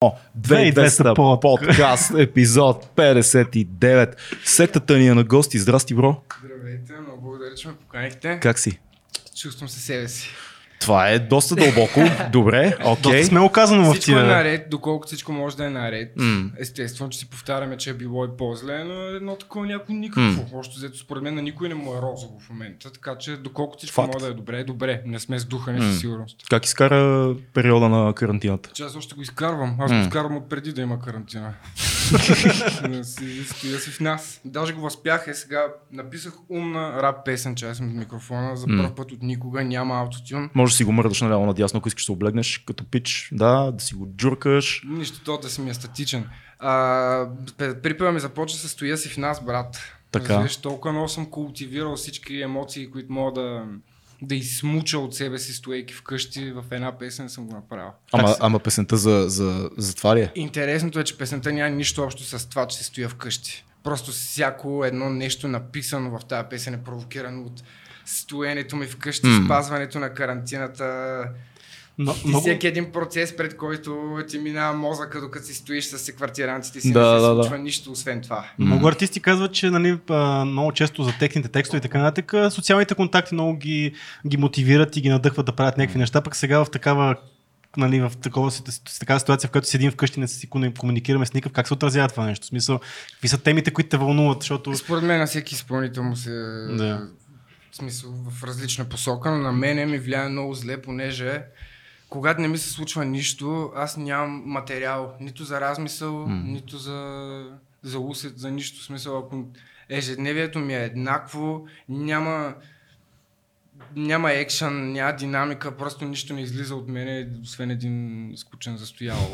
2200 под. подкаст, епизод 59. Сектата ни е на гости. Здрасти, бро. Здравейте, много благодаря, че ме поканихте. Как си? Чувствам се себе си. Това е доста дълбоко. Добре, окей. Доста смело казано в Всичко е тия. наред, доколкото всичко може да е наред. М. Естествено, че си повтаряме, че е било и по-зле, но едно такова някой никакво. Още взето според мен на никой не му е розово в момента, така че доколкото всичко Факт. може да е добре, е добре. Не сме сдухани М. със сигурност. Как изкара периода на карантината? Че аз още го изкарвам. Аз М. го изкарвам от преди да има карантина. Да си- в нас. Даже го възпях е сега. Написах умна рап песен, че аз съм от микрофона. За първ път от никога няма аутотюн. Може да си го мърдаш наляво надясно, ако искаш да се облегнеш като пич. Да, да си го джуркаш. Нищо, то да си ми е статичен. А, припева ми започва с стоя си в нас, брат. Така. Разбираш, толкова много съм култивирал всички емоции, които мога да, да измуча от себе си, стоейки вкъщи, в една песен съм го направил. Ама, ама песента за, за, за това ли е? Интересното е, че песента няма нищо общо с това, че се стоя вкъщи. Просто всяко едно нещо написано в тази песен е провокирано от стоенето ми вкъщи, М. спазването на карантината, Но, и много, всеки един процес, пред който ти минава мозъка, докато си стоиш с квартирантите си, Да, не се да, да. случва нищо освен това. много артисти казват, че нали, много често за техните текстове и така нататък, социалните контакти много ги, ги мотивират и ги надъхват да правят някакви неща, пък сега в такава нали, в такова, с такава ситуация, в която седим вкъщи, не си комуникираме с никакъв, как се отразява това нещо? В смисъл, какви са темите, които те вълнуват, защото... Според мен на всеки изпълнител му се... Да. В смисъл в различна посока, но на мене ми влияе много зле, понеже когато не ми се случва нищо, аз нямам материал, нито за размисъл, М. нито за, за усет, за нищо. Смисъл, ако ежедневието ми е еднакво, няма, няма екшън, няма динамика, просто нищо не излиза от мене, освен един скучен застоял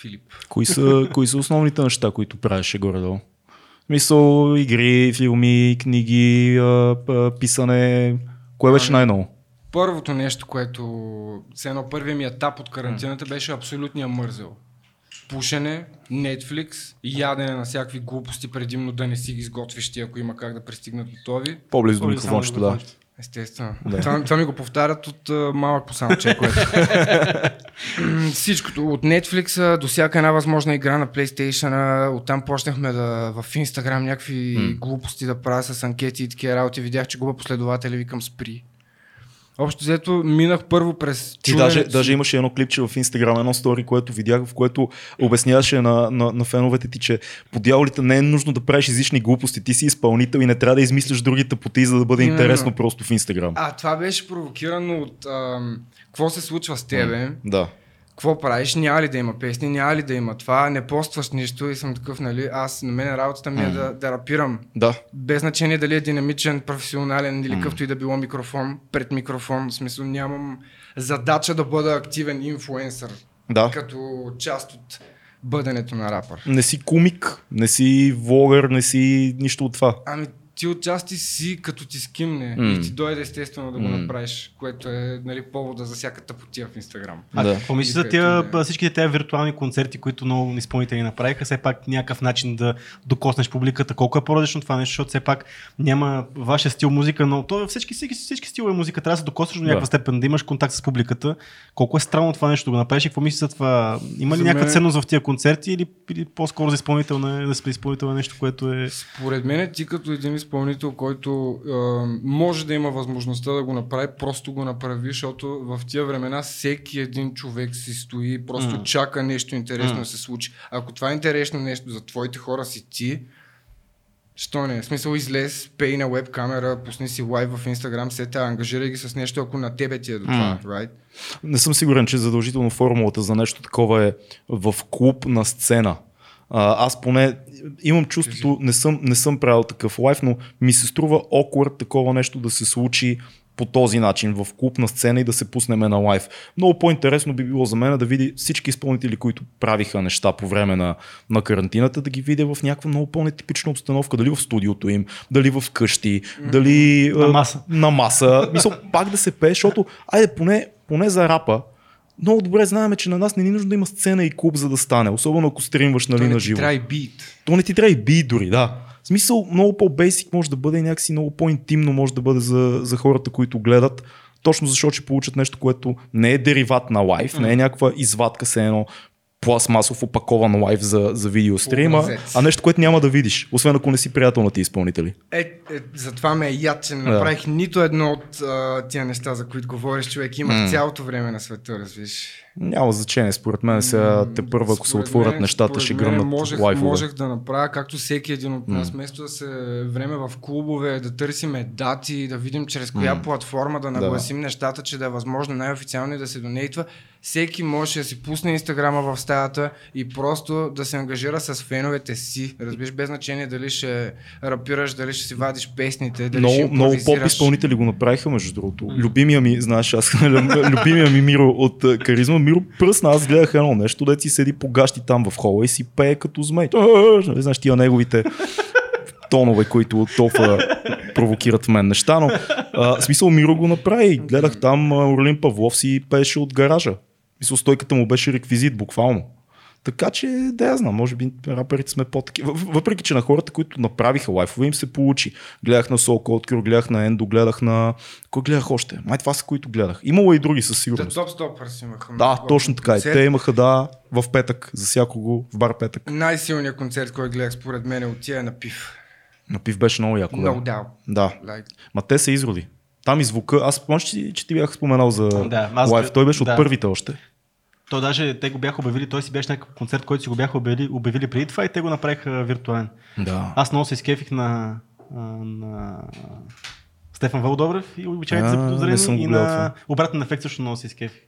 Филип. Кои са, кои са основните неща, които правиш горе-долу? В Смисъл, игри, филми, книги, писане. Кое беше най-ново? Първото нещо, което все едно първият ми етап от карантината беше абсолютния мързел. Пушене, Netflix, ядене на всякакви глупости, предимно да не си ги изготвиш ти, ако има как да пристигнат готови. По-близо до микрофончето, да. Естествено. Да. Това, това ми го повтарят от а, малък посамче, което. Всичкото. От Netflix до всяка една възможна игра на PlayStation. Оттам почнахме да в Instagram някакви М. глупости да правя с анкети и такива работи. Видях, че губа последователи, викам спри. Общо взето минах първо през Ти чуденето даже, даже имаше едно клипче в Инстаграм, едно стори, което видях, в което обясняваше на, на, на феновете ти, че по дяволите не е нужно да правиш излишни глупости. Ти си изпълнител и не трябва да измисляш другите поти, за да бъде Именно. интересно просто в Инстаграм. А, това беше провокирано от ам, какво се случва с тебе, Да. Какво правиш, няма ли да има песни, няма ли да има това, не постваш нищо и съм такъв, нали, аз на мен работата ми е Мгм. да, да рапирам. Да. Без значение дали е динамичен, професионален или М. какъвто и да било микрофон, пред микрофон, в смисъл нямам задача да бъда активен инфлуенсър, Да. като част от бъденето на рапър. Не си комик, не си влогър, не си нищо от това. Ами ти отчасти си като ти скимне М. и ти дойде естествено да го М. направиш, което е нали, повода за всяка тъпотия в Инстаграм. А Да. какво мислиш за тия, да е. всичките тези виртуални концерти, които много изпълнители направиха, все пак някакъв начин да докоснеш публиката? Колко е по-различно това нещо, защото все пак няма вашия стил музика, но то във всички, всички, всички стилове музика трябва да се докоснеш до някаква Да. степен, да имаш контакт с публиката. Колко е странно това нещо да го направиш и какво мислиш за това? Има ли За някаква мен- ценност в тия концерти или, или по-скоро за изпълнител на, да сме изпълнител на нещо, което е... Според мен ти като един изпълнител, който е, може да има възможността да го направи, просто го направи, защото в тия времена всеки един човек си стои, просто М. чака нещо интересно М. да се случи. Ако това е интересно нещо за твоите хора си ти, що не? В смисъл излез, пей на веб камера, пусни си лайв в Инстаграм, сета, ангажирай ги с нещо, ако на тебе ти е до това, right? Не съм сигурен, че задължително формулата за нещо такова е в клуб на сцена. А, аз поне имам чувството, не съм, не съм правил такъв лайф, но ми се струва awkward такова нещо да се случи по този начин, в клуб на сцена и да се пуснем на лайф. Много по-интересно би било за мен да види всички изпълнители, които правиха неща по време на, на карантината, да ги видя в някаква много по-нетипична обстановка, дали в студиото им, дали в къщи, дали На маса. на маса. Мисъл, пак да се пее, защото, айде, поне, поне за рапа, много добре знаем, че на нас не ни е нужно да има сцена и клуб, за да стане. Особено ако стримваш нали, Той не на ти живо. трябва и бит. То не ти трябва и би дори, да. В смисъл, много по-бейсик може да бъде и някакси много по-интимно може да бъде за, за хората, които гледат. Точно защото ще получат нещо, което не е дериват на лайф, не е някаква извадка се едно пластмасов опакован лайв за, за видеострима, Образец. а нещо, което няма да видиш, освен ако не си приятел на ти изпълнители. Е, е, затова ме е яд, че не Да. направих нито едно от а, тия неща, за които говориш, човек. Имах цялото време на света, разбираш. Няма значение, според мен сега те първа, ако се отворят мен- нещата, ще гръмнат можех, лайфове. можех да направя, както всеки един от нас, вместо да се време в клубове, да търсиме дати, да видим чрез коя платформа да нагласим нещата, че да е възможно най-официално и да се донейтва. Всеки може да си пусне инстаграма в стаята и просто да се ангажира с феновете си. Разбираш, без значение дали ще рапираш, дали ще си вадиш песните, дали ще Много, много поп импровизираш. изпълнители го направиха, между другото. Любимия ми, знаеш, аз, любимия ми Миро от а, Каризма, Миро пръсна, аз гледах едно нещо, дет си седи по гащи там в хола и си пее като змей. А, нали, Знаеш, тия неговите тонове, които толкова провокират в мен неща, но а, смисъл Миро го направи. Гледах там Орлин Павлов си пееше от гаража. Смисъл, стойката му беше реквизит, буквално. Така че, да я знам, може би раперите сме по-такива. Въпреки, че на хората, които направиха лайфове, им се получи. Гледах на Soul Culture, гледах на Endo, гледах на... Кой гледах още? Май това са, които гледах. Имало и други със сигурност. топ стопърс имаха. Да, точно така. И концерт. те имаха, да, в петък, за всякого, в бар петък. Най-силният концерт, който гледах според мен е от тия е на пив. На пив беше много яко. No Да. да. Like, Ма те са изроди. Там и звука, аз помня, че, че ти бях споменал за Да, аз Той беше да. от първите още. То даже те го бяха обявили, той си беше някакъв концерт, който си го бяха обявили, обявили преди това и те го направиха виртуален. Да. Аз много се изкефих на, на Стефан Вълдобрев и обичайните за не съм подозрени го и на обратен ефект също много се изкефих.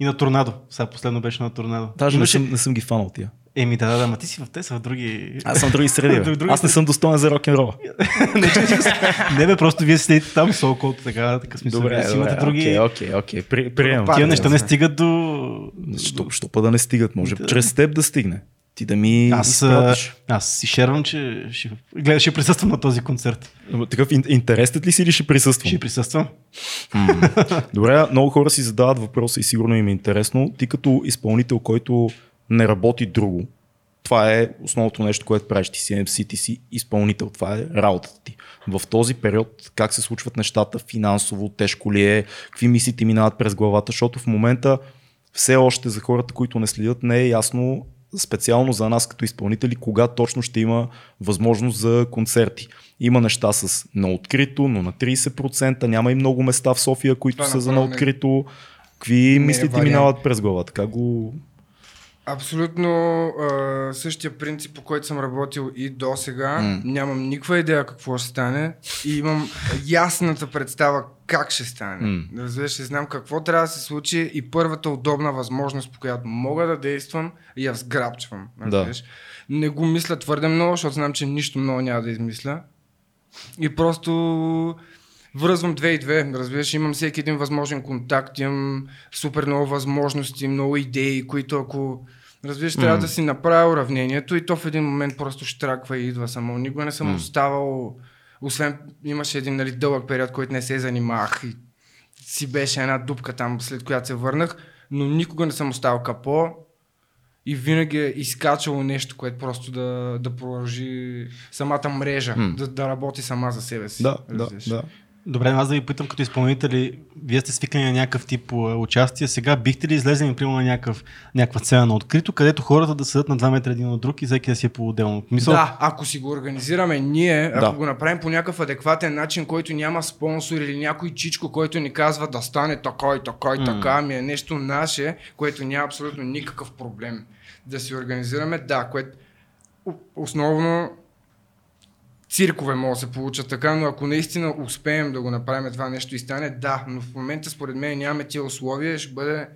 И на Торнадо. Сега последно беше на Торнадо. Даже не Имаше- съм, не съм ги фанал тия. Еми да, да, да, ма ти си в те са в други... Аз съм други среди. бе. Други- Аз не съм достоен за рок-н-рола. не, не бе, просто вие седите там с около така, така смисъл. Добре, си имате други... окей, окей, окей, при- приемам. Тия неща не стигат до... Що, да не стигат? Може чрез теб да стигне. Ти да ми Аз, изпратиш. аз си шервам, че ще, гледа, ще присъствам на този концерт. Такъв ин- интересен ли си или ще присъствам? Ще присъствам. Добре, много хора си задават въпроса и сигурно им е интересно. Ти като изпълнител, който не работи друго, това е основното нещо, което правиш. Ти си MC, ти си изпълнител. Това е работата ти. В този период как се случват нещата финансово, тежко ли е, какви мисли ти минават през главата, защото в момента все още за хората, които не следят, не е ясно специално за нас като изпълнители, кога точно ще има възможност за концерти. Има неща с на открито, но на 30%, няма и много места в София, които Това са за на открито. Какви е мисли ти вариант. минават през главата? Как го... Абсолютно а, същия принцип, по който съм работил и до сега. Mm. Нямам никаква идея какво ще стане и имам ясната представа как ще стане. Mm. Разбираш, знам какво трябва да се случи и първата удобна възможност, по която мога да действам, я сграбчвам. Да. Не го мисля твърде много, защото знам, че нищо много няма да измисля. И просто връзвам две и две. Разбираш, имам всеки един възможен контакт, имам супер много възможности, много идеи, които ако разбираш, трябва да си направя уравнението и то в един момент просто штраква и идва само. Никога не съм оставал, освен имаше един нали, дълъг период, който не се занимавах и си беше една дупка там, след която се върнах, но никога не съм оставал капо и винаги е изкачало нещо, което просто да, да продължи самата мрежа, да, да работи сама за себе си. Да, да, разбираш. да. Добре, аз да ви питам като изпълнители, вие сте свикнали на някакъв тип участие, сега бихте ли излезли, примерно, на някакъв, някаква сцена на открито, където хората да седат на 2 метра един от друг и всеки да си е по-отделно? Мисъл, Да, ако си го организираме ние, ако Да. го направим по някакъв адекватен начин, който няма спонсор или някой чичко, който ни казва да стане така и така и така, ми е нещо наше, което няма абсолютно никакъв проблем да си организираме. Да, което основно циркове могат да се получат така, но ако наистина успеем да го направим това нещо и стане, да, но в момента според мен нямаме тия условия, ще бъде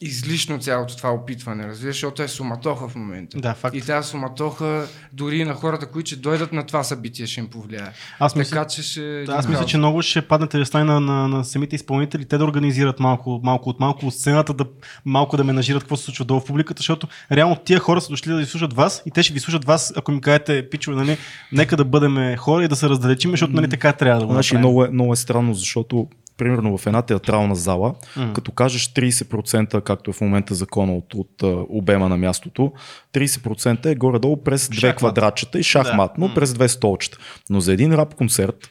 излишно цялото това опитване, разбираш, защото е суматоха в момента. Да, факт. И тази суматоха дори и на хората, които ще дойдат на това събитие, ще им повлияе. Аз мисля- така че ще... Да, аз мисля, че много ще паднете да на, на, на самите изпълнители, те да организират малко, малко от малко от сцената, да, малко да менажират какво се случва долу в публиката, защото реално тия хора са дошли да ви слушат вас и те ще ви слушат вас, ако им кажете, пичове, нали, нека да бъдем хора и да се раздалечим, защото нали, така трябва да го Значи много е, много е странно, защото примерно в една театрална зала, М. като кажеш 30%, както е в момента закона от, от обема на мястото, 30% е горе-долу през две Шахмат. квадратчета и шахматно Да. през две столчета. Но за един рап концерт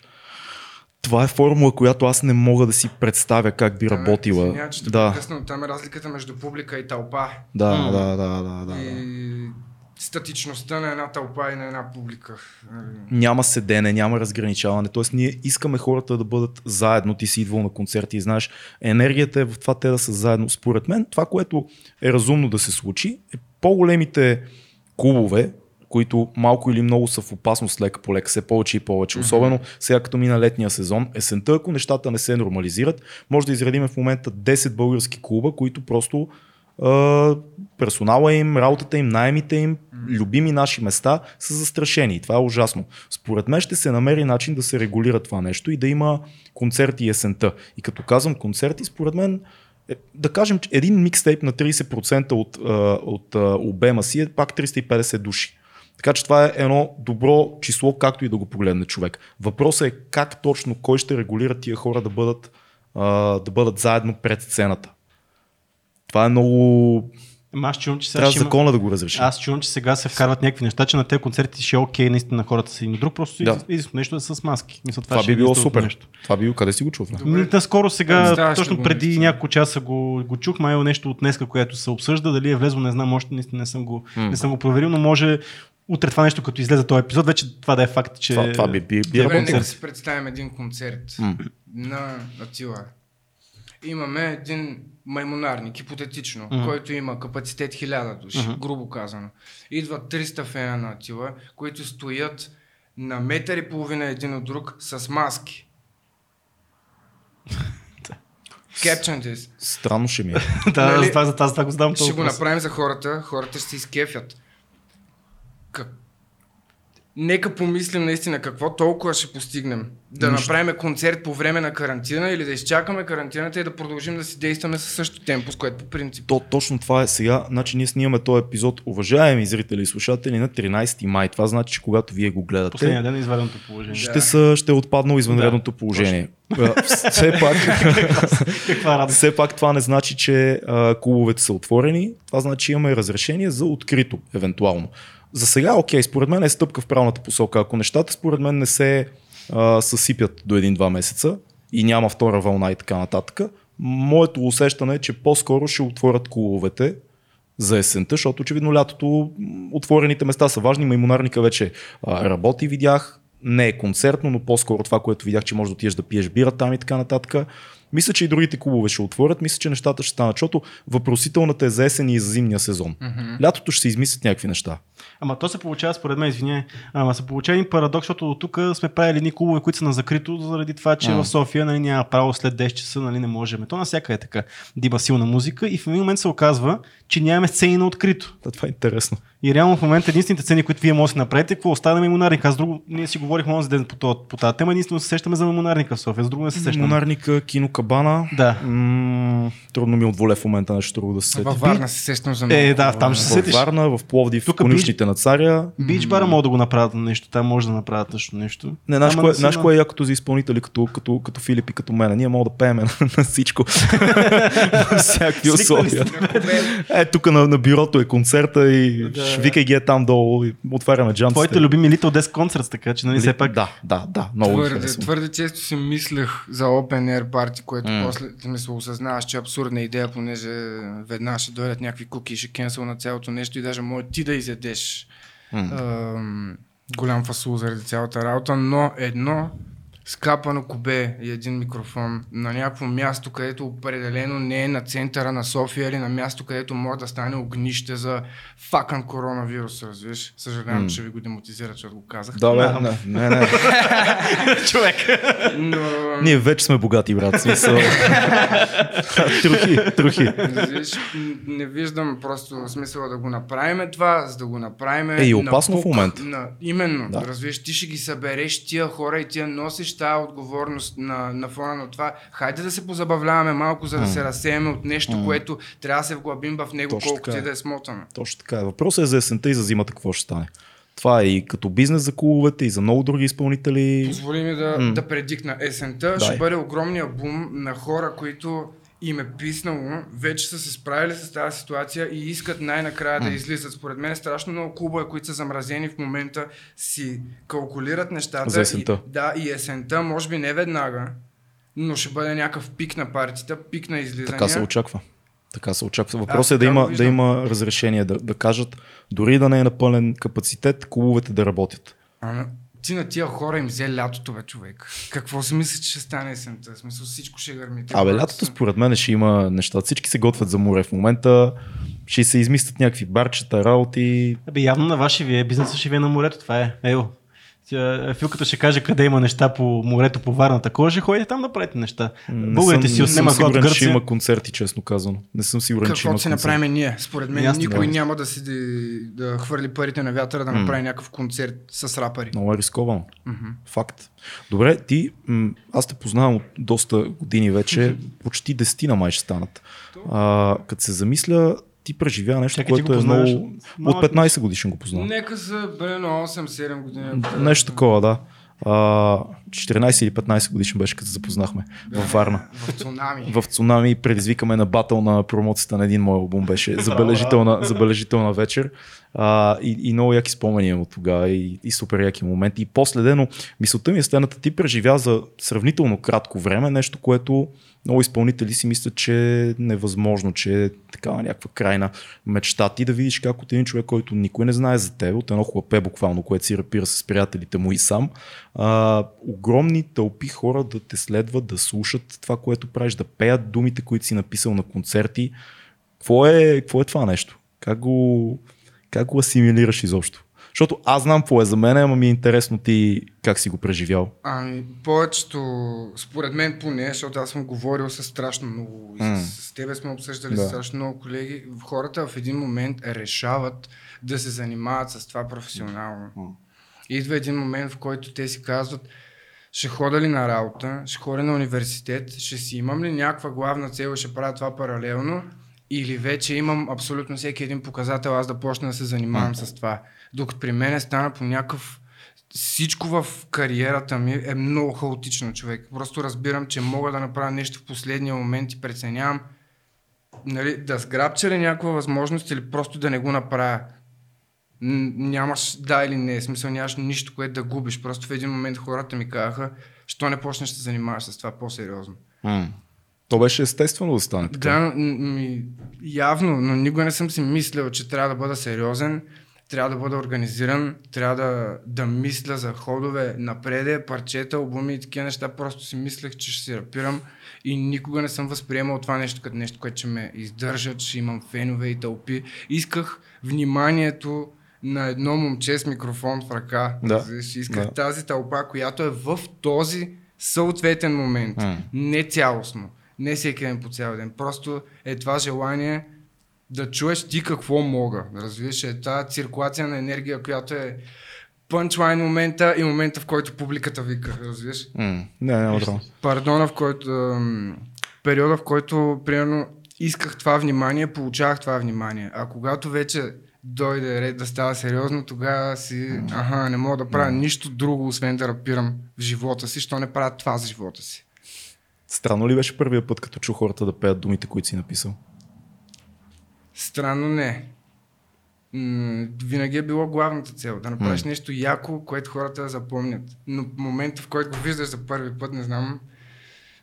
това е формула, която аз не мога да си представя как би Там е- работила. извиня, че те да, прекъсна, там е разликата между публика и тълпа. да, М. да, да, да, да. И статичността на една тълпа и на една публика. Няма седене, няма разграничаване. Тоест, ние искаме хората да бъдат заедно. Ти си идвал на концерти и знаеш, енергията е в това те да са заедно. Според мен, това, което е разумно да се случи, е по-големите клубове, които малко или много са в опасност лека по лека, все повече и повече. Особено сега като мина летния сезон, есента, ако нещата не се нормализират, може да изредиме в момента 10 български клуба, които просто персонала им, работата им, найемите им, любими наши места са застрашени. Това е ужасно. Според мен ще се намери начин да се регулира това нещо и да има концерти есента. И като казвам концерти, според мен е, да кажем, че един микстейп на 30% от, от а, обема си е пак 350 души. Така че това е едно добро число, както и да го погледне човек. Въпросът е как точно кой ще регулира тия хора да бъдат, да бъдат заедно пред сцената. Това е много... Ама аз чувам, че сега Трябва ще има... закона да го разреши. Аз чувам, че сега се вкарват някакви неща, че на тези концерти ще е окей наистина на хората са и на друг, просто Да. да. единственото нещо е с маски. Мисля, това, това ще е би било супер. Нещо. Това би било, къде си го. Ми, наскоро сега, Представяш ли точно го преди наистина? няколко часа го, го чух, май е нещо от днеска, което се обсъжда, дали е влезло, не знам, още наистина не съм го, М. не съм го проверил, но може утре това нещо, като излезе този епизод, вече това да е факт, че... Това, това би, би, би Добре, работило. нека си представим един концерт М. на Атила. Имаме един маймонарник, хипотетично, Мгм. който има капацитет 1000 души, Мгм. грубо казано. Идват 300 фена на Атила, които стоят на метър и половина един от друг с маски. Caption this. Странно ще ми е. да, Нали? за, това, за това го знам Ще го направим за хората, хората ще се изкефят. Как... Нека помислим наистина какво толкова ще постигнем. Да Нищо. направим концерт по време на карантина или да изчакаме карантината и да продължим да си действаме със същото темпо, с което по принцип. То, точно това е сега. Значи ние снимаме този епизод, уважаеми зрители и слушатели, на 13 май. Това значи, че когато вие го гледате, Последния ден е извареното положение. ще, са, ще е отпаднало извънредното положение. А, Все пак, Каква радост. все пак това не значи, че а, клубовете са отворени. Това значи, че имаме разрешение за открито, евентуално. За сега, окей, според мен е стъпка в правилната посока. Ако нещата според мен не се а, съсипят до един-два месеца и няма втора вълна и така нататък, моето усещане е, че по-скоро ще отворят клубовете за есента, защото очевидно лятото отворените места са важни. Маймонарника вече а, работи, видях. Не е концертно, но по-скоро това, което видях, че можеш да отидеш да пиеш бира там и така нататък. Мисля, че и другите клубове ще отворят. Мисля, че нещата ще станат, защото въпросителната е за есен и за зимния сезон. Мгм. Лятото ще се измислят някакви неща. Ама то се получава, според мен, извиняй, ама се получава един парадокс, защото до тук сме правили едни клубове, които са на закрито, заради това, че А. в София нали, няма право след 10 часа, нали, не можем. То навсякъде е така. Да има силна музика и в един момент се оказва, че нямаме сцени на открито. Да, това е интересно. И реално в момента единствените цени, които вие можете да направите, какво остава на мемонарника. Аз друго, ние си говорихме онзи ден по, това- по тази тема, единствено се сещаме за мемонарника в София, с друго не се сещаме. Монарника, кино Кабана. Да. М- трудно ми отволе в момента нещо друго да се сетя. Във Варна се сещам за много. Е, да, там ще се В сетиш. Варна, в Пловдив, в конюшните на царя. Бич бара могат да го направят на нещо, там може да направят също нещо. Не, Ама кое, са знаеш на- кое е якото за изпълнители като, като, като Филип и като мен? Ние мога да пеем на, на всичко. Всякакви условия. Е, тук на, на бюрото е концерта и Да. викай ги е там долу и отваряме джамците. Твоите любими Little Desk Concerts, така че нали все пак... Да, да, да, много Твърде, твърде често си мислех за Open Air Party, което mm. после смисъл осъзнаваш, че е абсурдна идея, понеже веднага ще дойдат някакви куки и ще кенсел на цялото нещо и даже може ти да изядеш М. ам, голям фасул заради цялата работа, но едно скапано кубе и един микрофон на някакво място, където определено не е на центъра на София или на място, където може да стане огнище за факан коронавирус, разбираш. Съжалявам, М. че ви го демонтизират, защото го казах. Да, бе, не, не, не. Човек. Но... Ние вече сме богати, брат. в Смисъл. трухи, трухи. Не виждам просто смисъла да го направим това, за да го направим. Е, и на опасно в пук, момента. На, именно, Да. разбираш, ти ще ги събереш тия хора и ти я носиш тази отговорност на, на фона на това. Хайде да се позабавляваме малко, за да се разсееме от нещо, М. което трябва да се вглъбим в него, Точно колкото така и е. да е смотано. Точно така е. Въпросът е за есента и за зимата какво ще стане. Това е и като бизнес за клубовете, и за много други изпълнители. Позволи ми да, М. да предикна. Есента Дай. ще бъде огромния бум на хора, които им е писнало, вече са се справили с тази ситуация и искат най-накрая да излизат. Според мен страшно много клубове, които са замразени в момента, си калкулират нещата. За есента. И, да, и есента, може би не веднага, но ще бъде някакъв пик на партията, пик на излизания. Така се очаква. Така се очаква. Въпросът е да има, да има разрешение, да, да кажат, дори да не е на пълен капацитет, клубовете да работят. Ама, ти на тия хора им взе лятото, бе, човек. Какво си мислиш, че ще стане есента? В смисъл всичко ще гърми. Те Абе, хората лятото са- според мен ще има неща. Всички се готвят за море в момента. Ще се измислят някакви барчета, работи. Абе, явно на ваше ви е бизнеса ще ви е на морето, това е. Ево. Тя, Филката ще каже къде има неща по морето, по варната кожа, ходите там да правите неща. Не Българите си не съм отнема сигурен, че Гърция. има концерти, честно казано. Не съм сигурен, че Какво има ще концерти. направим ние? Според мен Ясно, никой да. няма да си да, да хвърли парите на вятъра да направи някакъв концерт с рапъри. Много е рисковано. Факт. Добре, ти, м- аз те познавам от доста години вече, почти десетина май ще станат. А, като се замисля, ти преживя нещо, Чакай, което е познаваш много... от От малък 15 годишен го познавам. Нека са бъде на 8-7 години. Нещо такова, да. А, 14 или 15 годишен беше, като се запознахме във Варна. В цунами. В Цунами предизвикаме на батъл на промоцията на един мой албум. Беше забележителна, забележителна вечер. А, и, и много яки спомени от тогава и, и супер яки моменти. И после дено, мисълта ми е следната. Ти преживя за сравнително кратко време нещо, което много изпълнители си мислят, че е невъзможно, че е такава някаква крайна мечта. Ти да видиш как от един човек, който никой не знае за теб, от едно хлапе буквално, което си рапира с приятелите му и сам, а, огромни тълпи хора да те следват, да слушат това, което правиш, да пеят думите, които си написал на концерти. Какво е, какво е това нещо? Как го, как го асимилираш изобщо? Защото аз знам какво е за мен, ама ми е интересно ти как си го преживял. Ами, повечето, според мен поне, защото аз съм говорил с страшно много М. с, с тебе сме обсъждали Да. страшно много колеги, хората в един момент решават да се занимават с това професионално. Идва един момент, в който те си казват, ще хода ли на работа, ще ходя на университет, ще си имам ли някаква главна цел, ще правя това паралелно, или вече имам абсолютно всеки един показател, аз да почна да се занимавам с това. Докато при мен стана по някакъв всичко в кариерата ми е много хаотично, човек. Просто разбирам, че мога да направя нещо в последния момент и преценявам нали, да сграбча ли някаква възможност или просто да не го направя. Нямаш да или не, смисъл нямаш нищо, което да губиш. Просто в един момент хората ми казаха, що не почнеш да се занимаваш с това по-сериозно. То беше естествено да стане така. Да, ми, явно, но никога не съм си мислил, че трябва да бъда сериозен, трябва да бъда организиран, трябва да, да мисля за ходове напреде, парчета, албуми и такива неща. Просто си мислех, че ще си рапирам и никога не съм възприемал това нещо като нещо, което ще ме издържа, че имам фенове и тълпи. Исках вниманието на едно момче с микрофон в ръка. Да. Исках Да. тази тълпа, която е в този съответен момент. М. Не цялостно. Не всеки ден по цял ден. Просто е това желание да чуеш ти какво мога. Разбираш, е тази циркулация на енергия, която е пънчлайн момента и момента, в който публиката вика. Разбираш? М, Не, драма. Пардона, в който... периода, в който, примерно, исках това внимание, получавах това внимание. А когато вече дойде ред да става сериозно, тогава си, аха, не мога да правя нищо друго, освен да рапирам в живота си, що не правя това за живота си. Странно ли беше първия път, като чу хората да пеят думите, които си написал? Странно не. М, винаги е било главната цел. Да направиш М. нещо яко, което хората да запомнят. Но в момента, в който го виждаш за първи път, не знам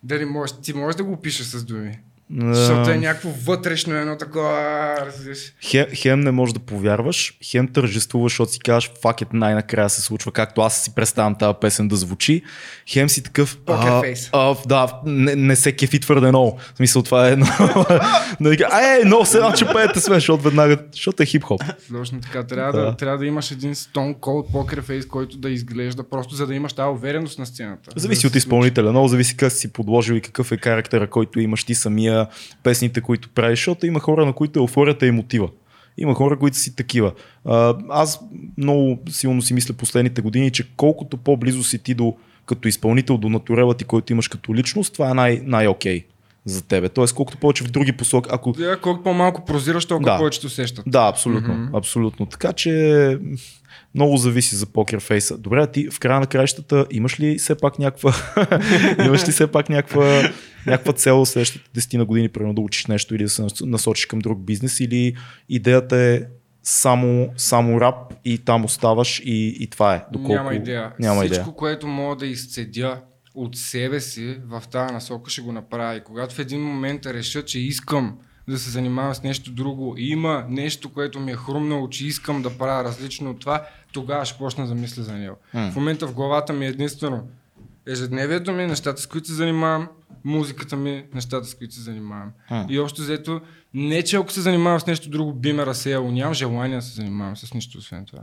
дали можеш. Ти можеш да го опишеш с думи. Защото е някакво вътрешно едно такова, разбираш. Хем, хем не можеш да повярваш, хем тържествуваш, защото си казваш, факет най-накрая се случва, както аз си представям тази песен да звучи. Хем си такъв, а, а, да, не, не се кефи твърде много. В смисъл това е едно. да вика, Ай, много се едно, че пеете сме, защото веднага, защото е хип-хоп. Точно така. Трябва да, Да. трябва да имаш един Stone Cold Poker Face, който да изглежда, просто за да имаш тази увереност на сцената. Зависи да от изпълнителя, много зависи как си подложил и какъв е характера, който имаш ти самия, песните, които правиш, защото има хора, на които еуфорията е мотива. Има хора, които си такива. Аз много силно си мисля последните години, че колкото по-близо си ти до, като изпълнител до натурела ти, който имаш като личност, това е най- най-окей за тебе. Тоест, колкото повече в други посоки, ако... Да, колкото по-малко прозираш, толкова Да. повече усещат. Да, абсолютно, Мгм. абсолютно. Така че много зависи за покерфейса. Добре, а ти в края на краищата имаш ли все пак някаква, имаш ли все пак някаква, някаква цел следващите 10 на години, примерно да учиш нещо или да се насочиш към друг бизнес или идеята е само, само рап и там оставаш и, и това е. Доколко... Няма идея. Няма Всичко, идея. което мога да изцедя от себе си в тази насока ще го направя. И когато в един момент реша, че искам да се занимавам с нещо друго, и има нещо, което ми е хрумнало, че искам да правя различно от това, тогава ще почна да мисля за него. М. В момента в главата ми е единствено ежедневието ми, нещата с които се занимавам, музиката ми, нещата с които се занимавам. М. И общо взето, не че ако се занимавам с нещо друго, би ме разсеяло, нямам желание да се занимавам с нищо освен това.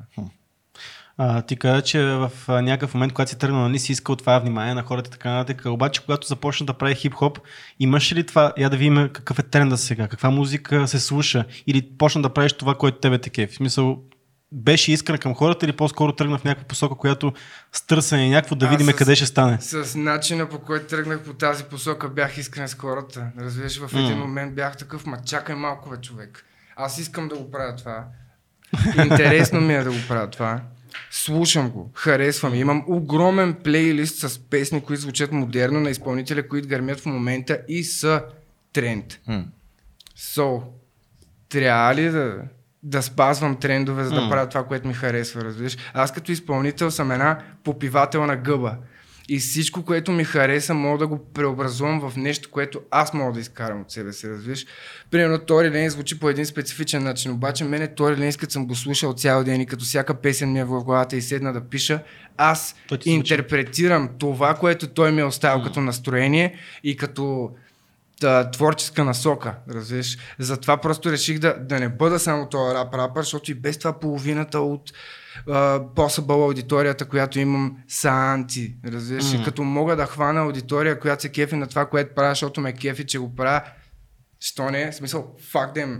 А, ти каза, че в някакъв момент, когато си тръгнал, нали си искал това внимание на хората и така нататък. Обаче, когато започна да прави хип-хоп, имаш ли това, я да видим какъв е тренда сега, каква музика се слуша или почна да правиш това, което тебе те кефи? В смисъл, беше искрен към хората или по-скоро тръгна в някаква посока, която с търсене някакво да видим с- къде ще стане? С начина по който тръгнах по тази посока бях искрен с хората. Разбираш, в един М. момент бях такъв, ма чакай малко бе човек. Аз искам да го правя това. Интересно ми е да го правя това. Слушам го, харесвам. Имам огромен плейлист с песни, които звучат модерно на изпълнителя, които гърмят в момента и са тренд. М. So, трябва ли да, да спазвам трендове, за да М. правя това, което ми харесва, разбираш? Аз като изпълнител съм една попивателна гъба. И всичко, което ми хареса, мога да го преобразувам в нещо, което аз мога да изкарам от себе си, разбираш? Примерно Тори Лейн звучи по един специфичен начин, обаче мене Тори Лейн, като съм го слушал цял ден и като всяка песен ми е в главата и седна да пиша, аз интерпретирам това, което той ми е оставил като настроение и като та, творческа насока, разбираш. Затова просто реших да, да не бъда само този рап рапър, защото и без това половината от посъбъл аудиторията, която имам, са анти, разбираш. И като мога да хвана аудитория, която се кефи на това, което правя, защото ме кефи, че го правя, що не, в смисъл, fuck them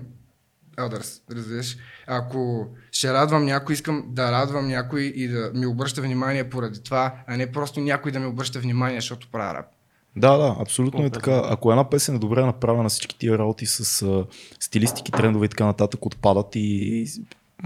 others, разбираш. Ако ще радвам някой, искам да радвам някой и да ми обръща внимание поради това, а не просто някой да ми обръща внимание, защото правя рап. Да, да, абсолютно е така. Ако една песен е добре направена, всички тия работи с а, стилистики, трендове и така нататък отпадат и, и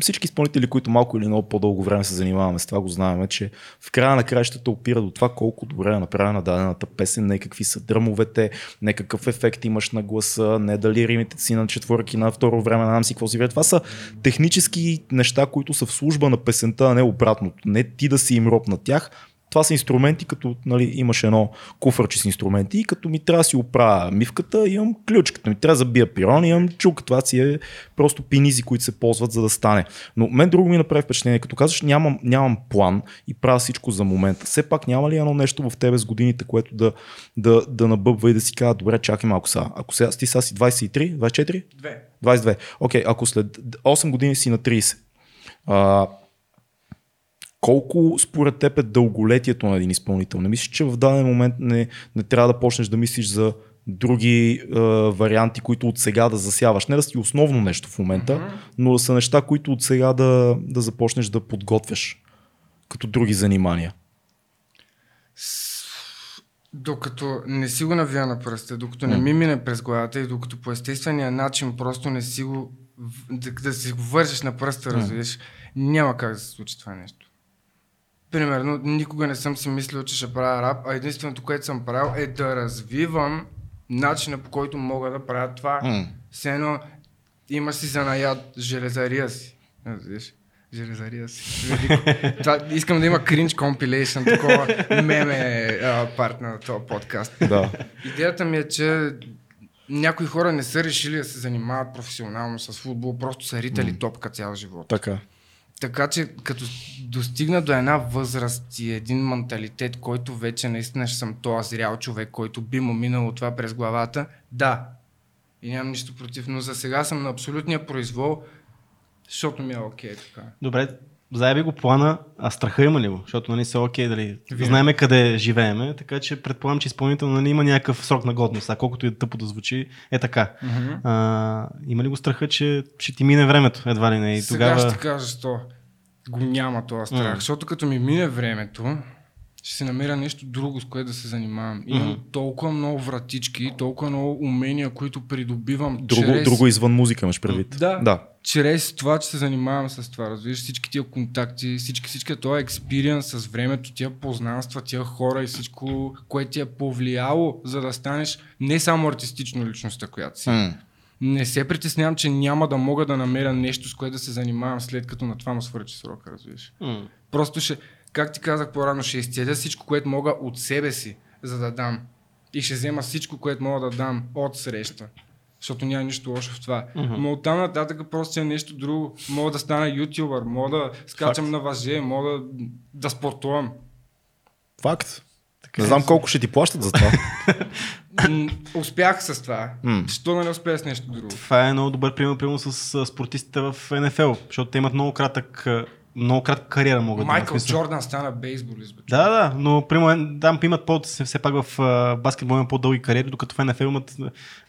всички изпълнители, които малко или много по-дълго време се занимаваме с това, го знаем, че в края на краищата опира до това колко добре е направена дадената песен, не какви са дръмовете, не какъв ефект имаш на гласа, не дали римите си на четвърки, на второ време, на нам си какво си вие. Това са технически неща, които са в служба на песента, а не обратното. Не ти да си им роб на тях, това са инструменти, като нали, имаш едно куфърче с инструменти и като ми трябва да си оправя мивката, имам ключ, като ми трябва да забия пирон, имам чук. Това си е просто пинизи, които се ползват за да стане. Но мен друго ми направи впечатление, като казваш нямам, нямам план и правя всичко за момента. Все пак няма ли едно нещо в тебе с годините, което да, да, да набъбва и да си казва, добре, чакай малко сега. Ако сега ти сега си 23, 24? Две. 22. Окей, ако след 8 години си на 30, а, колко според теб е дълголетието на един изпълнител? Не мислиш, че в даден момент не, не трябва да почнеш да мислиш за други е, варианти, които от сега да засяваш. Не да си основно нещо в момента, но да са неща, които от сега да, да започнеш да подготвяш като други занимания. Докато не си го навия на пръста, докато не ми мине през главата и докато по естествения начин просто не си го да, да си го вържеш на пръста, разбираш, няма как да се случи това нещо. Примерно, никога не съм си мислил, че ще правя рап, а единственото, което съм правил е да развивам начина по който мога да правя това. М. Все едно имаш си занаят железария си. Разбираш? Железария си. Това, искам да има кринч компилейшн, такова меме а, парт на този подкаст. Да. Идеята ми е, че някои хора не са решили да се занимават професионално с футбол, просто са ритали топка цял живот. така. Така че като достигна до една възраст и един менталитет, който вече наистина ще съм този зрял човек, който би му минало това през главата, да. И нямам нищо против, но за сега съм на абсолютния произвол, защото ми е окей така. Добре, заеби го плана, а страха има ли го? Защото нали са окей, дали Винаги. знаеме къде живееме, така че предполагам, че изпълнител нали, има някакъв срок на годност, а колкото и тъпо да звучи, е така. А, има ли го страха, че ще ти мине времето, едва ли не? И Сега тогава... ще кажа, що го няма този страх, М. защото като ми мине времето, ще си намеря нещо друго, с което да се занимавам. Имам Мгм. толкова много вратички, толкова много умения, които придобивам Друго, чрез... друго извън музика имаш предвид. Да. да. Чрез това, че се занимавам с това, разбираш, всички тия контакти, всички, всички този експириенс с времето, тия познанства, тия хора и всичко, което ти е повлияло, за да станеш не само артистично личността, която си. М. Не се притеснявам, че няма да мога да намеря нещо, с което да се занимавам след като на това му свърши срока, разбираш. М. Просто ще, как ти казах по-рано, ще изцедя всичко, което мога от себе си, за да дам. И ще взема всичко, което мога да дам от среща. Защото няма нищо лошо в това. Мгм. Но оттам нататък просто е нещо друго. Мога да стана ютубър, мога да скачам Факт. на въже, мога да, да спортувам. Факт. Така Не е. знам колко ще ти плащат за това. Успях с това. Що да не успея с нещо друго? Това е много добър пример, примерно с спортистите в НФЛ, защото те имат много кратък, много кратка кариера могат да имат. Майкъл. Джордан стана бейсболист. бе. Да, да, но примерно там имат по, все пак в баскетбол имат по-дълги кариери, докато в НФЛ имат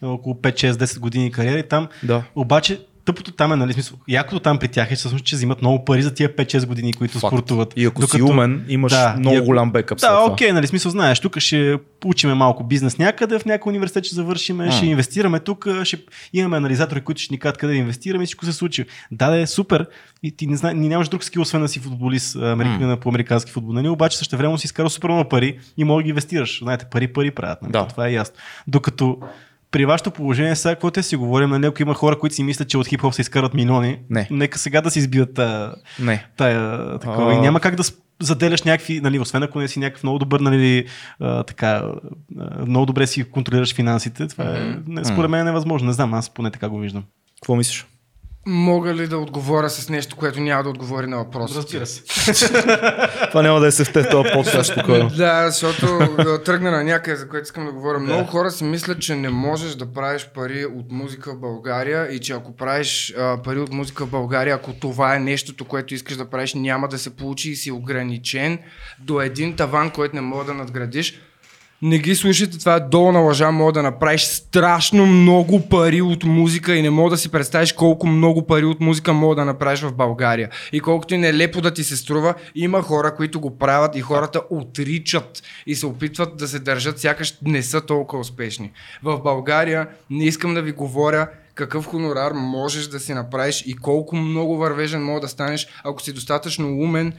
около 5-6-10 години кариери. Там да. обаче тъпото там е, нали, смисъл, якото там при тях е всъщност, че взимат много пари за тия 5-6 години, които Факт. спортуват. И ако си умен, имаш Да, много ако- голям бекъп след Да, това. окей, нали, смисъл, знаеш, тук ще учиме малко бизнес някъде, в някой университет ще завършим, ще инвестираме тук, ще имаме анализатори, които ще ни кажат къде да инвестираме и всичко се случи. Да, да е супер. И ти не, зна, ни нямаш друг скил, освен да си футболист америка, М. по американски футбол. Нали? Обаче също време си изкарал супер много пари и мога да ги инвестираш. Знаете, пари, пари правят. Нали? Да. Това е ясно. Докато при вашето положение, сега, какво те си говорим, нали, ако има хора, които си мислят, че от хип-хоп се изкарат милиони, Не. нека сега да си избият тая, Не. тая такова. А. И няма как да заделяш някакви, нали, освен ако не си някакъв много добър, нали, а, така, а, много добре си контролираш финансите. Това е, не, според мен е невъзможно. Не знам, аз поне така го виждам. Какво мислиш? Мога ли да отговоря с нещо, което няма да отговори на въпроса? се. Това няма да е се в този подкаст спокойно. Да, защото да тръгна на някъде, за което искам да говоря. Много хора си мислят, че не можеш да правиш пари от музика в България и че ако правиш а, пари от музика в България, ако това е нещото, което искаш да правиш, няма да се получи и си ограничен до един таван, който не мога да надградиш. Не ги слушайте, това е долу на лъжа, мога да направиш страшно много пари от музика и не мога да си представиш колко много пари от музика мога да направиш в България. И колкото и нелепо да ти се струва, има хора, които го правят и хората отричат и се опитват да се държат, сякаш не са толкова успешни. В България не искам да ви говоря какъв хонорар можеш да си направиш и колко много вървежен мога да станеш, ако си достатъчно умен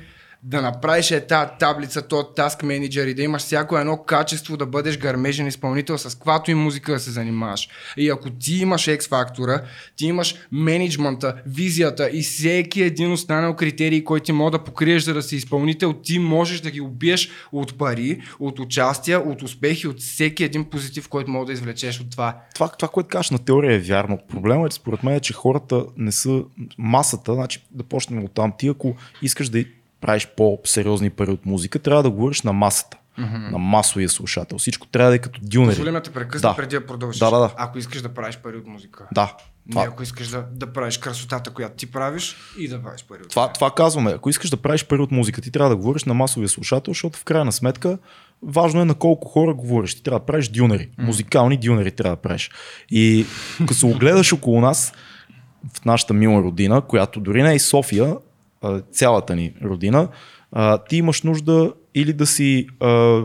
да направиш е тази таблица, то таск менеджер и да имаш всяко едно качество да бъдеш гърмежен изпълнител с каквато и музика да се занимаваш. И ако ти имаш X фактора, ти имаш менеджмента, визията и всеки един останал критерий, който ти мога да покриеш за да си изпълнител, ти можеш да ги убиеш от пари, от участия, от успехи, от всеки един позитив, който мога да извлечеш от това. Това, това, което кажеш на теория е вярно. Проблемът е, според мен, е, че хората не са масата. Значи, да почнем от там. Ти, ако искаш да правиш по-сериозни пари от музика, трябва да говориш на масата. Mm-hmm. На масовия слушател. Всичко трябва да е като дюнери. Позволи ме те прекъсна Да. преди да продължиш. Да, да, да. Ако искаш да правиш пари от музика. Да. Не, Това, ако искаш да, да правиш красотата, която ти правиш и да правиш пари от това, това казваме. Ако искаш да правиш пари от музика, ти трябва да говориш на масовия слушател, защото в крайна сметка важно е на колко хора говориш. Ти трябва да правиш дюнери. Музикални дюнери трябва да правиш. И като се огледаш около нас, в нашата мила родина, която дори не е и София, а, цялата ни родина, а, ти имаш нужда или да си а,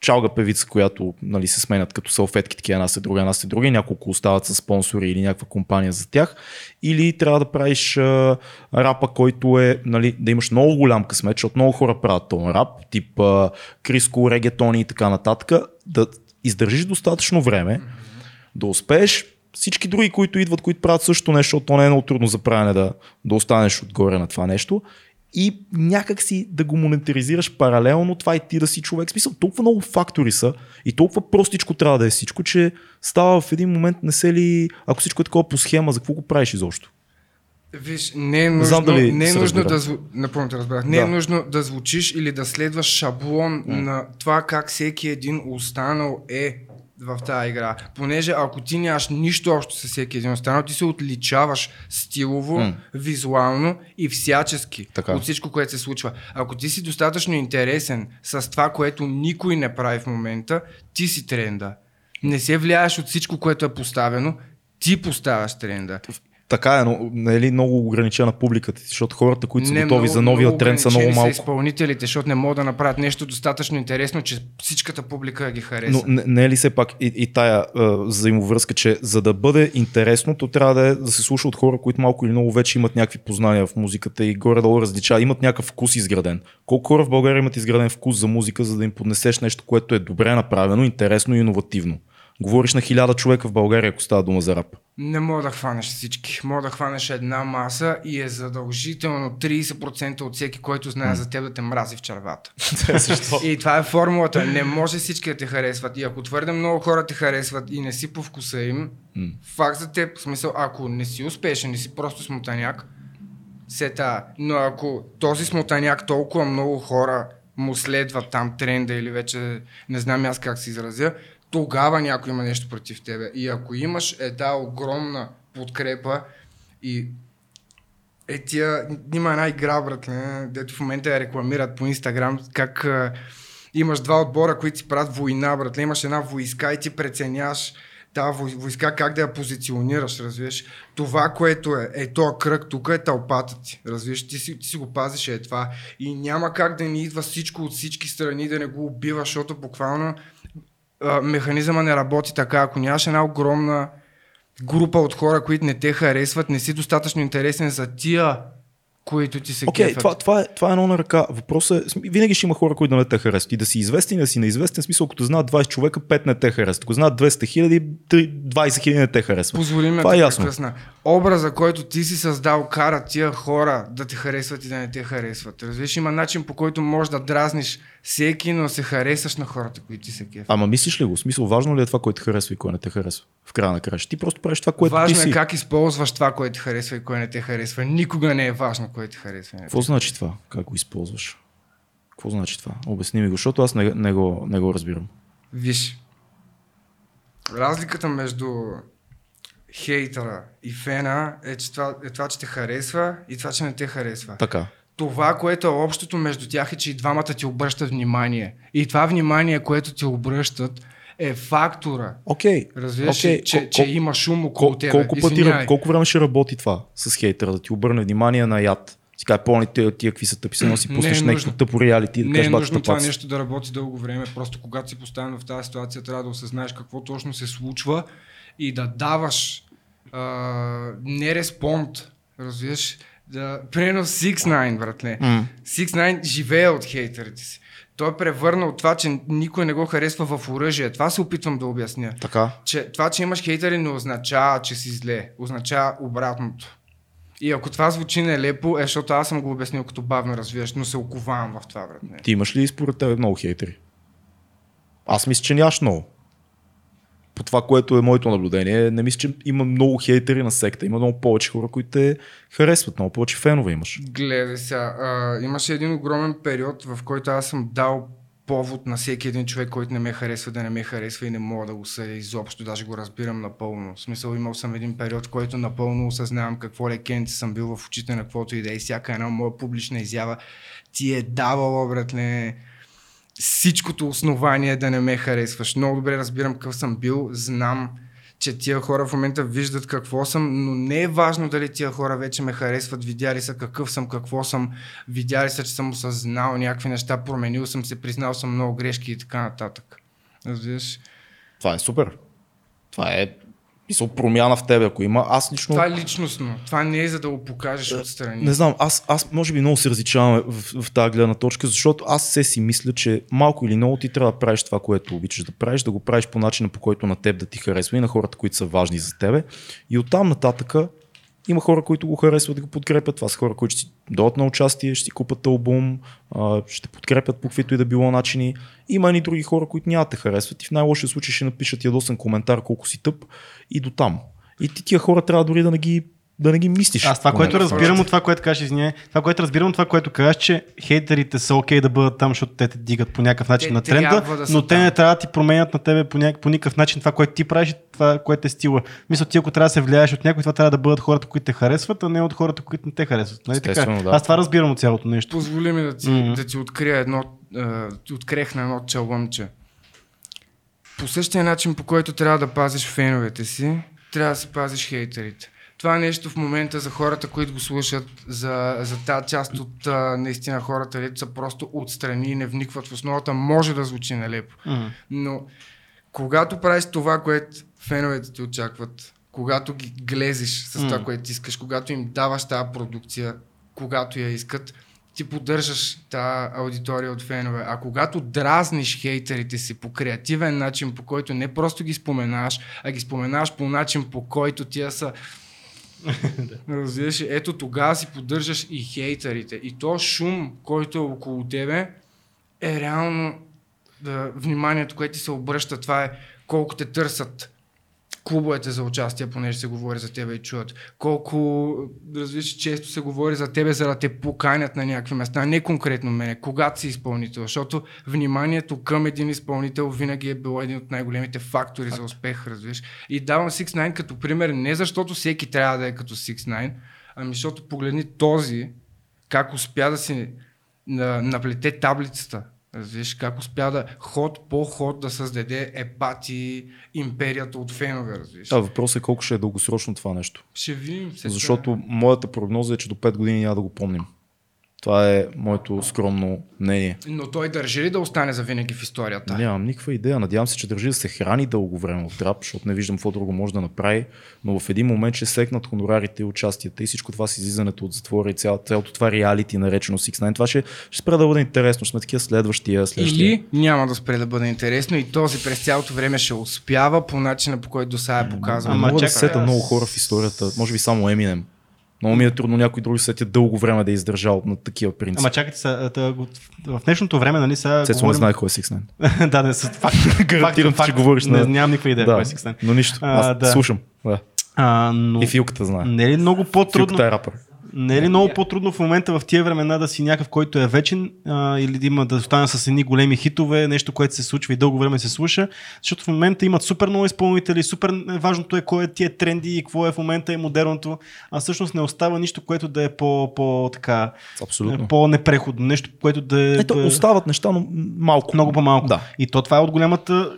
чалга певица, която нали, се сменят като салфетки, такива една след друга, една след друга, и няколко остават с спонсори или някаква компания за тях, или трябва да правиш а, рапа, който е, нали, да имаш много голям късмет, защото много хора правят този рап, тип а, криско, регетони и така нататък, да издържиш достатъчно време, да успееш всички други, които идват, които правят също нещо, то не е много трудно за правене да, да останеш отгоре на това нещо и някак си да го монетаризираш паралелно това и ти да си човек. Смисъл, толкова много фактори са и толкова простичко трябва да е всичко, че става в един момент не се ли, ако всичко е такова по схема, за какво го правиш изобщо? Виж, не е нужно, знам дали не е нужно разбира. да. Напълно те разбрах. Не Да. е нужно да звучиш или да следваш шаблон на това как всеки един останал е в тази игра. Понеже ако ти нямаш нищо общо с всеки един останал, ти се отличаваш стилово, М. визуално и всячески Така. от всичко, което се случва. Ако ти си достатъчно интересен с това, което никой не прави в момента, ти си тренда. Не се влияеш от всичко, което е поставено, ти поставяш тренда. Така е, но нали, много ограничена публиката, защото хората, които са Не, готови за новия тренд са много малко. Са изпълнителите, защото не могат да направят нещо достатъчно интересно, че всичката публика ги хареса. Но не, не е ли все пак и, и тая а, взаимовръзка, че за да бъде интересно, то трябва да, е, да се слуша от хора, които малко или много вече имат някакви познания в музиката и горе-долу различават, имат някакъв вкус изграден. Колко хора в България имат изграден вкус за музика, за да им поднесеш нещо, което е добре направено, интересно и иновативно? Говориш на хиляда човека в България, ако става дума за рап. Не мога да хванеш всички. Мога да хванеш една маса и е задължително 30% от всеки, който знае за теб да те мрази в червата. И това е формулата. Не може всички да те харесват. И ако твърде много хора те харесват и не си по вкуса им, М. факт за теб, в смисъл, ако не си успешен, не си просто смотаняк, се та. Но ако този смотаняк толкова много хора му следват там тренда или вече не знам аз как се изразя, тогава някой има нещо против тебе. И ако имаш една огромна подкрепа и е тия, има една игра, братле, дето в момента я рекламират по Инстаграм, как а, имаш два отбора, които си правят война, братле, имаш една войска и ти преценяваш тази вой- войска как да я позиционираш, разбираш. Това, което е, е този кръг, тук е тълпата ти, разбираш, ти ти си го пазиш е това. И няма как да ни идва всичко от всички страни, да не го убива, защото буквално а, механизъма не работи така. Ако нямаш една огромна група от хора, които не те харесват, не си достатъчно интересен за тия, които ти се Окей, кефят. това, това, е, това е едно на ръка. Въпросът е, винаги ще има хора, които да не те харесват. И да си известен и да си неизвестен, в смисъл, като знаят 20 човека, 5 не те харесват. Ако знаят 200 хиляди, 20 хиляди не те харесват. Позволи ми Това е ясно. прекъсна. Образа, който ти си създал, кара тия хора да те харесват и да не те харесват. Разбираш, има начин по който можеш да дразниш всеки, но се харесаш на хората, които ти се кефят. Ама мислиш ли го? В смисъл, важно ли е това, което те харесва и кое не те харесва? В края на края. Ти просто правиш това, което Важно ти е си. как използваш това, което харесва и кое не те харесва. Никога не е важно, кое ти харесва. те Какво значи това? Как го използваш? Какво значи това? Обясни ми го, защото аз не, не, го, не го разбирам. Виж, разликата между хейтера и фена е, че това, е това, че те харесва и това, че не те харесва. Така. Това, което е общото между тях е, че и двамата ти обръщат внимание. И това внимание, което ти обръщат, е фактора. Окей. Разбираш, Окей, че, кол- че има шум около Кол, тебе. колко, пъти, колко време ще работи това с хейтера, да ти обърне внимание на яд? Си кажа, помни тия, какви са тъпи, Не е пуснеш нещо нужно. тъпо реалити, да Не кажеш е нужно това си. нещо да работи дълго време, просто когато си поставен в тази ситуация, трябва да осъзнаеш какво точно се случва и да даваш а, не респонд, разбираш, да, примерно 6 братле. М. 6 живее от хейтерите си. Той е превърнал това, че никой не го харесва в оръжие. Това се опитвам да обясня. Така. Че това, че имаш хейтери, не означава, че си зле. Означава обратното. И ако това звучи нелепо, е, защото аз съм го обяснил като бавно развиваш, но се оковавам в това, брат. Ти имаш ли според тебе много хейтери? Аз мисля, че нямаш много. По това, което е моето наблюдение, не мисля, че има много хейтери на секта. Има много повече хора, които те харесват. Много повече фенове имаш. Гледай сега, а, имаше един огромен период, в който аз съм дал повод на всеки един човек, който не ме харесва, да не ме харесва и не мога да го съдя изобщо, даже го разбирам напълно. В смисъл имал съм един период, в който напълно осъзнавам какво лекенци съм бил в очите на каквото и да е. Всяка една моя публична изява ти е давала, братле, всичкото основание да не ме харесваш. Много добре разбирам какъв съм бил, знам, че тия хора в момента виждат какво съм, но не е важно дали тия хора вече ме харесват, видяли са какъв съм, какво съм, видяли са, че съм осъзнал някакви неща, променил съм се, признал съм много грешки и така нататък. Разбираш? Това е супер. Това е мисъл, промяна в тебе, ако има. Аз лично... Това е личностно. Това не е за да го покажеш отстрани. Не знам, аз, аз може би много се различаваме в, в тази гледна точка, защото аз се си мисля, че малко или много ти трябва да правиш това, което обичаш да правиш, да го правиш по начина, по който на теб да ти харесва и на хората, които са важни за тебе. И оттам нататъка има хора, които го харесват и го подкрепят. Това са хора, които ще си дойдат на участие, ще си купат албум, ще подкрепят по каквито и да било начини. Има и други хора, които няма да харесват и в най-лошия случай ще напишат ядосен коментар колко си тъп и до там. И ти тия хора трябва дори да не ги, да не ги мислиш. Аз това, което някакъв разбирам от това, което кажеш, извиняй, това, което разбирам от това, което кажеш, че хейтерите са окей да бъдат там, защото те те дигат по някакъв начин Те на тренда, да но те не трябва да ти променят на тебе по, няк... по никакъв начин това, което ти правиш, и това, което е стила. Мисля, ти ако трябва да се влияеш от някой, това трябва да бъдат хората, които те харесват, а не от хората, които не те харесват. Нали така? Да. Аз това разбирам от цялото нещо. Позволи ми да ти, mm-hmm. да ти открия едно, а, ти открехна едно чалъмче. По същия начин, по който трябва да пазиш феновете си, трябва да си пазиш хейтерите. Това нещо в момента за хората, които го слушат, за, за тази част от а, наистина хората, дето са просто отстрани и не вникват в основата, може да звучи нелепо. Мгм. Но когато правиш това, което феновете ти очакват, когато ги глезиш с това, М. което искаш, когато им даваш тази продукция, когато я искат, ти поддържаш тази аудитория от фенове. А когато дразниш хейтерите си по креативен начин, по който не просто ги споменаш, а ги споменаш по начин, по който тия са Разбираш, ли? ето тогава си поддържаш и хейтерите. И то шум, който е около тебе, е реално да, вниманието, което ти се обръща. Това е колко те търсят клубовете за участие, понеже се говори за тебе и чуят. Колко, разбираш, често се говори за тебе, за да те поканят на някакви места. Не конкретно мене, когато си изпълнител. Защото вниманието към един изпълнител винаги е било един от най-големите фактори за успех, разбираш. И давам 6 9 като пример, не защото всеки трябва да е като 6 9 ами защото погледни този, как успя да си на, наплете таблицата. Разбираш как успя да ход по ход да създаде епати империята от фенове, разбираш. Да, въпросът е колко ще е дългосрочно това нещо. Ще видим. се Защото моята прогноза е, че до 5 години няма да го помним. Това е моето скромно мнение. Но той държи ли да остане за винаги в историята? Нямам никаква идея. Надявам се, че държи да се храни дълго време от рап, защото не виждам какво друго може да направи. Но в един момент ще секнат хонорарите и участията и всичко това с излизането от затвора и цялото, цялото това реалити, наречено 6 9 Това ще, ще спре да бъде интересно. Сме такива следващия, следващия. Или няма да спре да бъде интересно и този през цялото време ще успява по начина по който до сега е показал. Ама Ама мога да сета много хора в историята. Може би само Еминем. Много ми е трудно някой друг да сетя дълго време да е издържал на такива принципи. Ама чакайте са, в днешното време, нали, сега Цецо не говорим... знае кой е 6 9 да, не, с факт. Гарантирам, факт, че факт. говориш Не, на- нямам никаква идея кой Да, е Sixten. но нищо. А, Аз да. слушам. Да. А, но... И Филката знае. Не е ли много по-трудно? Филката е рапър. Не е ли много по-трудно в момента в тия времена да си някакъв, който е вечен а, или да има да остане с едни големи хитове, нещо, което се случва и дълго време се слуша, защото в момента имат супер много изпълнители, супер важното е кой е тия тренди и какво е в момента и модерното, а всъщност не остава нищо, което да е по, по така, Абсолютно. по-непреходно, нещо, което да е... Ето, да... остават неща, но малко. Много по-малко. Да. И то това е от голямата.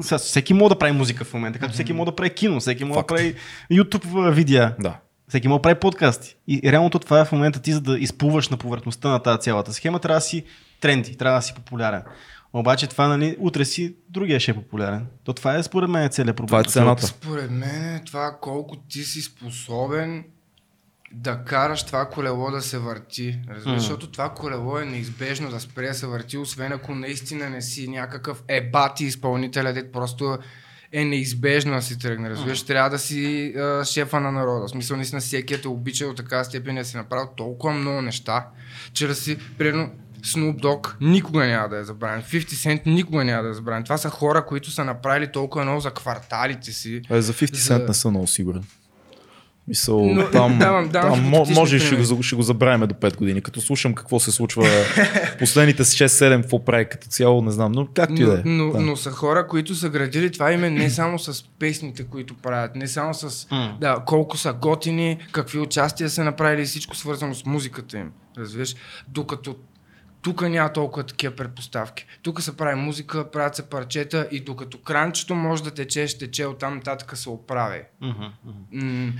Сега, всеки може да прави музика в момента, както всеки може да прави кино, всеки може да прави YouTube а, видеа, Да. Всеки да прави подкасти. И реалното това е в момента ти, за да изплуваш на повърхността на тази цялата схема, трябва да си тренди, трябва да си популярен. Обаче това, нали, утре си другия ще е популярен. То това е според мен целият проблем. Това е цената. Според мен е това колко ти си способен да караш това колело да се върти. Разбираш, защото това колело е неизбежно да спре да се върти, освен ако наистина не си някакъв ебати изпълнителя, дет просто е неизбежно да си тръгне. Разбираш, трябва да си а, шефа на народа. В смисъл, наистина всеки е те обича до така степен да си направил толкова много неща, че да си, примерно, Snoop Dogg никога няма да е забравен. 50 Cent никога няма да е забравен. Това са хора, които са направили толкова много за кварталите си. Е, за 50 За- Cent не съм много сигурен. Мисъл, Но, там, давам- давам там хипотетични може ще го, ще го забравим до 5 години. Като слушам какво се случва последните 6-7, какво прави като цяло, не знам. Но както и да е. но, но са хора, които са градили това име не само с песните, които правят, не само с М. да, колко са готини, какви участия са направили и всичко свързано с музиката им. Разбираш? Докато тук няма толкова такива предпоставки. Тук се прави музика, правят се парчета и докато кранчето може да тече, ще тече, оттам нататък се оправи. Мгм. М,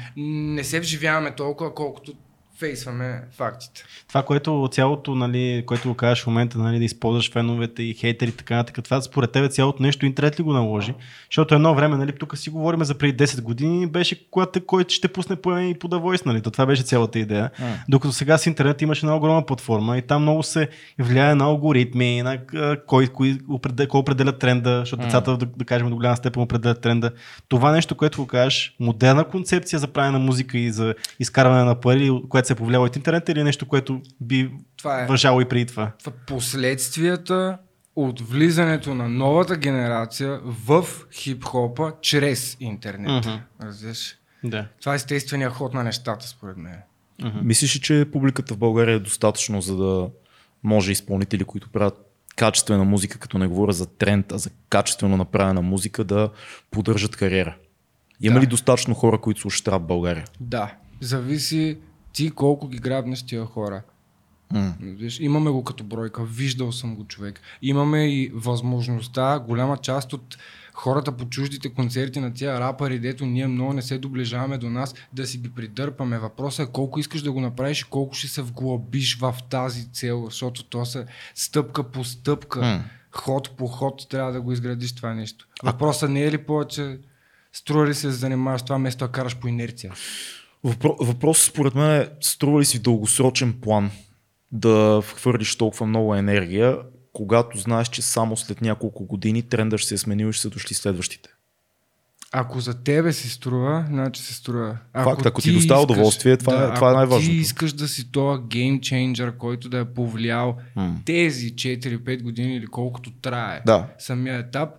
не се вживяваме толкова, колкото фейсваме фактите. Това, което цялото, нали, което го кажеш в момента, нали, да използваш феновете и хейтери и така нататък, това според тебе цялото нещо интернет ли го наложи? Защото едно време, нали, тук си говорим за преди 10 години, беше когато който ще пусне по и по Voice, нали, то това беше цялата идея. М. Докато сега с интернет имаше една огромна платформа и там много се влияе на алгоритми, на а, кой, кой, определя, кой определя тренда, защото децата, да, да кажем, до голяма степен определят тренда. Това нещо, което го кажеш, модерна концепция за правене на музика и за изкарване на пари, което се е повлияло от интернет или е нещо, което би Това е. въжало и преди това? последствията от влизането на новата генерация в хип-хопа чрез интернет. Разбираш? Да. Това е естествения ход на нещата, според мен. Мислиш ли, че публиката в България е достатъчно, за да може изпълнители, които правят качествена музика, като не говоря за тренд, а за качествено направена музика, да поддържат кариера? Има Да. ли достатъчно хора, които слушат рап в България? Да. Зависи ти колко ги грабнеш тия хора. М. Виж, имаме го като бройка, виждал съм го човек. Имаме и възможността, голяма част от хората по чуждите концерти на тия рапъри, дето ние много не се доближаваме до нас, да си ги придърпаме. Въпросът е колко искаш да го направиш и колко ще се вглъбиш в тази цел, защото то са стъпка по стъпка, М. ход по ход трябва да го изградиш това нещо. Въпросът не е ли повече струва ли се да занимаваш това, вместо да караш по инерция? Въпро... Въпросът според мен е, струва ли си дългосрочен план да хвърлиш толкова много енергия, когато знаеш, че само след няколко години тренда ще се е сменил и ще са дошли следващите. Ако за тебе си струва, значи се струва. Факт, ако ти доставя удоволствие, това е- това е ако най-важното. Ти искаш да си този геймченджър, който да е повлиял М. тези 4-5 години или колкото трае Да. самия етап,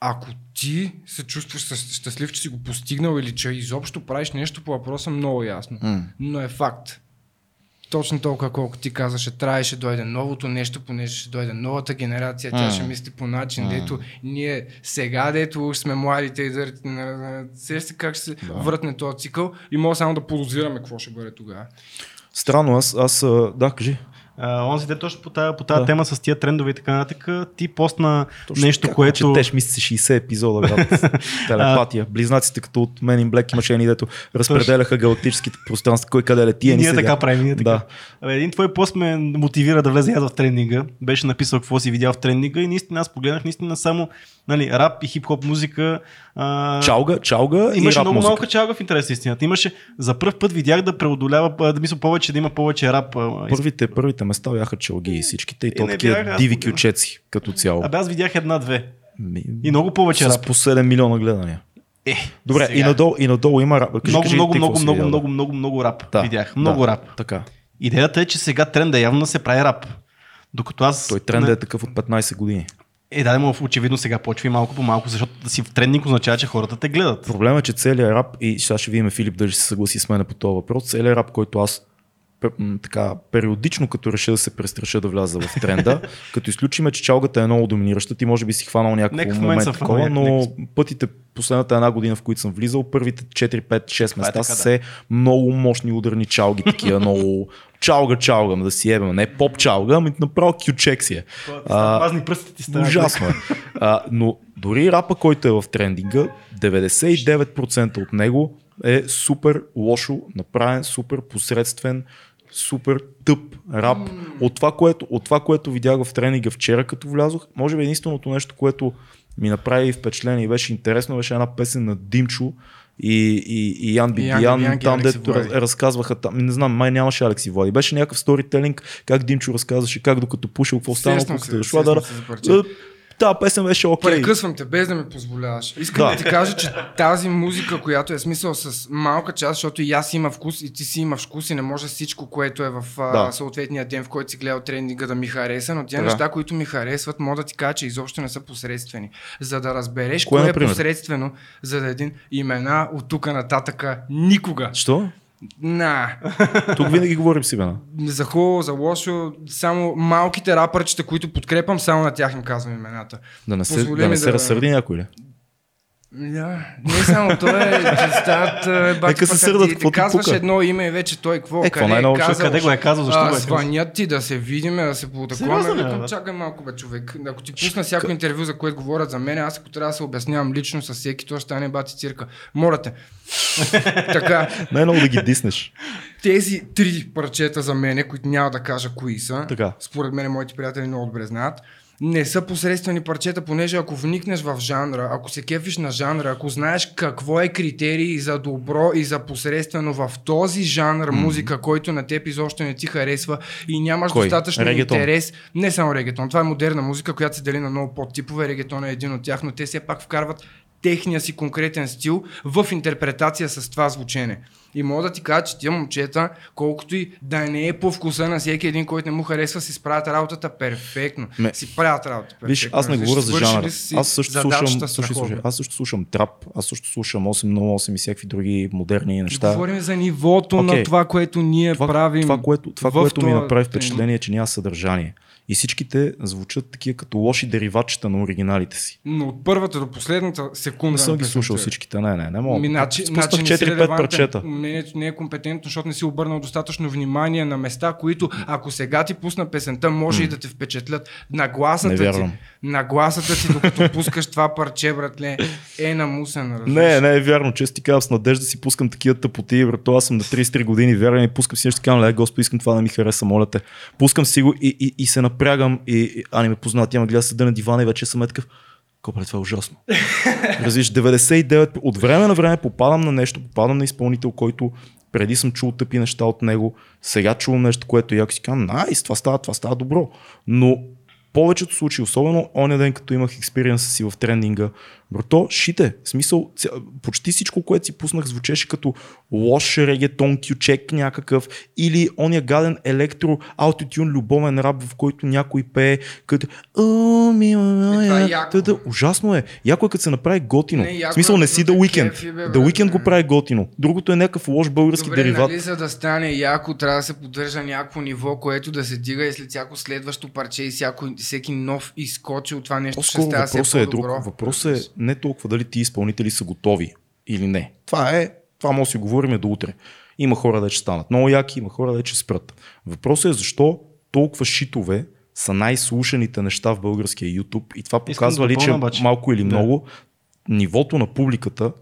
ако ти се чувстваш щас- щастлив, че си го постигнал или че изобщо правиш нещо по въпроса, много ясно. М. Но е факт. Точно толкова, колко ти каза, ще трябва, ще дойде новото нещо, понеже ще дойде новата генерация, тя М. ще мисли по начин, М. дето ние сега, дето сме младите и дърти, сещате как ще се Да. въртне този цикъл и може само да подозираме какво ще бъде тогава. Странно, аз, аз да, кажи. А, онзи ден точно по тази, по тази Да. тема с тия трендове и така нататък, ти постна Точно нещо, така, което... Четеш, мисля си 60 епизода, брат. Телепатия. Близнаците като от Men in Black имаше едни, дето разпределяха галактическите пространства, кой къде лети. а ние седя. така правим, ние така. Да. Един твой пост ме мотивира да влезе аз в трендинга. Беше написал какво си видял в трендинга и наистина аз погледнах наистина само нали, рап и хип-хоп музика. А... Чалга, чалга и Имаше рап много музика. малка чалга в интерес на истината. Имаше за първ път видях да преодолява, да мисля повече, да има повече рап. Първите, първите места бяха челги и всичките и Е, то такива диви кючеци като цяло. Абе аз видях една-две. Ми, И много повече с рап. по 7 милиона гледания. Е, Добре, сега. и надолу, и надолу има рап. Кажи, Много, кажи, много, много, много, видял, много, много, много рап да. видях. Много да, рап. Така. Идеята е, че сега тренда явно се прави рап. Докато аз... Той тренд не- е такъв от 15 години. Е, да, но очевидно сега почва и малко по малко, защото да си в трендинг означава, че хората те гледат. Проблемът е, че целият рап, и сега ще видим Филип дали ще се съгласи с мен по този въпрос, целият рап, който аз така, периодично, като реша да се престраша да вляза в тренда, като изключиме, че чалгата е много доминираща, ти може би си хванал Някакъв момент, момент такова, но някакъв- пътите последната една година, в които съм влизал, първите 4, 5, 6 Това е места така, са да. се много мощни ударни чалги, такива много чалга чалга, ма да си ебем, не поп чалга, ами направо кючек си е. А, Мазни пръстите ти стават. Ужасно е. А, но дори рапа, който е в трендинга, 99% от него е супер лошо направен, супер посредствен, супер тъп рап. От това, което, от това, което видях в тренинга вчера, като влязох, може би единственото нещо, което ми направи впечатление и беше интересно, беше една песен на Димчо и, и, и Ян Бибиян, там Алекси дето Влади. раз, разказваха там, не знам, май нямаше Алекси Влади. Беше някакъв сторителинг, как Димчо разказваше как докато пушил, какво станало, колко се, дошла да, Та песен беше окей. Прекъсвам те, без да ми позволяваш. Искам да. Да. ти кажа, че тази музика, която е смисъл с малка част, защото и аз имам вкус и ти си имаш вкус и не може всичко, което е в Да. съответния ден, в който си гледал трендинга да ми хареса, но тия Така. неща, които ми харесват, мога да ти кажа, че изобщо не са посредствени. За да разбереш Кое, кое, е например? посредствено, за да един имена от тук нататъка никога. Що? На, Тук винаги говорим си, бе. за хубаво, за лошо, само малките рапърчета, които подкрепям, само на тях им казвам имената. Да не се, Позволи да не се да- разсърди някой ли? Да, не само той е, че стават е, бати се сърдат, ти- какво ти казваш пука? едно име и вече той какво, Е, какво къде, най-ново, е казал, Къде го е казал, защо а, го е звънят ти да се видиме, да се. Сериозно ли, Викам, чакай малко бе човек. Ако ти пусна всяко интервю, за което говорят за мен, аз ако трябва да се обяснявам лично с всеки, то ще стане бати цирка. Моля те. така, Най-много да ги диснеш. тези три парчета за мене, които няма да кажа кои са, Така. според мен моите приятели много добре знаят, не са посредствени парчета, понеже ако вникнеш в жанра, ако се кефиш на жанра, ако знаеш какво е критерий за добро и за посредствено в този жанр музика, който на теб изобщо не ти харесва и нямаш Кой? достатъчно Регетон? интерес, не само регетон, това е модерна музика, която се дели на много подтипове, регетон е един от тях, но те все пак вкарват техния си конкретен стил в интерпретация с това звучене. И мога да ти кажа, че тия момчета, колкото и да не е по вкуса на всеки един, който не му харесва, си справят работата перфектно. Ме- Си правят работа перфектно. Виж, аз не говоря за си Аз също слушам, страхотно. слушай, аз също слушам трап, аз също слушам 808 и всякакви други модерни неща. Говорим за нивото на Окей. това, което ние това, правим. това, което, това, което ми направи впечатление е, че няма съдържание. И всичките звучат такива като лоши дериватчета на оригиналите си. Но от първата до последната секунда. Не съм на ги слушал всичките, не, не, не мога. Ми, значи, Спуснах значи не си 4-5 релевантен. парчета. Не не е компетентно, защото не си обърнал достатъчно внимание на места, които ако сега ти пусна песента, може и да те впечатлят. Нагласата ти, нагласата ти, докато пускаш това парче, братле, е намусена. разбираш? Не, не е вярно, че ти казвам с надежда си пускам такива тъпоти, брато, аз съм на 33 години, вярвам и пускам си нещо, казвам, ле, Господи, искам това да ми хареса, моля те. Пускам си го и, и, и се напрягам и, и Ани ме познава, тя ме гледа седа на дивана и вече съм е такъв. Копре, това е ужасно. Разбираш, 99, от време на време попадам на нещо, попадам на изпълнител, който преди съм чул тъпи неща от него, сега чувам нещо, което яко си казвам, найс, това става, това става добро. Но повечето случаи, особено оня ден, като имах експириенса си в трендинга, брато, шите. В смисъл, почти всичко, което си пуснах, звучеше като лош регетон, кючек някакъв, или оня гаден електро, аутотюн, любовен раб, в който някой пее, като «О, мила това е моя». яко. Та, да, ужасно е. Яко е като се направи готино. Не, в смисъл, е, не си бе, The брат, Weeknd го прави готино. Другото е някакъв лош български Добре, дериват. нали, за да стане яко, трябва да се поддържа някакво ниво, което да се дига и след всяко следващо парче и всяко, всеки нов изкочи от това нещо ще По-скоро става все въпросът е друг. Въпросът е не толкова дали ти изпълнители са готови или не. Това е, това може да си говорим до утре. Има хора да ще станат много яки, има хора да ще спрат. Въпросът е защо толкова шитове са най-слушаните неща в българския YouTube и това показва да ли, че обаче. малко или Да. много нивото на публиката,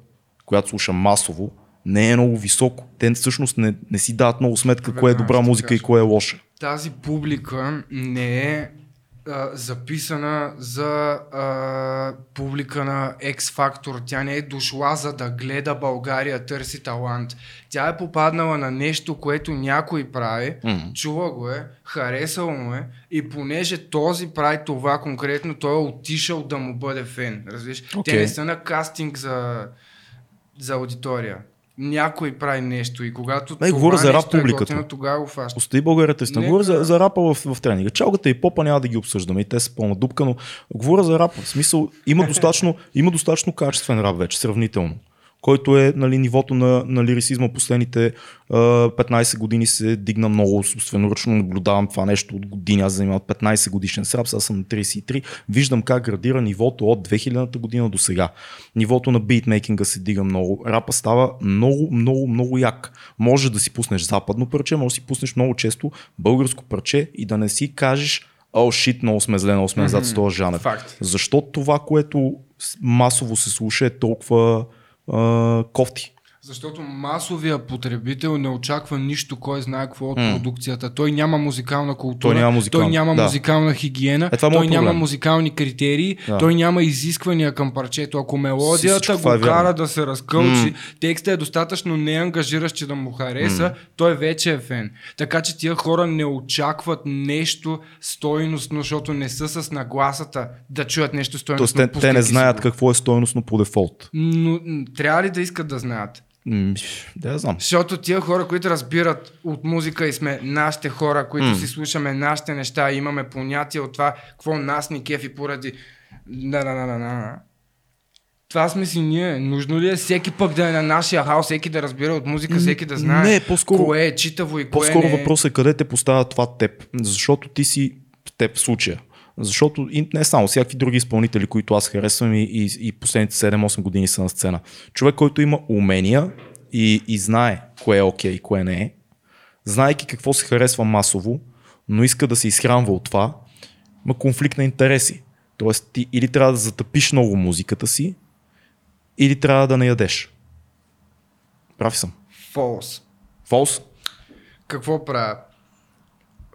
която слуша масово, не е много високо. Те всъщност не, не си дават много сметка кое е добра музика и кое е лоша. Тази публика не е а, записана за а, публика на X Factor. Тя не е дошла за да гледа България, търси талант. Тя е попаднала на нещо, което някой прави, Мгм. чула го е, харесал му е и понеже този прави това конкретно, той е отишъл да му бъде фен. Разбираш? Те не са на кастинг за, за аудитория. Някой прави нещо и когато Не, това говоря за рап е публиката. готино, тогава фаща. Остави българите Нека- Говоря за, за рапа в, в тренинга. Чалгата и попа няма да ги обсъждаме и те са пълна дупка, но говоря за рапа. В смисъл, има достатъчно, има достатъчно качествен рап вече, сравнително който е нали, нивото на, на лирицизма последните а, 15 години се дигна много. Собственоръчно наблюдавам това нещо от години. Аз занимавам 15 годишен с рап, сега съм на 33. Виждам как градира нивото от 2000-та година до сега. Нивото на битмейкинга се дига много. Рапа става много, много, много як. Може да си пуснеш западно парче, може да си пуснеш много често българско парче и да не си кажеш О, шит, много сме зле, много сме назад с този жанр. Факт. Защо това, което масово се слуша е толкова а, кофти? Защото масовия потребител не очаква нищо, кой знае какво от продукцията. Той няма музикална култура, Той няма музикална, той няма да. музикална хигиена, Е, е той моят няма проблем. музикални критерии, Да. той няма изисквания към парчето. Ако мелодията го е кара да се разкълчи, текстът е достатъчно неангажиращ, че да му хареса, той вече е фен. Така че тия хора не очакват нещо стойностно, защото не са с нагласата да чуят нещо Тоест, стойностно. те, те не знаят какво е стойностно по дефолт. Но трябва ли да искат да знаят? Да, я знам. Защото тия хора, които разбират от музика и сме нашите хора, които си слушаме нашите неща и имаме понятие от това, какво нас ни кефи поради... Да, да, да, да, да. Това сме си ние. Нужно ли е всеки пък да е на нашия хаос, всеки да разбира от музика, всеки да знае не, по-скоро- кое е читаво и кое По-скоро не е. въпросът е къде те поставя това теб. Защото ти си теб в случая. Защото и не само, всякакви други изпълнители, които аз харесвам и, и, и последните 7-8 години са на сцена. Човек, който има умения и, и знае кое е окей и кое не е, знаеки какво се харесва масово, но иска да се изхранва от това, има конфликт на интереси. Тоест ти или трябва да затъпиш много музиката си, или трябва да не ядеш. Прав съм. Фолс. Фолс? Какво правя?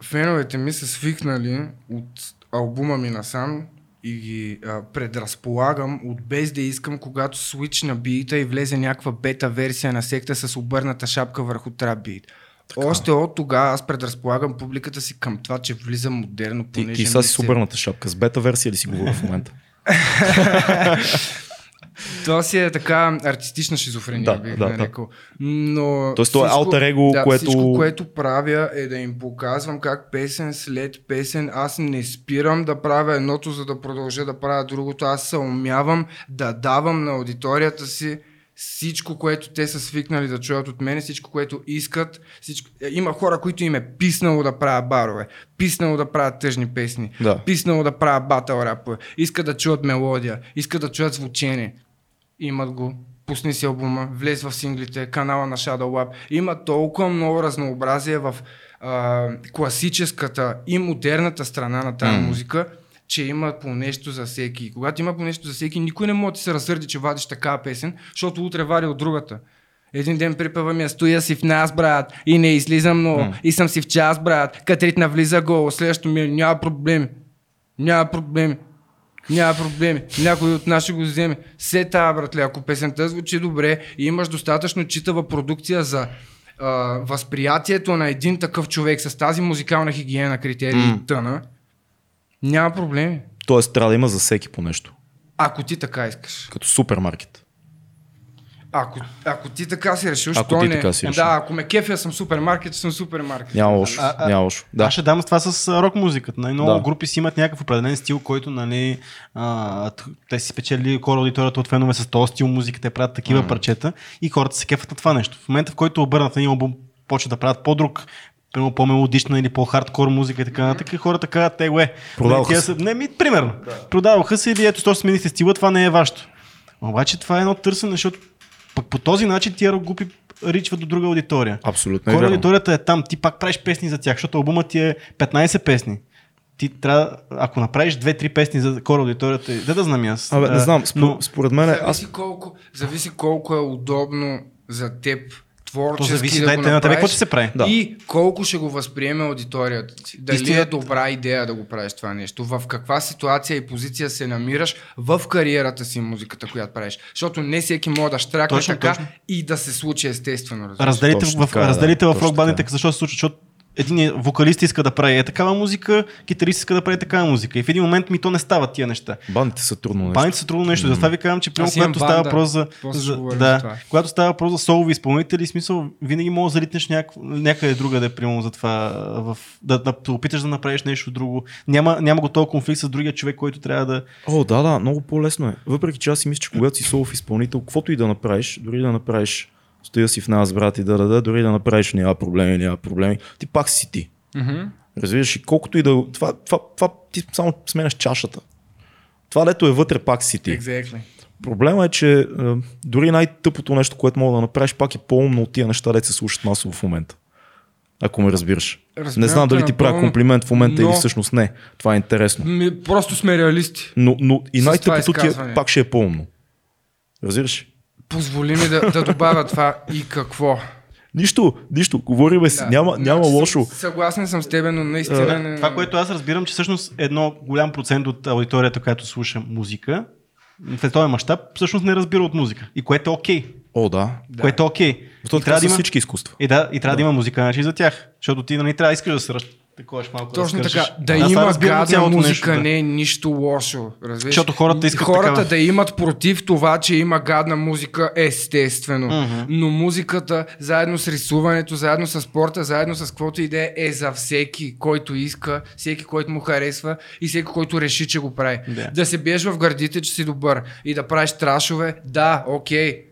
Феновете ми са свикнали от албума ми насам и ги а, предразполагам от без да искам, когато свич на бита и влезе някаква бета версия на секта с обърната шапка върху трап бит. Още от тогава аз предразполагам публиката си към това, че влиза модерно, Ти, ти не си с обърната шапка. С бета версия ли си говоря в момента? Това си е така артистична шизофрения, Да, бих да, нарекал. Но Тоест, то е алтер его, да, което- Всичко, което правя е да им показвам как песен след песен аз не спирам да правя едното, за да продължа да правя другото. Аз се умявам да давам на аудиторията си всичко, което те са свикнали да чуят от мен, всичко, което искат. Всичко... е, Има хора, които им е писнало да правят барове, писнало да правят тъжни песни, Да. писнало да правят батъл рапа, искат да чуят мелодия, искат да чуят звучение. Имат го, пусни си албума, влез в синглите, канала на Shadow Lab. Има толкова много разнообразие в а, класическата и модерната страна на тази М. музика, че има по нещо за всеки. И когато има по нещо за всеки, никой не може да се разсърди, че вадиш такава песен, защото утре вади от другата. Един ден припева ми, стоя си в нас, брат, и не излизам много, М. и съм си в час, брат, Катрит навлиза гол, следващото ми е, няма проблеми. Няма проблеми. Няма проблеми. Някой от нас ще го вземе. Се тая, братле, ако песента звучи добре и имаш достатъчно читава продукция за а, възприятието на един такъв човек с тази музикална хигиена, критерии и тъна, няма проблеми. Тоест трябва да има за всеки по нещо. Ако ти така искаш. Като супермаркет. Ако, ако ти така си решил, Ако ти не? така си решил. Да, ако ме кефя съм супермаркет, съм супермаркет. Няма лошо. А, а, Няма лошо. Да. Аз ще дам с това с рок музиката. Най- много Да. групи си имат някакъв определен стил, който нали, а, те си спечели хора аудиторията от фенове с този стил музика, те правят такива М. парчета и хората се кефат на това нещо. В момента, в който обърнат един албум, почва да правят по-друг примерно по-мелодична или по-хардкор музика и така нататък, и хората казват, те, уе, Продаваха тия се. Не, ми, примерно. Продаваха се или ето, що сменихте стила, това не е вашето. Обаче това е едно търсене, защото пък по този начин тия рок групи ричват до друга аудитория. Абсолютно е Хора, вярно. аудиторията е там, ти пак правиш песни за тях, защото албумът ти е 15 песни. Ти трябва, ако направиш 2-3 песни за хора аудиторията, да да знам аз. Абе, не знам, спор, но според мен аз Зависи, колко, зависи колко е удобно за теб то творчески зависи да да, го на тебе какво направиш ще се прави. Да. и колко ще го възприеме аудиторията ти. Дали Истина- е добра идея да го правиш това нещо. В каква ситуация и позиция се намираш в кариерата си музиката, която правиш. Защото не всеки може да штракне Точно, така точно. и да се случи естествено. разбираш. Разделите Точно в, така разделите да, в точно рок бандите, така е. защо се случва, защото един вокалист иска да прави е такава музика, китарист иска да прави такава музика. И в един момент ми то не става тия неща. бандите са трудно нещо. Бандите са трудно нещо. Затова ви казвам, че имам когато става банда. въпрос за, за, да, това. когато става въпрос за солови изпълнители, смисъл, винаги може да залитнеш няк... някъде другаде, примерно за това, в... да, да, да опиташ да направиш нещо друго. Няма, няма го този конфликт с другия човек, който трябва да... О, да, да, много по-лесно е. Въпреки че аз си мисля, че когато си солов изпълнител, каквото и да направиш, дори да направиш, стоя си в нас, брат, и да, да, да, дори да направиш няма проблеми, няма проблеми, ти пак си ти. Разбираш, и колкото и да. Това, това, това ти само сменяш чашата. Това лето е вътре, пак си ти. Exactly. Проблема е, че е, дори най-тъпото нещо, което мога да направиш, пак е по-умно от тия неща, де се слушат масово в момента. Ако ме разбираш. Разбирам не знам дали ти правя комплимент в момента но- или всъщност не. Това е интересно. Ми, просто сме реалисти. Но, но и най-тъпото ти е, пак ще е по-умно. Разбираш? Позволи ми да, да добавя това и какво. Нищо, нищо, говориме си, Да. няма, няма Значи лошо. Съм, съгласен съм с тебе, но наистина не... Това, което аз разбирам, че всъщност едно голям процент от аудиторията, която слуша музика, в този мащаб, всъщност не разбира от музика. И което е окей. О, да. Да. Което е окей. То И това трябва да има- всички изкуства. И да, и трябва да. има музика значи, за тях. Защото ти нали, трябва да искаш да се разтаковаш малко. Точно да така. Да това има гадна музика нещо, да. не е нищо лошо. Разбираш? Защото хората искат Хората такава. да имат против това, че има гадна музика, естествено. Мгм. Но музиката, заедно с рисуването, заедно с спорта, заедно с каквото идея, е за всеки, който иска, всеки, който му харесва и всеки, който реши, че го прави. Да. Да се биеш в гърдите, че си добър и да правиш трашове, да, окей.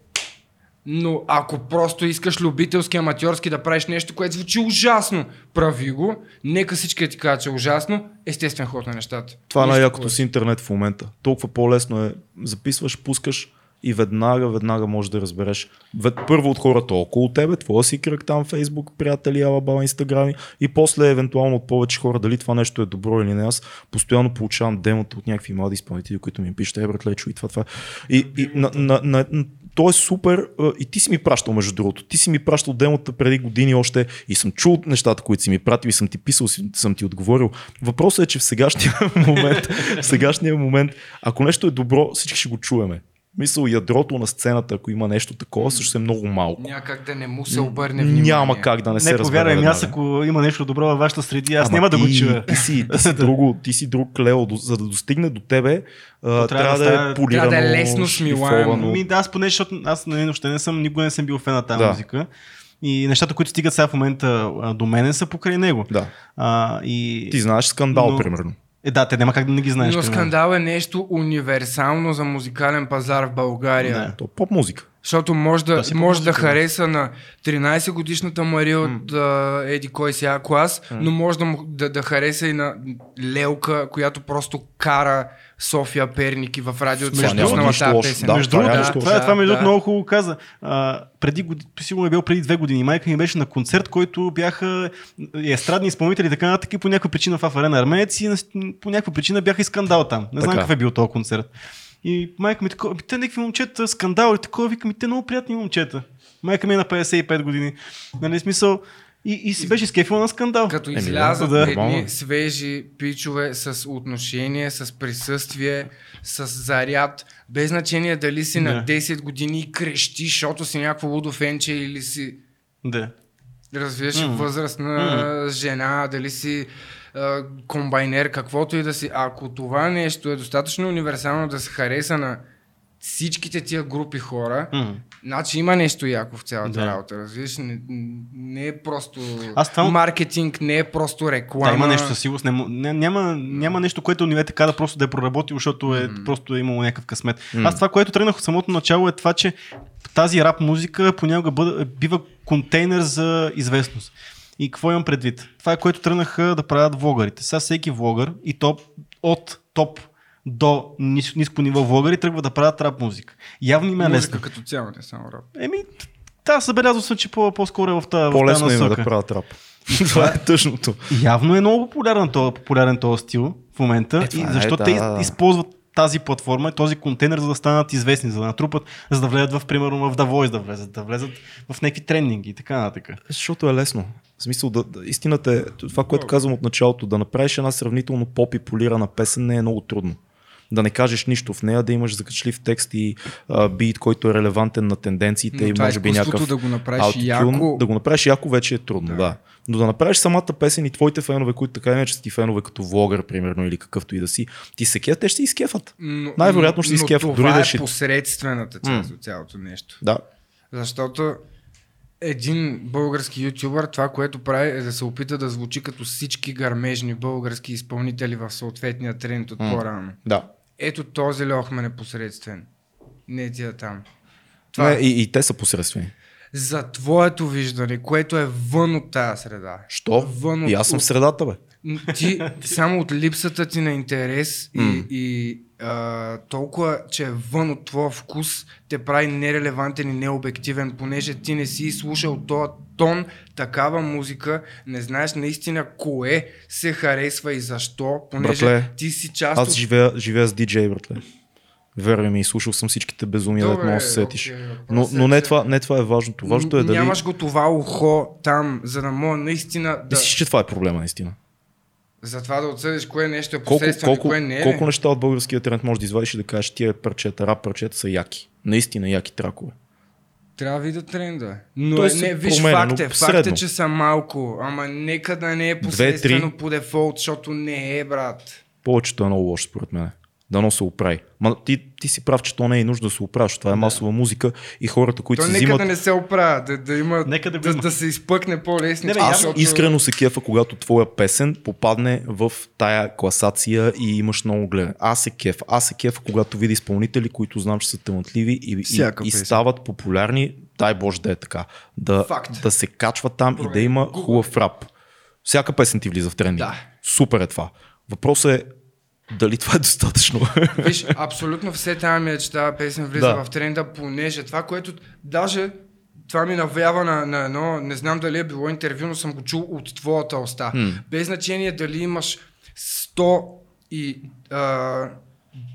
Но ако просто искаш любителски, аматьорски да правиш нещо, което звучи ужасно, прави го. Нека всички ти кажат, че е ужасно. Естествен ход на нещата. Това е най-якото с интернет в момента. Толкова по-лесно е. Записваш, пускаш и веднага, веднага можеш да разбереш. Вед- Първо от хората около тебе, твоя си кръг там, Фейсбук, приятели, Алабала, Инстаграми и после евентуално от повече хора, дали това нещо е добро или не. Аз постоянно получавам демота от някакви млади изпълнители, които ми пишат, е, братле, чуй това, това. И, и на, на, на, на, то е супер и ти си ми пращал между другото. Ти си ми пращал демота преди години още и съм чул нещата, които си ми пратил и съм ти писал, съм ти отговорил. Въпросът е, че в сегашния момент, в сегашния момент, ако нещо е добро, всички ще го чуеме. Мисъл, ядрото на сцената, ако има нещо такова, също е много малко. Някак да не му се обърне внимание. Няма как да не, се Не, разбере. повярвай ми, аз ако има нещо добро във вашата среди, аз Ама няма да го ти- чуя. Ти си, ти си, друго, ти си друг Лео, за да достигне до тебе, а, трябва, да да, е полирано, трябва да е лесно шлифовано. Ми, да, аз поне, защото аз нали, въобще не съм, никога не съм бил фен на тази Да. музика. И нещата, които стигат сега в момента до мене, са покрай него. Да. А, и... Ти знаеш скандал, Но- примерно. Е, да, те няма как да не ги знаеш. Но скандал е нещо универсално за музикален пазар в България. Да. То поп музика. Защото може да, Да си може да хареса на 13 годишната Мария от а, Еди кой сега клас, но може да, му- да, да хареса и на Лелка, която просто кара София Перники в радиото. Няма пуснала тази лошо. песен. Да, между другото, няма да, нищо това, е, това между другото да. много хубаво каза. А, преди, годи- сигурно е бил преди две години. Майка ми беше на концерт, който бяха и естрадни изпълнители и така нататък. И по някаква причина в Арена Армеец и по някаква причина бяха и скандал там. Не знам Така. какъв е бил този концерт. И майка ми такова, «Ами те някакви момчета, скандал и такова, викам, те много приятни момчета. Майка ми е на 55 години. Нали, смисъл, и, и си беше скефила на скандал. Като излязат да, едни свежи пичове с отношение, с присъствие, с заряд, без значение дали си на Да. 10 години и крещиш, защото си някакво лудо фенче или си Да. развиваш М. възрастна жена, дали си а, комбайнер, каквото и да си. Ако това нещо е достатъчно универсално да се хареса на всичките тия групи хора, М. значи има нещо яко в цялата Да. работа, разбираш? Не, не е просто Аз това- маркетинг, не е просто реклама. Да, има нещо със сигурност. Не, няма, няма нещо, което ни е така да просто да е проработил, защото е, просто е имало някакъв късмет. Аз това, което тръгнах от самото начало е това, че тази рап музика понякога бъде, бива контейнер за известност. И какво имам предвид? Това е което тръгнаха да правят влогарите. Сега всеки влогър и топ, от топ до нис, ниско ниво влогари тръгва да правят рап музика. Явно им е лесно. Музика като цяло, не само рап. Еми, да, забелязал съм, че по- по-скоро е в тази, По-лесно е насока. да правят рап. Това е тъжното. Явно е много популярен този, популярен този стил в момента. Е, и това е, защо да, те да, да. използват тази платформа и този контейнер, за да станат известни, за да натрупат, за да влезат в, примерно, в The Voice да влезат, да влезат в някакви тренинги и така нататък. Защото е лесно. В смисъл, да, да, истината е, това, което казвам от началото, да направиш една сравнително по-популирана песен не е много трудно. Да не кажеш нищо в нея, да имаш закачлив текст и а, бит, който е релевантен на тенденциите Но и това може би някакъв да го направиш аутотюн. яко- Да го направиш яко вече е трудно, да. да. Но да направиш самата песен и твоите фенове, които така иначе са ти фенове като влогър, примерно, или какъвто и да си, ти се кефят, те ще изкефат. Но, Най-вероятно ще но изкефа, това дори да е е шит. посредствената част от цялото нещо. Да. Защото един български ютубър, това, което прави е да се опита да звучи като всички гармежни български изпълнители в съответния тренд от М. по-рано. Да. Ето този Лехман е посредствен. Не тия там. Това... Не, и, и те са посредствени. За твоето виждане, което е вън от тази среда. Що? Вън от, И аз съм в средата, бе. ти само от липсата ти на интерес и, М. и а, толкова, че е вън от твоя вкус, те прави нерелевантен и необективен, понеже ти не си слушал този тон, такава музика, не знаеш наистина кое се харесва и защо, понеже Братле, ти си част Аз от... живея, живея с диджей, братле. Вервай ми, слушал съм всичките безумия, да може да се сетиш. окей, но, въпросът но е, не, това, не това е важното. Важното е дали... Нямаш го това ухо там, за да мога наистина да... Мислиш, че това е проблема, наистина. За това да отсъдиш кое нещо е Колко, посредствено и колко, кое не е. колко неща от българския тренд можеш да извадиш и да кажеш, тия парчета, рап парчета са яки. Наистина яки тракове. Трябва да видя тренда. Но Той е, не, виж, променя, факт е, факт е, че са малко, ама нека да не е посредствено по дефолт, защото не е, брат. Повечето е много лошо, според мен. Дано се оправи. Ма ти, ти си прав, че то не е и нужда да се оправи, защото това е масова музика и хората, които То си нека взимат... да не се оправя, да, да има, Нека да да, да се изпъкне по-лесно. Аз Защото- искрено се кефа, когато твоя песен попадне в тая класация и имаш много гледане. Аз се кефа. Аз се кефа, когато видя изпълнители, които знам, че са талантливи и, и, Всяка и стават популярни. Дай Боже да е така. Да, Факт. да се качва там и да има хубав рап. Всяка песен ти влиза в тренди. Да. Супер е това. Въпросът е дали това е достатъчно. Виж, абсолютно все тази ми е, че тази песен влиза Да. в тренда, понеже това, което даже това ми навява на, на едно, не знам дали е било интервю, но съм го чул от твоята уста. М. Без значение дали имаш 100 и а,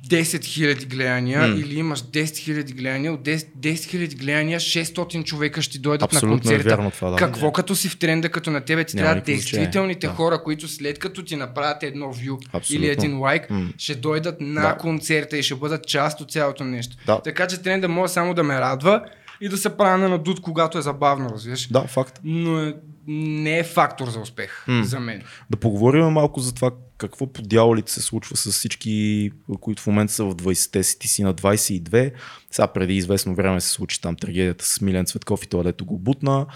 10 хиляди гледания М. или имаш 10 хиляди гледания, от 10 10 хиляди гледания 600 човека ще дойдат Абсолютно на е концерта. вярно това, да. Какво като си в тренда, като на тебе ти Няма трябва действителните Да. хора, които след като ти направят едно вю Абсолютно. или един лайк, М. ще дойдат на Да. концерта и ще бъдат част от цялото нещо. Да. Така че тренда може само да ме радва и да се правя на надут, когато е забавно, разбираш. да, факт. Но е, не е фактор за успех М. за мен. Да поговорим малко за това какво по дяволите се случва с всички, които в момента са в 20-те си, ти си на 22. Сега преди известно време се случи там трагедията с Милен Цветков и това, дето го бутна.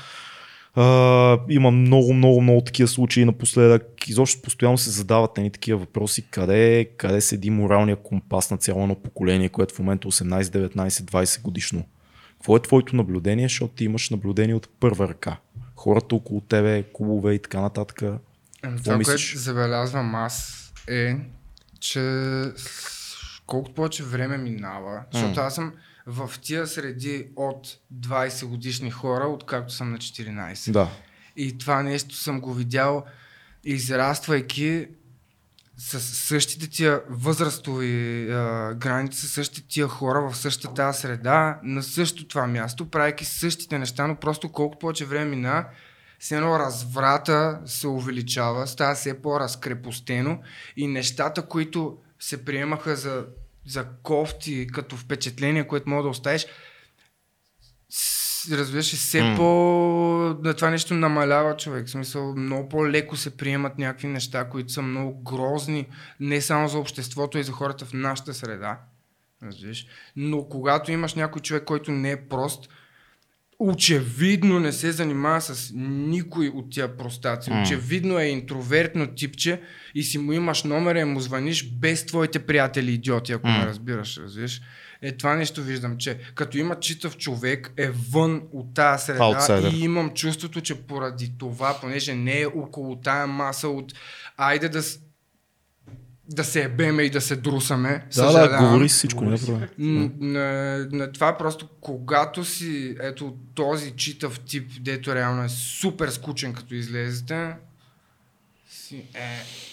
Uh, има много, много, много такива случаи напоследък. Изобщо постоянно се задават едни такива въпроси. Къде, къде седи моралния компас на цяло едно поколение, което в момента е 18, 19, 20 годишно? Какво е твоето наблюдение, защото ти имаш наблюдение от първа ръка? Хората около тебе, клубове и така нататък. Ами, Това, мислиш? което забелязвам аз е, че колкото повече време минава, защото аз съм в тия среди от 20 годишни хора, откакто съм на 14. Да. И това нещо съм го видял, израствайки с същите тия възрастови а, граници, същите тия хора в същата среда, на същото това място, правейки същите неща, но просто колкото повече време мина, все едно разврата се увеличава, става все по-разкрепостено и нещата, които се приемаха за, за кофти като впечатление, което мога да оставиш, разбираш, ли, все М. по... На това нещо намалява човек. В смисъл, много по-леко се приемат някакви неща, които са много грозни, не само за обществото, и за хората в нашата среда. Разбираш? Но когато имаш някой човек, който не е прост, очевидно не се занимава с никой от тия простаци. М. Очевидно е интровертно типче и си му имаш номера и му звъниш без твоите приятели идиоти, ако М. ме разбираш. Разбираш? Е, това нещо виждам, че като има читав човек, е вън от тази среда Аутсайдер. и имам чувството, че поради това, понеже не е около тая маса от айде да, да се ебеме и да се друсаме. Да, да, говори си всичко, не е проблем. На, на това просто, когато си ето този читав тип, дето реално е супер скучен като излезете, си е...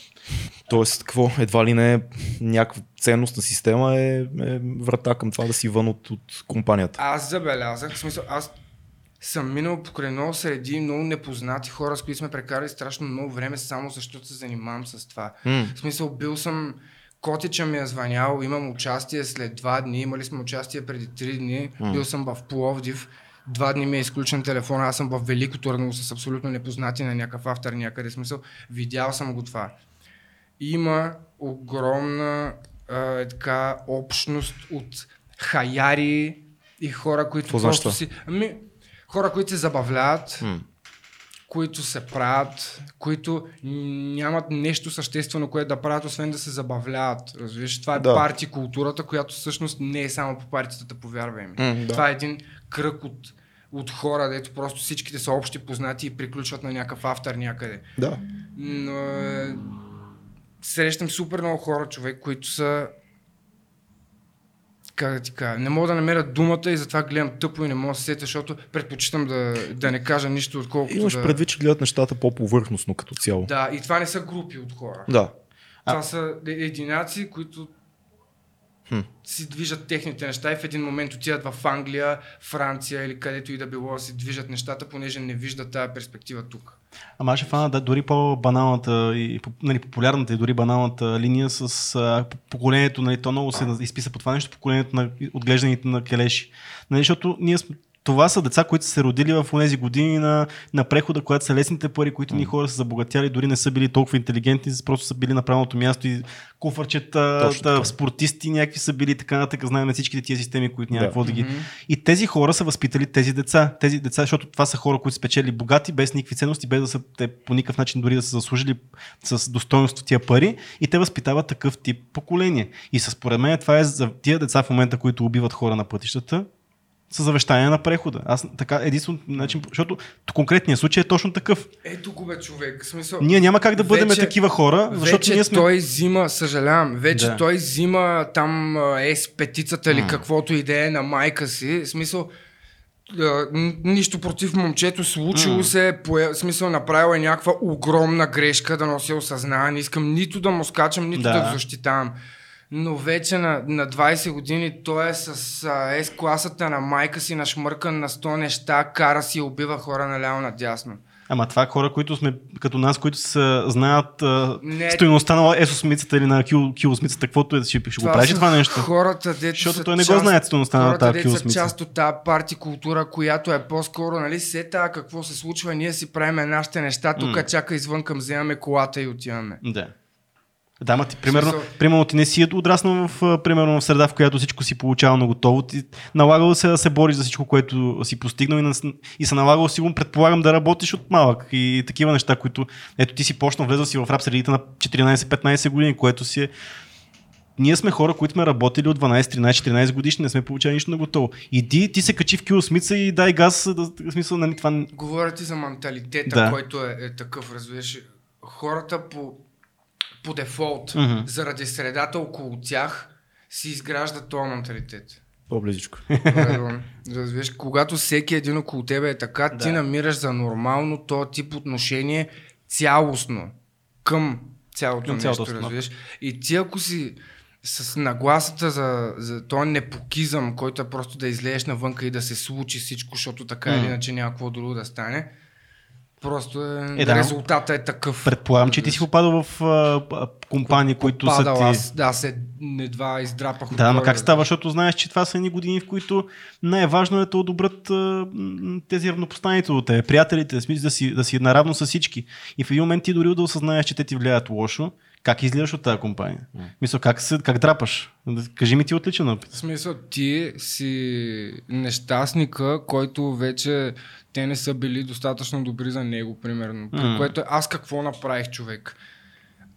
Тоест, какво? Едва ли не някаква ценностна система е, е врата към това да си вън от, от компанията. Аз забелязах, в смисъл, аз съм минал покрай много среди много непознати хора, с които сме прекарали страшно много време, само защото се занимавам с това. М. В смисъл, бил съм Котича ми е звънял, имам участие след два дни, имали сме участие преди три дни, М. бил съм в Пловдив, два дни ми е изключен телефон, аз съм в Велико Търново с абсолютно непознати на някакъв автор някъде, смисъл, видял съм го това. Има огромна а, е, така, общност от хаяри и хора, които Какво просто значи си... Ами, хора, които се забавляват, М. които се правят, които нямат нещо съществено, което да правят, освен да се забавляват. Разбираш, това е Да. парти културата, която всъщност не е само по партитата, повярвай ми. М, да. Това е един кръг от, от хора, дето просто всичките са общи познати и приключват на някакъв автор някъде. Да. Но е, срещам супер много хора, човек, които са как да ти кажа, не мога да намеря думата и затова гледам тъпо и не мога да се сетя, защото предпочитам да, да не кажа нищо, отколкото Имаш да... предвид, че гледат нещата по-повърхностно като цяло. Да, и това не са групи от хора. Да. Това са е- единаци, които Хм. си движат техните неща и в един момент отиват в Англия, Франция или където и да било си движат нещата, понеже не виждат тази перспектива тук. Ама аз ще фана да, дори по-баналната и нали, популярната и дори баналната линия с а, поколението, нали, то много се изписа по това нещо, поколението на отглежданите на келеши. Нали, защото ние сме, това са деца, които са се родили в тези години на, на прехода, когато са лесните пари, които ние хора са забогатяли, дори не са били толкова интелигентни, просто са били на правилното място и куфърчета, така. спортисти, някакви са били така нататък, знаем всичките тия системи, които няма Да. какво да ги. Мгм. И тези хора са възпитали тези деца. Тези деца, защото това са хора, които са спечели богати, без никакви ценности, без да са те по никакъв начин дори да са заслужили с достоинство тия пари. И те възпитават такъв тип поколение. И според мен това е за тия деца в момента, които убиват хора на пътищата, са завещания на прехода. Аз така единствено начин, защото конкретният случай е точно такъв. Ето го бе човек. Смисъл, Ние няма как да бъдем Вече- такива хора, защото вече ние сме. той взима, съжалявам, вече Да. той взима там а, ес петицата или каквото и да е на майка си. Смисъл, нищо против момчето, случило се, пое, в смисъл направил е някаква огромна грешка, да носи осъзнава. Не искам нито да му скачам, нито Да. да, го защитавам. Но вече на, на 20 години той е с а, S-класата на майка си, нашмъркан на 100 неща, кара си и убива хора наляво надясно. Ама това хора, които сме като нас, които са, знаят а, Не. стоеността на есосмицата или на кил, килосмицата, каквото е, ще, ще го правиш това нещо. Хората, дето Защото той не го знае стоеността на тази дето са килосмица. част от тази парти култура, която е по-скоро, нали, сета какво се случва, ние си правиме нашите неща, тук чака извън към вземаме колата и отиваме. Да. Да, ма ти, примерно, Смисъл- примерно ти не си отраснал в, примерно, в среда, в която всичко си получава на готово. Ти налагало се да се бориш за всичко, което си постигнал и, на, и се налагало сигурно, предполагам, да работиш от малък. И такива неща, които, ето ти си почнал, влезъл си в рап средите на 14-15 години, което си е ние сме хора, които сме работили от 12, 13, 14 годишни, не сме получали нищо на готово. Иди, ти се качи в кило смица и дай газ, да, смисъл, нали, това... Говоря ти за менталитета, Да. който е, е такъв, разбираш. Хората по, по дефолт, Мгм. заради средата около тях, си изграждат този менталитет. По-близичко. Разбираш, когато всеки един около тебе е така, ти Да. намираш за нормално този тип отношение цялостно към цялото Към нещо, разбираш. И ти ако си с нагласата за, за този непокизъм, който е просто да излезеш навънка и да се случи всичко, защото така или М. иначе няма какво друго да стане, просто е, Е, да. резултата е такъв. Предполагам, че ти си попадал в а, компании, които са Падал ти... аз, да, се едва издрапах. Да, но как става, защото знаеш, че това са едни години, в които най-важно е да одобрят а, тези равнопоставените до те, приятелите, смисъл да си, да си наравно с всички. И в един момент ти дори да осъзнаеш, че те ти влияят лошо, как излизаш от тази компания? Мисля, как, се, как драпаш? Кажи ми ти отличен опит. В смисъл, ти си нещастника, който вече те не са били достатъчно добри за него, примерно. При което аз какво направих, човек?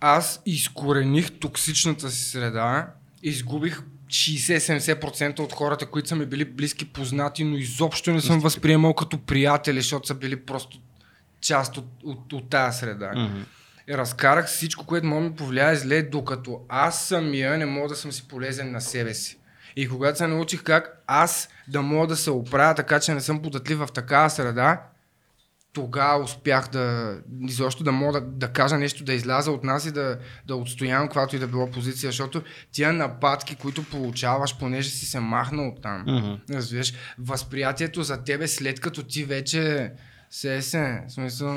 Аз изкорених токсичната си среда, изгубих 60-70% от хората, които са ми били близки познати, но изобщо не съм възприемал като приятели, защото са били просто част от, от, от тази среда. И разкарах всичко, което може да ми повлияе зле, докато аз самия не мога да съм си полезен на себе си. И когато се научих как аз да мога да се оправя така, че не съм податлив в такава среда, тогава успях да изобщо да мога да, да кажа нещо, да изляза от нас и да, да отстоявам каквато и да било позиция, защото тия нападки, които получаваш, понеже си се махнал от там, Мгм. разбираш, възприятието за тебе след като ти вече се се, в смисъл,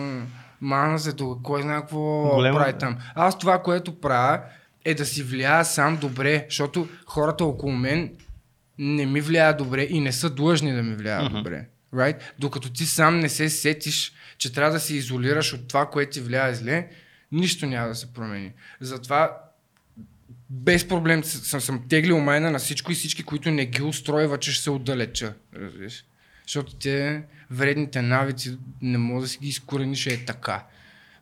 махна се тук, кой знае какво Голема- прави там. Аз това, което правя, е да си влияя сам добре, защото хората около мен не ми влияят добре и не са длъжни да ми влияят Мгм. добре. Right? Докато ти сам не се сетиш, че трябва да се изолираш от това, което ти влияе зле, нищо няма да се промени. Затова без проблем съм, съм теглил майна на всичко и всички, които не ги устройва, че ще се отдалеча. Разбираш? Защото те вредните навици не мога да си ги изкорениш е така.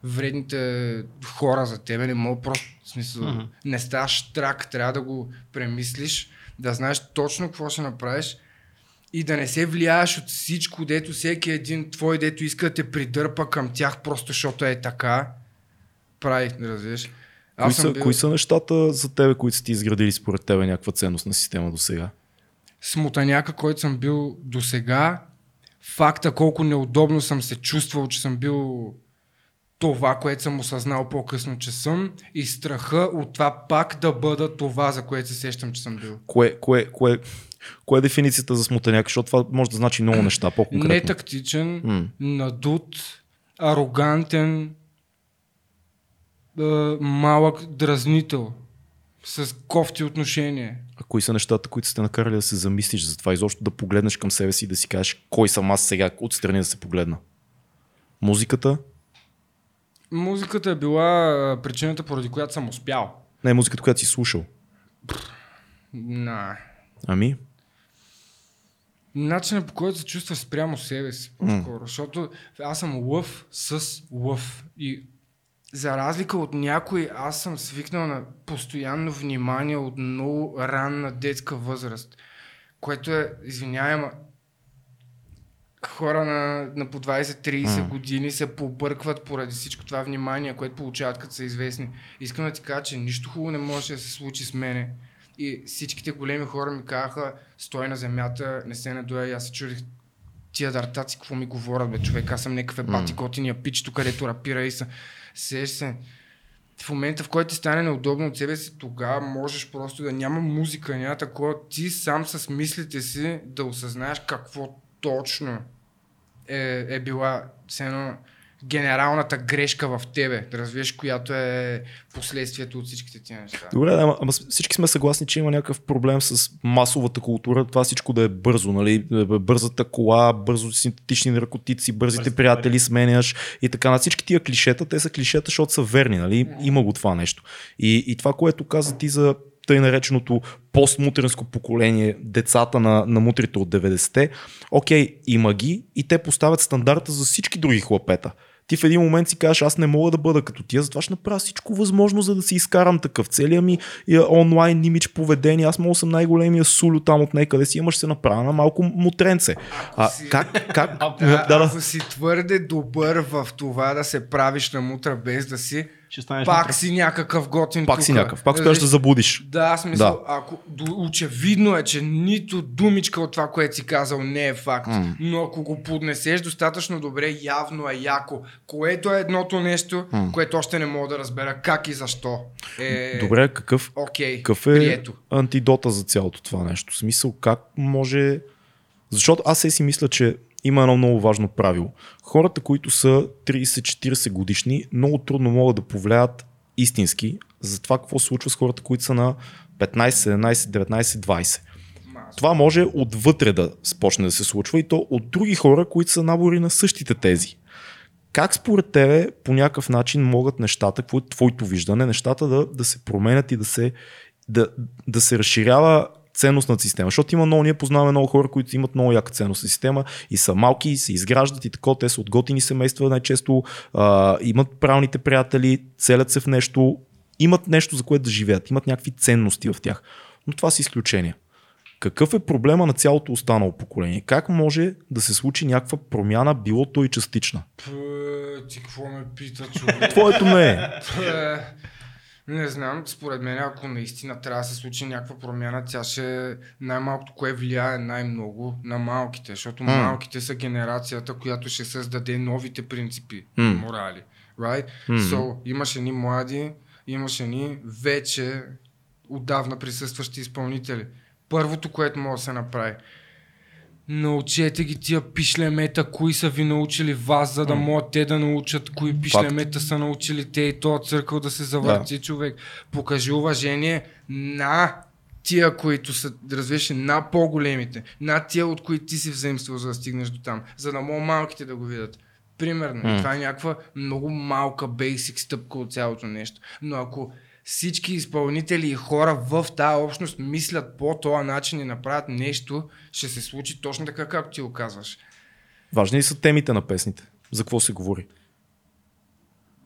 Вредните хора за тебе не мога просто, в смисъл, Мгм. не ставаш трак, трябва да го премислиш, да знаеш точно какво ще направиш и да не се влияеш от всичко, дето всеки един твой, дето иска да те придърпа към тях, просто защото е така. Прави, разбираш. Кои са, кои са нещата за тебе, които са ти изградили според тебе някаква ценност на система до сега? смутаняка, който съм бил до сега, факта колко неудобно съм се чувствал, че съм бил това, което съм осъзнал по-късно, че съм и страха от това пак да бъда това, за което се сещам, че съм бил. Кое, кое, кое, кое е дефиницията за смутаняк? Защото това може да значи много неща, по-конкретно. Нетактичен, М. надут, арогантен, малък дразнител, с кофти отношения. А кои са нещата, които сте накарали да се замислиш за това? Изобщо да погледнеш към себе си и да си кажеш кой съм аз сега, отстрани да се погледна. Музиката? Музиката е била причината, поради която съм успял. Не, музиката, която си слушал. На. Ами? Начинът по който се чувства спрямо себе си, по-скоро. Защото аз съм лъв с лъв. И за разлика от някой, аз съм свикнал на постоянно внимание от много ранна детска възраст. Което е, извинявай, хора на, на по 20-30 М. години се побъркват поради всичко това внимание, което получават като са известни. Искам да ти кажа, че нищо хубаво не може да се случи с мене. И всичките големи хора ми казаха, стой на земята, не се надуя. И аз се чудих, тия дартаци, какво ми говорят, бе, човек, аз съм някакъв ебати готиния пич, където рапира и са. Сеш се. В момента, в който ти стане неудобно от себе си, тогава можеш просто да няма музика, няма такова. Ти сам с мислите си да осъзнаеш какво точно е, е била все едно, генералната грешка в тебе, да развиеш, която е последствието от всичките тия неща. Добре, ама, ама всички сме съгласни, че има някакъв проблем с масовата култура, това всичко да е бързо, нали? Бързата кола, бързо синтетични наркотици, бързите Бързите приятели сменяш и така. На всички тия клишета, те са клишета, защото са верни, нали? Има го това нещо. И, и това, което каза ти за тъй нареченото постмутренско поколение, децата на, на мутрите от 90-те, окей, има ги и те поставят стандарта за всички други хлапета. ти в един момент си кажеш, аз не мога да бъда като тия, затова ще направя всичко възможно, за да си изкарам такъв. Целият ми е, онлайн имидж поведение, аз мога съм най-големия сулю там от некъде си, имаш се направя на малко мутренце. А, си- как, как, А, да, да, Ако си твърде добър в това да се правиш на мутра без да си, Ще станеш пак си някакъв готин пак си тука. някакъв, пак успяваш да забудиш. Да, смисъл, Да. ако до, очевидно е, че нито думичка от това, което си казал, не е факт. М. Но ако го поднесеш достатъчно добре, явно е яко. Което е едното нещо, което още не мога да разбера как и защо. Е, Добре, какъв, Окей, какъв е прието. антидота за цялото това нещо? В смисъл, как може... Защото аз се си мисля, че има едно много важно правило. Хората, които са 30-40 годишни, много трудно могат да повлияят истински за това какво се случва с хората, които са на 15, 17, 19, 20. Мас. Това може отвътре да почне да се случва и то от други хора, които са набори на същите тези. Как според тебе по някакъв начин могат нещата, какво е твоето виждане, нещата да, да се променят и да се, да, да се разширява ценностната система. Защото има много, ние познаваме много хора, които имат много яка ценностна система и са малки, и се изграждат и такова, те са от готини семейства, най-често а, имат правилните приятели, целят се в нещо, имат нещо за което да живеят, имат някакви ценности в тях. Но това са изключения. Какъв е проблема на цялото останало поколение? Как може да се случи някаква промяна, било то и частична? Пъ, ти какво ме пита, човек? Твоето не е. Пъ, Не знам, според мен, ако наистина трябва да се случи някаква промяна, тя ще най-малкото кое влияе най-много на малките, защото М. малките са генерацията, която ще създаде новите принципи, М. морали. Right? М. So, имаш едни млади, имаш едни вече отдавна присъстващи изпълнители. Първото, което може да се направи, Научете ги тия пишлемета, кои са ви научили вас, за да могат те да научат кои пишлемета са научили те и то църкъл да се завърти да. човек. Покажи уважение на тия, които са, разбираш, ли, на по-големите, на тия, от които ти си взаимствал, за да стигнеш до там, за да могат малките да го видят. Примерно, mm. това е някаква много малка бейсик стъпка от цялото нещо. Но ако всички изпълнители и хора в тази общност мислят по този начин и направят нещо, ще се случи точно така, както ти го казваш. Важни ли са темите на песните? За какво се говори?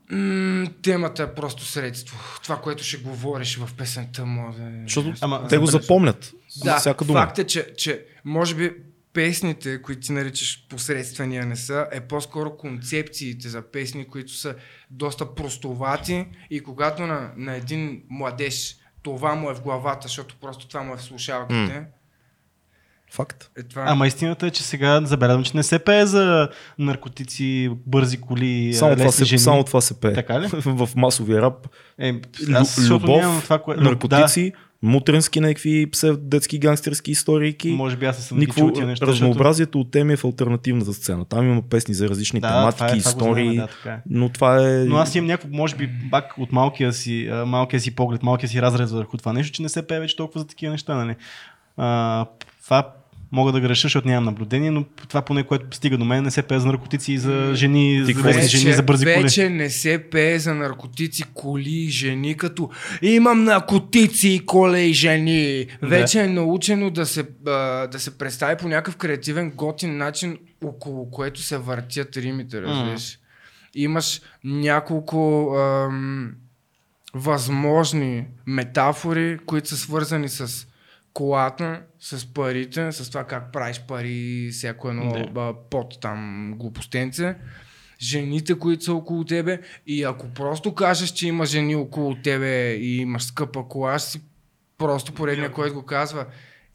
М- темата е просто средство. Това, което ще говориш в песента, може да е... Защото Ама, те го запомнят. Да, всяка дума. факт е, че, че може би песните, които ти наричаш посредствения не са, е по-скоро концепциите за песни, които са доста простовати и когато на, на един младеж това му е в главата, защото просто това му е в слушалките, Факт. е това... Ама истината е, че сега забелязвам, че не се пее за наркотици, бързи коли, Само това, се, жени. само това се пее. Така ли? в масовия рап. Е, аз, любов, нямам това, кое... наркотици, мутренски някакви псевдетски гангстерски истории. Да, може би аз съм тия неща. разнообразието от теми е в альтернативната сцена. Там има песни за различни Да, тематики, това е- това истории, знаем, да, така е. но това е... Но аз имам някакво, може би, пак от малкия си, малкия си поглед, малкия си разрез върху това нещо, че не се пее вече толкова за такива неща. Нали? А, това мога да греша, защото нямам наблюдение, но това поне, което стига до мен, не се пее за наркотици и за жени, Ти за мислиш? жени, за бързи коли. вече не се пее за наркотици, коли, жени, като имам наркотици, коле и жени. Да. Вече е научено да се, да се представи по някакъв креативен, готин начин, около което се въртят римите, разбираш. Имаш няколко ам, възможни метафори, които са свързани с колата, с парите, с това как правиш пари, всяко едно а, под там глупостенце, жените, които са около тебе и ако просто кажеш, че има жени около тебе и имаш скъпа кола, си просто поредния, който го казва.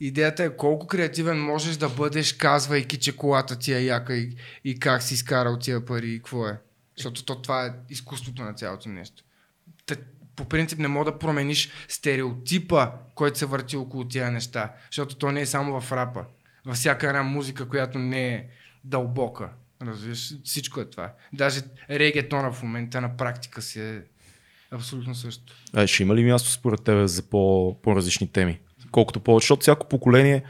Идеята е колко креативен можеш да бъдеш, казвайки, че колата ти е яка и, и как си изкарал тия пари и какво е. Защото то, това е изкуството на цялото нещо. По принцип не мога да промениш стереотипа, който се върти около тия неща. Защото то не е само в рапа. Във всяка една музика, която не е дълбока. Разбираш? Всичко е това. Даже регетона в момента на практика си е абсолютно също. А, ще има ли място според тебе за по, по-различни теми? Колкото повече, защото всяко поколение,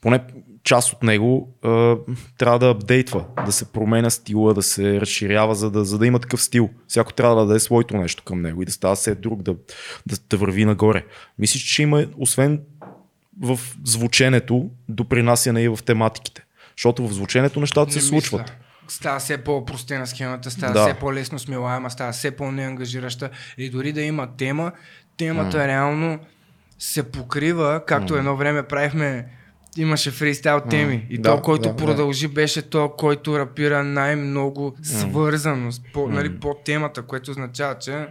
поне част от него, а, трябва да апдейтва, да се променя стила, да се разширява, за да, за да има такъв стил. Всяко трябва да даде своето нещо към него и да става все друг, да, да, да върви нагоре. Мислиш, че има, освен в звученето, допринасяне и в тематиките. Защото в звученето нещата се случват. Мисля. става все по-простена схемата, става Да. все по-лесно смилаема, става все по-неангажираща и дори да има тема, темата реално се покрива, както едно време правихме имаше фристайл теми. И Да, то, който да, да. продължи, беше то, който рапира най-много свързано с по, нали, по темата, което означава, че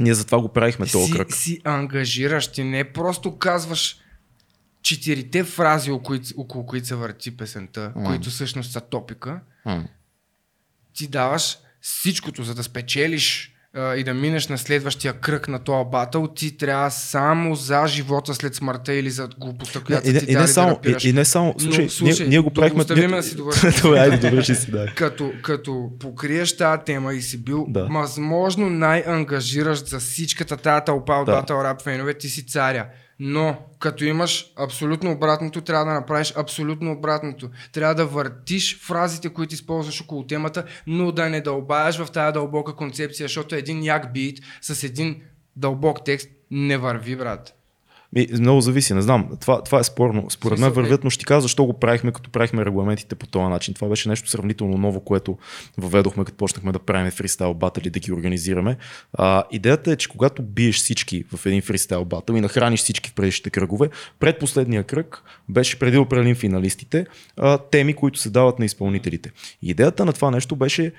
Ние затова го правихме този кръг. си ангажираш. Ти не просто казваш четирите фрази, около които, около които се върти песента, които всъщност са топика. М. Ти даваш всичкото, за да спечелиш а, и да минеш на следващия кръг на този батъл, ти трябва само за живота след смъртта или за глупостта, която не- ти и, не само, да и, и не само, слушай, Но, слушай, ние, ние го да правихме... ние- да си. Добре, айде, довърши си, да. Като, като покриеш тази тема и си бил Да. възможно най-ангажиращ за всичката тази тълпа от Да. Rap фенове, ти си царя. Но, като имаш абсолютно обратното, трябва да направиш абсолютно обратното. Трябва да въртиш фразите, които използваш около темата, но да не дълбаеш в тази дълбока концепция, защото един як бит с един дълбок текст не върви, брат. Ми, много зависи, не знам. Това, това е спорно. Според мен Смисъл, вървят, но ще ти кажа защо го правихме, като правихме регламентите по този начин. Това беше нещо сравнително ново, което въведохме, като почнахме да правим фристайл батъл и да ги организираме. А, идеята е, че когато биеш всички в един фристайл батъл и нахраниш всички в предишните кръгове, предпоследния кръг беше преди определим финалистите, а, теми, които се дават на изпълнителите. Идеята на това нещо беше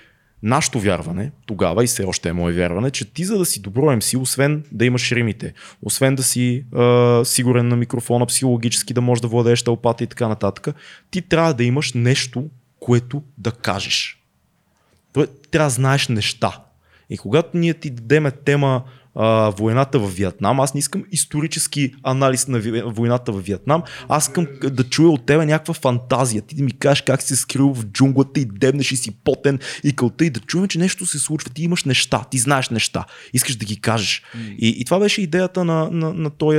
нашето вярване, тогава и все още е мое вярване, че ти за да си добро МС, освен да имаш римите, освен да си а, сигурен на микрофона, психологически да можеш да владееш тълпата и така нататък, ти трябва да имаш нещо, което да кажеш. Трябва да знаеш неща. И когато ние ти дадеме тема а, войната в Виетнам, аз не искам исторически анализ на ви- войната в Виетнам, аз искам да чуя от тебе някаква фантазия. Ти да ми кажеш как си скрил в джунглата и дебнеш и си потен и кълта и да чуем, че нещо се случва. Ти имаш неща, ти знаеш неща, искаш да ги кажеш. И, и това беше идеята на, на, на, този,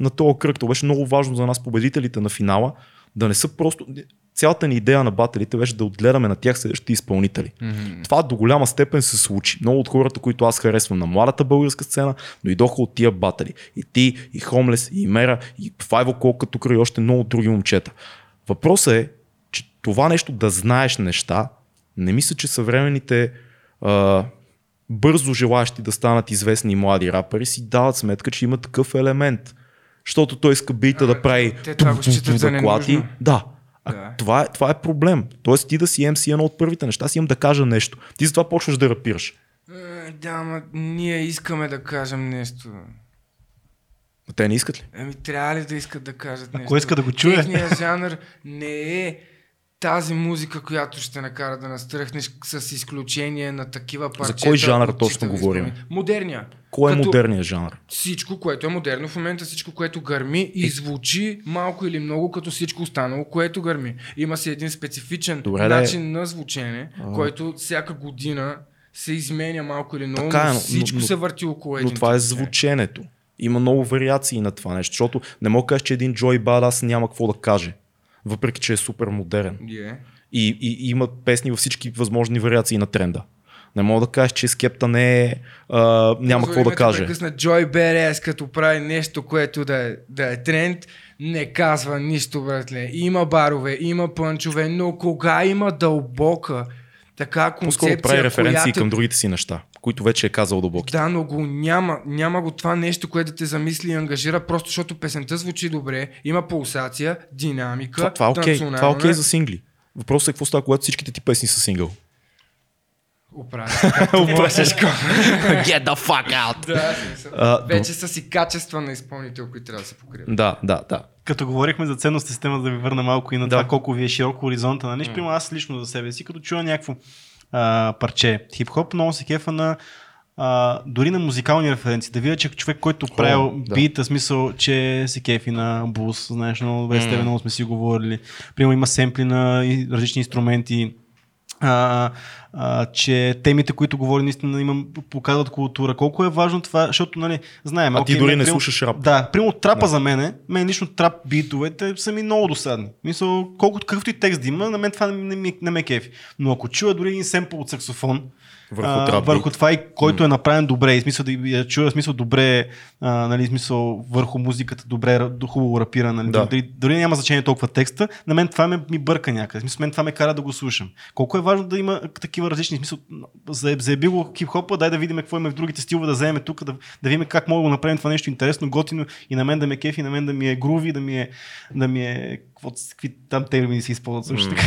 на този кръг. Това беше много важно за нас, победителите на финала, да не са просто... Цялата ни идея на батерите беше да отгледаме на тях следващите изпълнители. Mm-hmm. Това до голяма степен се случи. Много от хората, които аз харесвам на младата българска сцена, дойдоха от тия батери. И ти, и Хомлес, и Мера, и Файво Колка тук и още много други момчета. Въпросът е, че това нещо да знаеш неща, не мисля, че съвременните а, бързо желаящи да станат известни млади рапъри си дават сметка, че има такъв елемент. Защото той иска бита да прави те това го считат за. Да. А, Да. Това, е, това е проблем. Тоест ти да си MC едно от първите неща, аз имам да кажа нещо. Ти затова почваш да рапираш. Е, Да, ама ние искаме да кажем нещо. А те не искат ли? Еми, трябва ли да искат да кажат нещо? кой иска да го чуе? Техният жанр не е тази музика, която ще накара да настръхнеш с изключение на такива парчета. кой жанр точно говорим? Модерния. Кой е Като модерният жанр? Всичко, което е модерно в момента, всичко, което гърми и звучи малко или много като всичко останало, което гърми. Има си един специфичен Добре, да е. начин на звучене, който всяка година се изменя малко или много, Така е, но но- всичко но- се върти около един Но това е звученето. Има много вариации на това нещо, защото не мога да кажа, че един Джой Бадас няма какво да каже. Въпреки, че е супер модерен. Yeah. И, и, и има песни във всички възможни вариации на тренда. Не мога да кажеш, че Скепта не е, а, няма какво да каже. Прекъсна Джой Берес, като прави нещо, което да е, да е тренд, не казва нищо, братле. Има барове, има пънчове, но кога има дълбока така По-скоро концепция, прави референции която... към другите си неща, които вече е казал дълбоки. Да, но го няма. Няма го това нещо, което да те замисли и ангажира, просто защото песента звучи добре, има пулсация, динамика, Това, това е окей. Това е окей за сингли. Въпросът е какво става, когато всичките ти песни са сингъл. Можеш. Get the fuck out! да. А, Вече са си качества на изпълнител, които трябва да се покрият. Да, да, да. Като говорихме за ценност система, да ви върна малко и на Да. това колко ви е широк хоризонта на нещо. Примерно аз лично за себе си, като чуя някакво а, парче хип-хоп, много се кефа на а, дори на музикални референции. Да видя, че човек, който правил да. бита, смисъл, че се кефи на бус, знаеш, много добре с тебе, много сме си говорили. Примерно има семпли на различни инструменти. А, а, че темите, които говори, наистина имам, показват култура. Колко е важно това, защото, нали, знаем. А ти окей, дори не примерно- слушаш рап. Да, примерно трапа за мене, мен лично трап битовете са ми много досадни. Мисъл, колкото какъвто и текст да има, на мен това не, не, не ме кефи. Но ако чуя дори един семпл от саксофон, Върху а, върху това и който е направен добре, и смисъл да я чуя, смисъл добре, а, нали, смисъл върху музиката, добре, хубаво рапира, нали, Да. дори, дори няма значение толкова текста, на мен това ме, ми бърка някъде, смисъл, мен това ме кара да го слушам. Колко е важно да има такива различни, смисъл, за, заеби го хип-хопа, дай да видим какво има в другите стилове, да вземем тук, да, да видим как мога да направим това нещо интересно, готино и на мен да ме кефи, на мен да ми е груви, да ми е, да ми е, какви там термини се използват също така.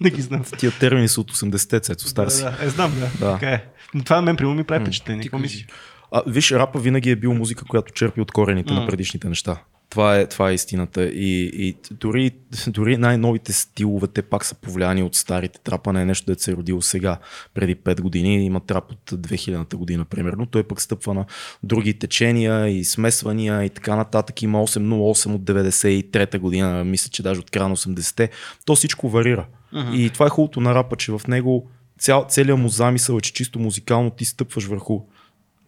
Да ги знам. Тия термини са от 80-те, цецо, стар си. Да, да, е, знам, да. Да. Така е. Но това на мен, примерно, ми прави впечатление. Ти Какво мислиш? А, виж, рапа винаги е бил музика, която черпи от корените М. на предишните неща. Това е, това е истината. И, и дори, дори най-новите стилове, те пак са повлияни от старите. Трапа не е нещо, да се е родило сега, преди 5 години. Има трап от 2000-та година, примерно. Той пък стъпва на други течения и смесвания и така нататък. Има 808 от 93-та година, мисля, че даже от края на 80-те. То всичко варира. И това е хубавото на рапа, че в него цял, целият му замисъл е, че чисто музикално ти стъпваш върху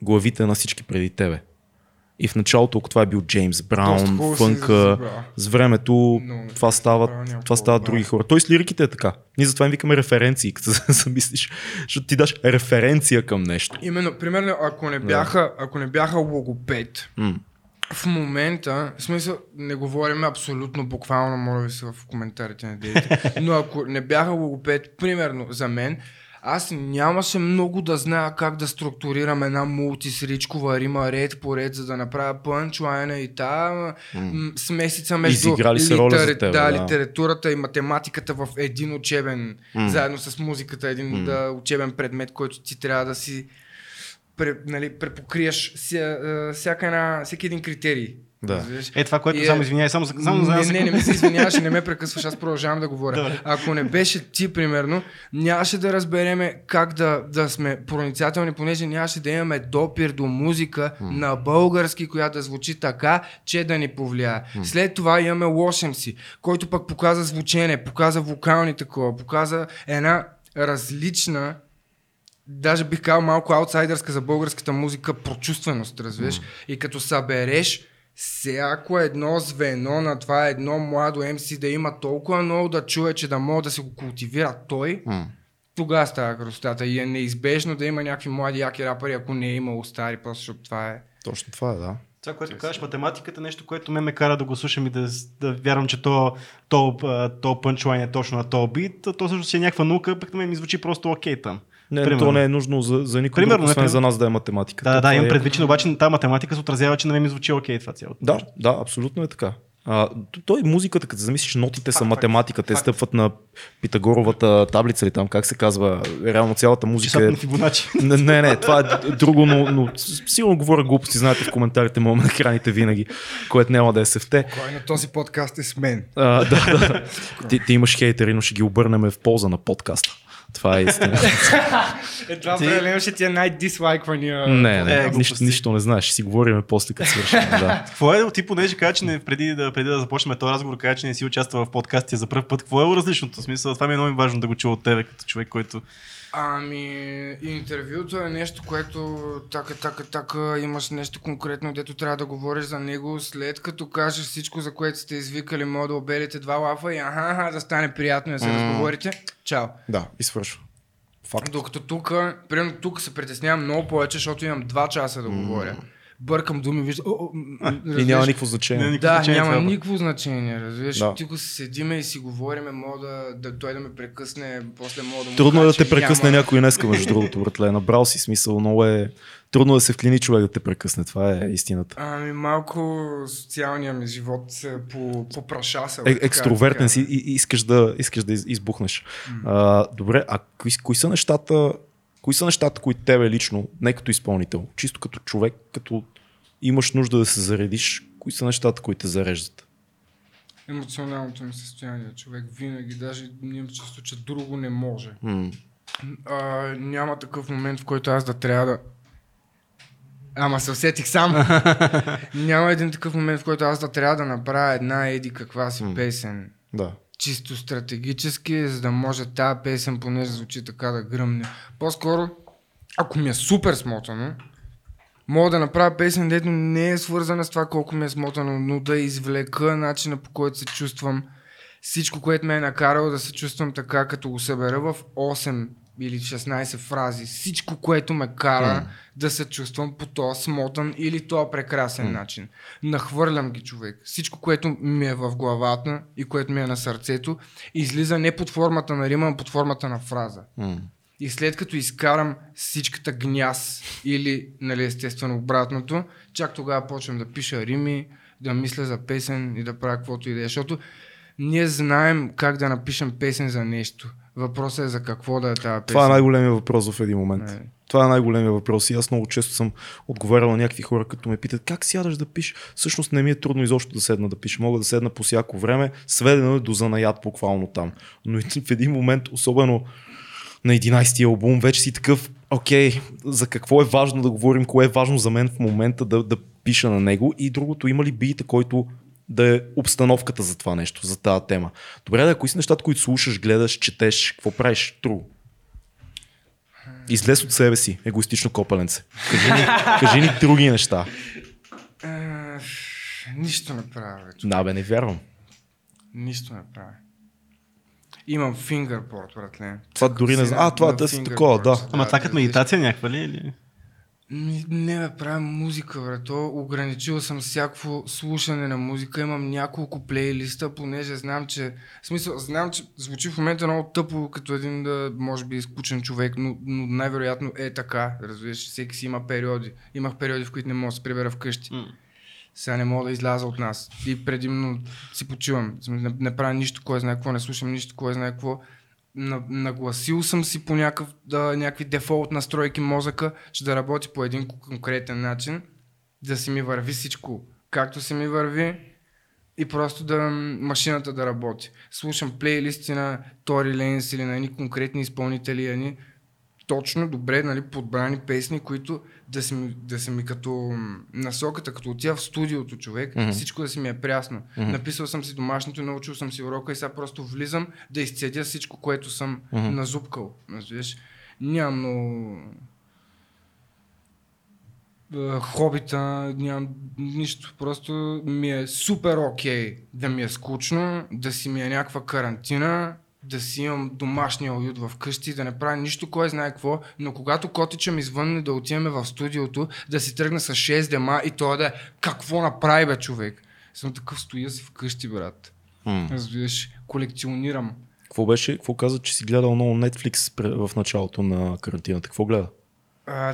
главите на всички преди тебе. И в началото, ако това е бил Джеймс Браун, фънка, с времето Много това стават, това стават други хора. Той с лириките е така. Ние затова им викаме референции, като се замислиш. Защото ти даш референция към нещо. Именно, примерно, ако не бяха, ако не бяха логопед, М. в момента, в смисъл, не говорим абсолютно буквално, моля ви се в коментарите не дейте, но ако не бяха логопед, примерно за мен, аз нямаше много да зная как да структурирам една мултисричкова рима ред по ред, за да направя пънчлайна и та м- смесица между Изиграли се роля за тебе, да, да. литературата и математиката в един учебен, М. заедно с музиката, един М. да, учебен предмет, който ти трябва да си пре, нали, препокриеш ся, всяка една, всеки един критерий. Да. Е, това, което е- само извиняй, само, само за не, не, не ми се извиняваш, и не ме прекъсваш, аз продължавам да говоря. Добре. Ако не беше ти, примерно, нямаше да разбереме как да, да сме проницателни, понеже нямаше да имаме допир до музика на български, която да звучи така, че да ни повлияе. След това имаме Лошем си, който пък показа звучене, показа вокални такова, показа една различна даже бих казал малко аутсайдърска за българската музика прочувственост, разбираш. И като събереш всяко едно звено на това едно младо MC да има толкова много да чуе, че да може да се го култивира той, М. тогава става красотата. И е неизбежно да има някакви млади яки рапъри, ако не е имало стари, просто защото това е. Точно това е, да. Това, което кажеш, математиката е нещо, което ме ме кара да го слушам и да, да вярвам, че то, то, то пънчлайн е точно на то бит. То също си е някаква наука, пък на мен ми звучи просто окей там. Не, Примерно. то не е нужно за, за никой Примерно, друг, не, освен примерно. за нас да е математика. Да, да, Това имам е- предвид, че обаче тази математика се отразява, че на мен ми звучи окей това цялото. Да, да, абсолютно е така. А, той музиката, като замислиш, нотите са Факт, математика, те факт. стъпват на Питагоровата таблица или там, как се казва, реално цялата музика е... на. Не, не, не, това е друго, но, но сигурно говоря глупости, знаете в коментарите, мога да храните винаги, което няма да е сефте. Кой на този подкаст е с мен? А, да, да. Ти, ти имаш хейтери, но ще ги обърнем в полза на подкаста. Това е истина. Е, това определено ще ти е най-дислайквания. не, не, Е, нищо, нищо не знаеш, ще си говорим после като свършим. Да. Какво е, ти понеже каза, че не, преди, да, преди да започнем този разговор, каза, че не си участвал в подкастите за първ път. Какво е различното? В смисъл, това ми е много важно да го чуя от тебе, като човек, който... Ами, интервюто е нещо, което така, така, така, имаш нещо конкретно, дето трябва да говориш за него, след като кажеш всичко, за което сте извикали, мога да обелите два лафа и аха, аха, да стане приятно да се разговорите. Чао. да, и свършва. Факт. Докато тук, примерно тук се притеснявам много повече, защото имам два часа да говоря. Бъркам думи, виждам. О, о, м, И няма никакво значение. Да, значение няма никакво значение, разбираш. Да. Тук си седиме и си говориме, мога да, да той да ме прекъсне, после мога да му Трудно е да те прекъсне няма... някой днеска, между другото, братле. Набрал си смисъл, много е... Трудно да се вклини човек да те прекъсне, това е истината. Ами малко социалния ми живот се по, попрашаса. Е, екстровертен си и, искаш да, искаш да из- избухнеш. А, добре, а кои, кои са нещата, кои са нещата, които тебе лично, не като изпълнител, чисто като човек, като имаш нужда да се заредиш, кои са нещата, които те зареждат? Емоционалното ми състояние, човек винаги, даже имам чувство, че друго не може. М. А, няма такъв момент, в който аз да трябва да... Ама се усетих сам. няма един такъв момент, в който аз да трябва да направя една еди каква си М. песен. Да. Чисто стратегически, за да може тази песен поне звучи така да гръмне. По-скоро, ако ми е супер смотано, мога да направя песен, дето не е свързана с това колко ми е смотано, но да извлека начина по който се чувствам. Всичко, което ме е накарало да се чувствам така, като го събера в 8 или 16 фрази. Всичко, което ме кара да се чувствам по този смотан или този прекрасен начин. Нахвърлям ги човек. Всичко, което ми е в главата и което ми е на сърцето, излиза не под формата на рима, а под формата на фраза. И след като изкарам всичката гняз или, нали, естествено, обратното, чак тогава почвам да пиша рими, да мисля за песен и да правя каквото и да е. Защото ние знаем как да напишем песен за нещо. Въпросът е за какво да е тази песен. Това е най-големия въпрос в един момент. Не. Това е най-големия въпрос. И аз много често съм отговарял на някакви хора, като ме питат как сядаш да пишеш. Всъщност не ми е трудно изобщо да седна да пиша. Мога да седна по всяко време, сведено е до занаят буквално там. Но и в един момент, особено на 11-ти албум, вече си такъв, окей, за какво е важно да говорим, кое е важно за мен в момента да, да пиша на него и другото, има ли биите, който да е обстановката за това нещо, за тази тема. Добре, да, кои са нещата, които слушаш, гледаш, четеш, какво правиш? Тру. Излез от себе си, егоистично копаленце. Кажи ни, кажи ни други неща. Е, нищо не правя вече. Да, бе, не вярвам. Нищо не правя. Имам фингърпорт, братле. Това дори не знам. А, това да си такова, да. Ама това като медитация някаква ли? Или? Не, бе, правя музика, бре. То ограничил съм всякакво слушане на музика. Имам няколко плейлиста, понеже знам, че... В смисъл, знам, че звучи в момента много тъпо, като един да, може би, скучен човек, но, но най-вероятно е така. Разбираш, всеки си има периоди. Имах периоди, в които не мога да се прибера вкъщи. М. Сега не мога да изляза от нас. И предимно си почивам. Не, не правя нищо, кой знае какво, не слушам нищо, кой знае какво. На, нагласил съм си по някакъв, да, някакви дефолт настройки мозъка, че да работи по един конкретен начин, да си ми върви всичко както си ми върви и просто да машината да работи. Слушам плейлисти на Тори Лейнс или на едни конкретни изпълнители, едни точно добре нали, подбрани песни, които да са ми, да са ми като насоката, като отида в студиото човек, mm-hmm. всичко да си ми е прясно. Mm-hmm. Написал съм си домашното, научил съм си урока и сега просто влизам да изцедя всичко, което съм mm-hmm. назупкал. Разбираш? Нямам много хобита, нямам нищо. Просто ми е супер окей да ми е скучно, да си ми е някаква карантина, да си имам домашния уют в къщи, да не правя нищо, кой знае какво, но когато котичам извън да отиваме в студиото, да си тръгна с 6 дема и той да е какво направи бе човек. Съм такъв стоя си вкъщи, брат. Разбираш, колекционирам. Какво беше? Какво каза, че си гледал много Netflix в началото на карантината? Какво гледа?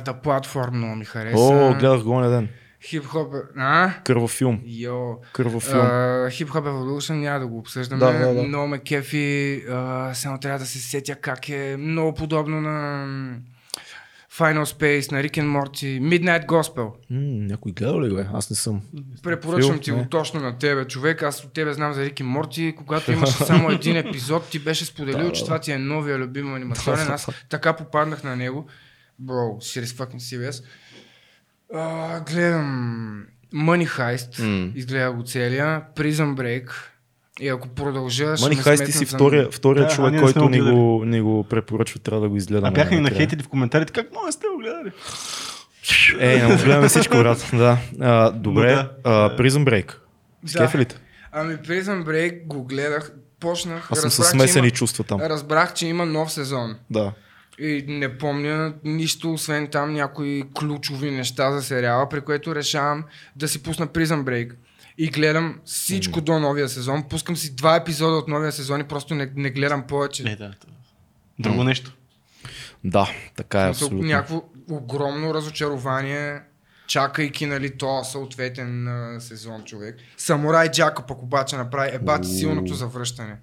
Да платформ много ми хареса. О, гледах го ден. Хип-хоп. е- А? Кървав филм. Йо. Кървав филм. Hip Hop Evolution няма да го обсъждаме. Да, да, да. Много ме кефи. Само трябва да се сетя как е много подобно на Final Space, на Rick and Morty, Midnight Gospel. М, някой гледал ли го е? Аз не съм. Препоръчвам Фил? ти Не. го точно на тебе, човек. Аз от тебе знам за Рик и Морти. Когато имаше само един епизод, ти беше споделил, Да, че да. това ти е новия любим анимационен. Аз така попаднах на него. Бро, serious fucking serious. А, гледам Money Heist. М. Изгледа го целия. Prison Break. И ако продължа, ще Мани ти сметнат си втория, втория Да, човек, не който ни го го, ни го препоръчва. Трябва да го изгледаме. А бяха ни накрая. нахейтили в коментарите, как много не сте го гледали? Е, не го гледаме всичко, брат. Да. А, добре, да. а, Prison Break. Да. кефелите? Ами Prison Break го гледах. Почнах. Аз съм разбрах, че смесени има- чувства там. Разбрах, че има нов сезон. Да. И не помня нищо, освен там някои ключови неща за сериала, при което решавам да си пусна Prison Break. И гледам всичко до новия сезон. Пускам си два епизода от новия сезон и просто не, не гледам повече. Не, да. Друго нещо. Да, така е абсолютно. Някакво огромно разочарование, чакайки нали, то съответен а, сезон човек. Самурай Джака пък обаче направи ебати силното завръщане.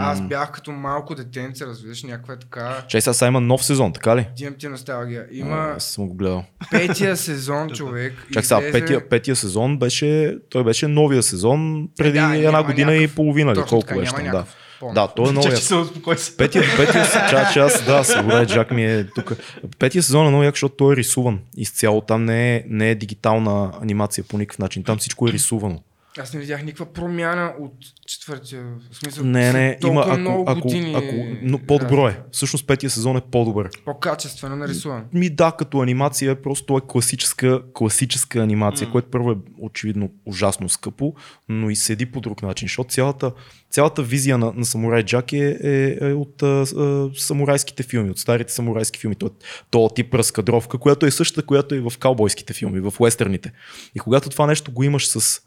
Аз бях като малко детенце, разбираш, някаква е така... Чай сега, сега има нов сезон, така ли? Димам ти носталгия. Има Аз съм го гледал. петия сезон, човек. Чак сега, излезе- петия, петия сезон беше, той беше новия сезон преди Да, една година и някакъв- половина, или колко беше няма да. някакъв пълн. Да, той е новия. Че се успокой се. Петия, петия, ча, че аз, да, Самурай Джак ми е тук. Петия сезон е много як, защото той е рисуван изцяло. Там не е, не е дигитална анимация по никакъв начин. Там всичко е рисувано. Аз не видях никаква промяна от четвъртия. В смисъл, Не, не, има, ако, много ако, години. ако, но по-добро е. Всъщност петия сезон е по-добър. По-качествено нарисуван. Ми да, като анимация, просто е класическа, класическа анимация, mm. което първо е очевидно ужасно скъпо, но и седи по друг начин, защото цялата, цялата визия на, на Самурай Джак е, е, е от а, а, самурайските филми, от старите самурайски филми. То, то тип разкадровка, която е същата, която е в каубойските филми, в уестерните. И когато това нещо го имаш с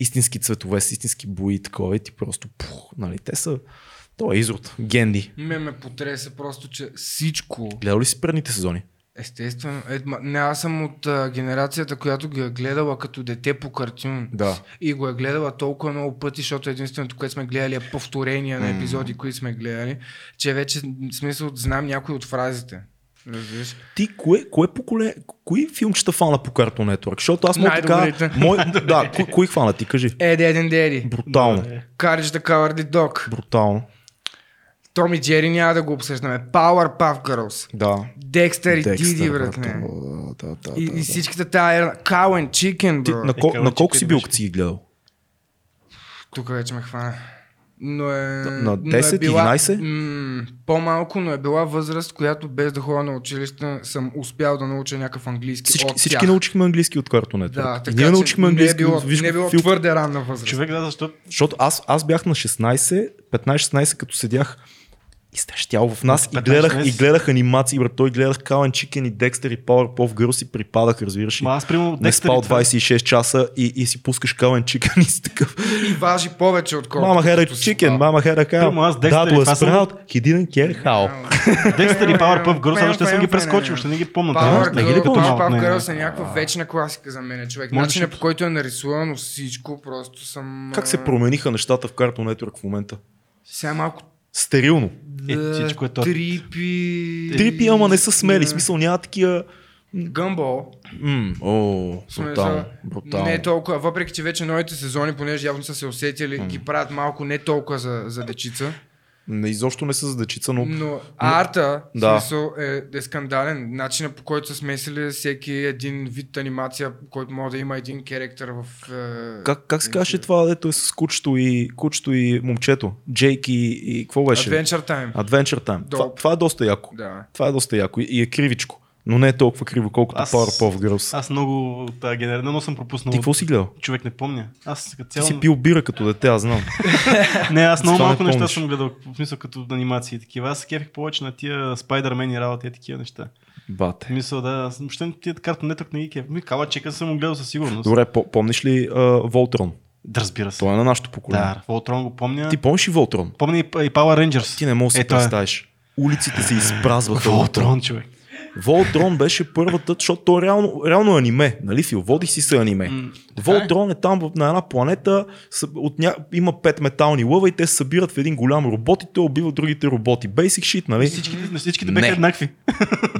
истински цветове, с истински бои, такова, и ти просто, пух, нали, те са, това е изрод, Генди. Ме ме потресе просто, че всичко, Гледал ли си предните сезони? естествено, е, не аз съм от а, генерацията, която ги е гледала като дете по картун. Да. И го е гледала толкова много пъти, защото единственото, което сме гледали е повторения на епизоди, които сме гледали, че вече, в смисъл, знам някои от фразите. Разбираш? Ти, кое, кое поколе, кои филмчета фана по Cartoon Network? Защото аз мога така... Мой, да, кои, кои хвана ти, кажи. Еди, един деди. Брутално. Courage the Cowardly Dog. Брутално. Томи Джери няма да го обсъждаме. Powerpuff Girls. Да. Декстър и Диди, брат, братне. Да, да, да, И, да, и да. всичките тая Cow and Chicken, Ти, бро. на, кол, Е, на колко си ли бил, беше? като си ги гледал? Тук вече ме хвана. Но е... На но 10, е била, 11? М- по-малко, но е била възраст, която без да ходя на училище съм успял да науча някакъв английски Всички, от всички тях. научихме английски от Cartoon Network. Да, така ние че научихме не е английски. било, виж не е било фил- твърде ранна възраст. Човек, да, защото Защото аз, аз бях на 16, 15-16, като седях изтрещял в нас и 15, гледах, 16. и гледах анимации, брат. Той гледах Кален Чикен и Декстер и Powerpuff Girls и припадах, разбираш. и Ма аз примерно не спал и това- 26 часа и, и си пускаш Кален Чикен и си такъв. И важи повече. Мама a като си chicken, спал. мама cow. Прямо аз Декстър That и proud, he didn't care how. Декстър и Powerpuff Girls, аз ще съм ги прескочил, ще не ги помня. Ли? Powerpuff. Girls е някаква вечна класика за мен, човек. Може Начинът да по който е нарисувано всичко, просто съм... Как се промениха нещата в Cartoon Network в момента? Сега малко Стерилно. Е, да, всичко е то. Трипи... Трипи, ама не са смели. В смисъл няма такива... Гъмбол. О, брутално, брутално. Не е толкова, въпреки че вече новите сезони, понеже явно са се усетили, ги правят малко не толкова за, за дечица. Не, изобщо не са за дечица, но... Но арта, Да. смисъл, е, е скандален. Начинът по който са смесили всеки един вид анимация, който може да има един керактер в... Е, Как, как се казваше това, дето е с кучето и, кучето и момчето? Джейк и, и какво беше? Adventure Time. Adventure Time. Това, това е доста яко. Да. Това е доста яко и, и е кривичко. Но не е толкова криво, колкото Аз- Powerpuff Girls. Аз много от тази генерация, но съм пропуснал. Ти какво си гледал? Човек не помня. Аз като Ти цяло... си пил бира като дете, аз знам. Не, аз много Това не малко неща съм гледал, в смисъл като анимации и такива. Аз се кефих повече на тия Spider-Man и работа и такива неща. Бате. смисъл, да, въобще тия карта нетък не ги кеф. Ми, кала чека съм гледал със сигурност. Добре, по- помниш ли uh, Волтрон? Да, разбира се. Той е на нашото поколение. Да, Волтрон го помня. Ти помниш ли Волтрон? Помня и, и Power Rangers. Ти не можеш да си Е, е. представиш. Улиците се изпразваха. Волтрон, човек. Волтрон беше първата, защото то е реално, реално аниме, нали Фил? Води си се аниме. М, така е. Волтрон е там на една планета, от ня... има пет метални лъва и те се събират в един голям робот и той убива другите роботи. Basic shit, нали? Всичките, всичките бяха еднакви.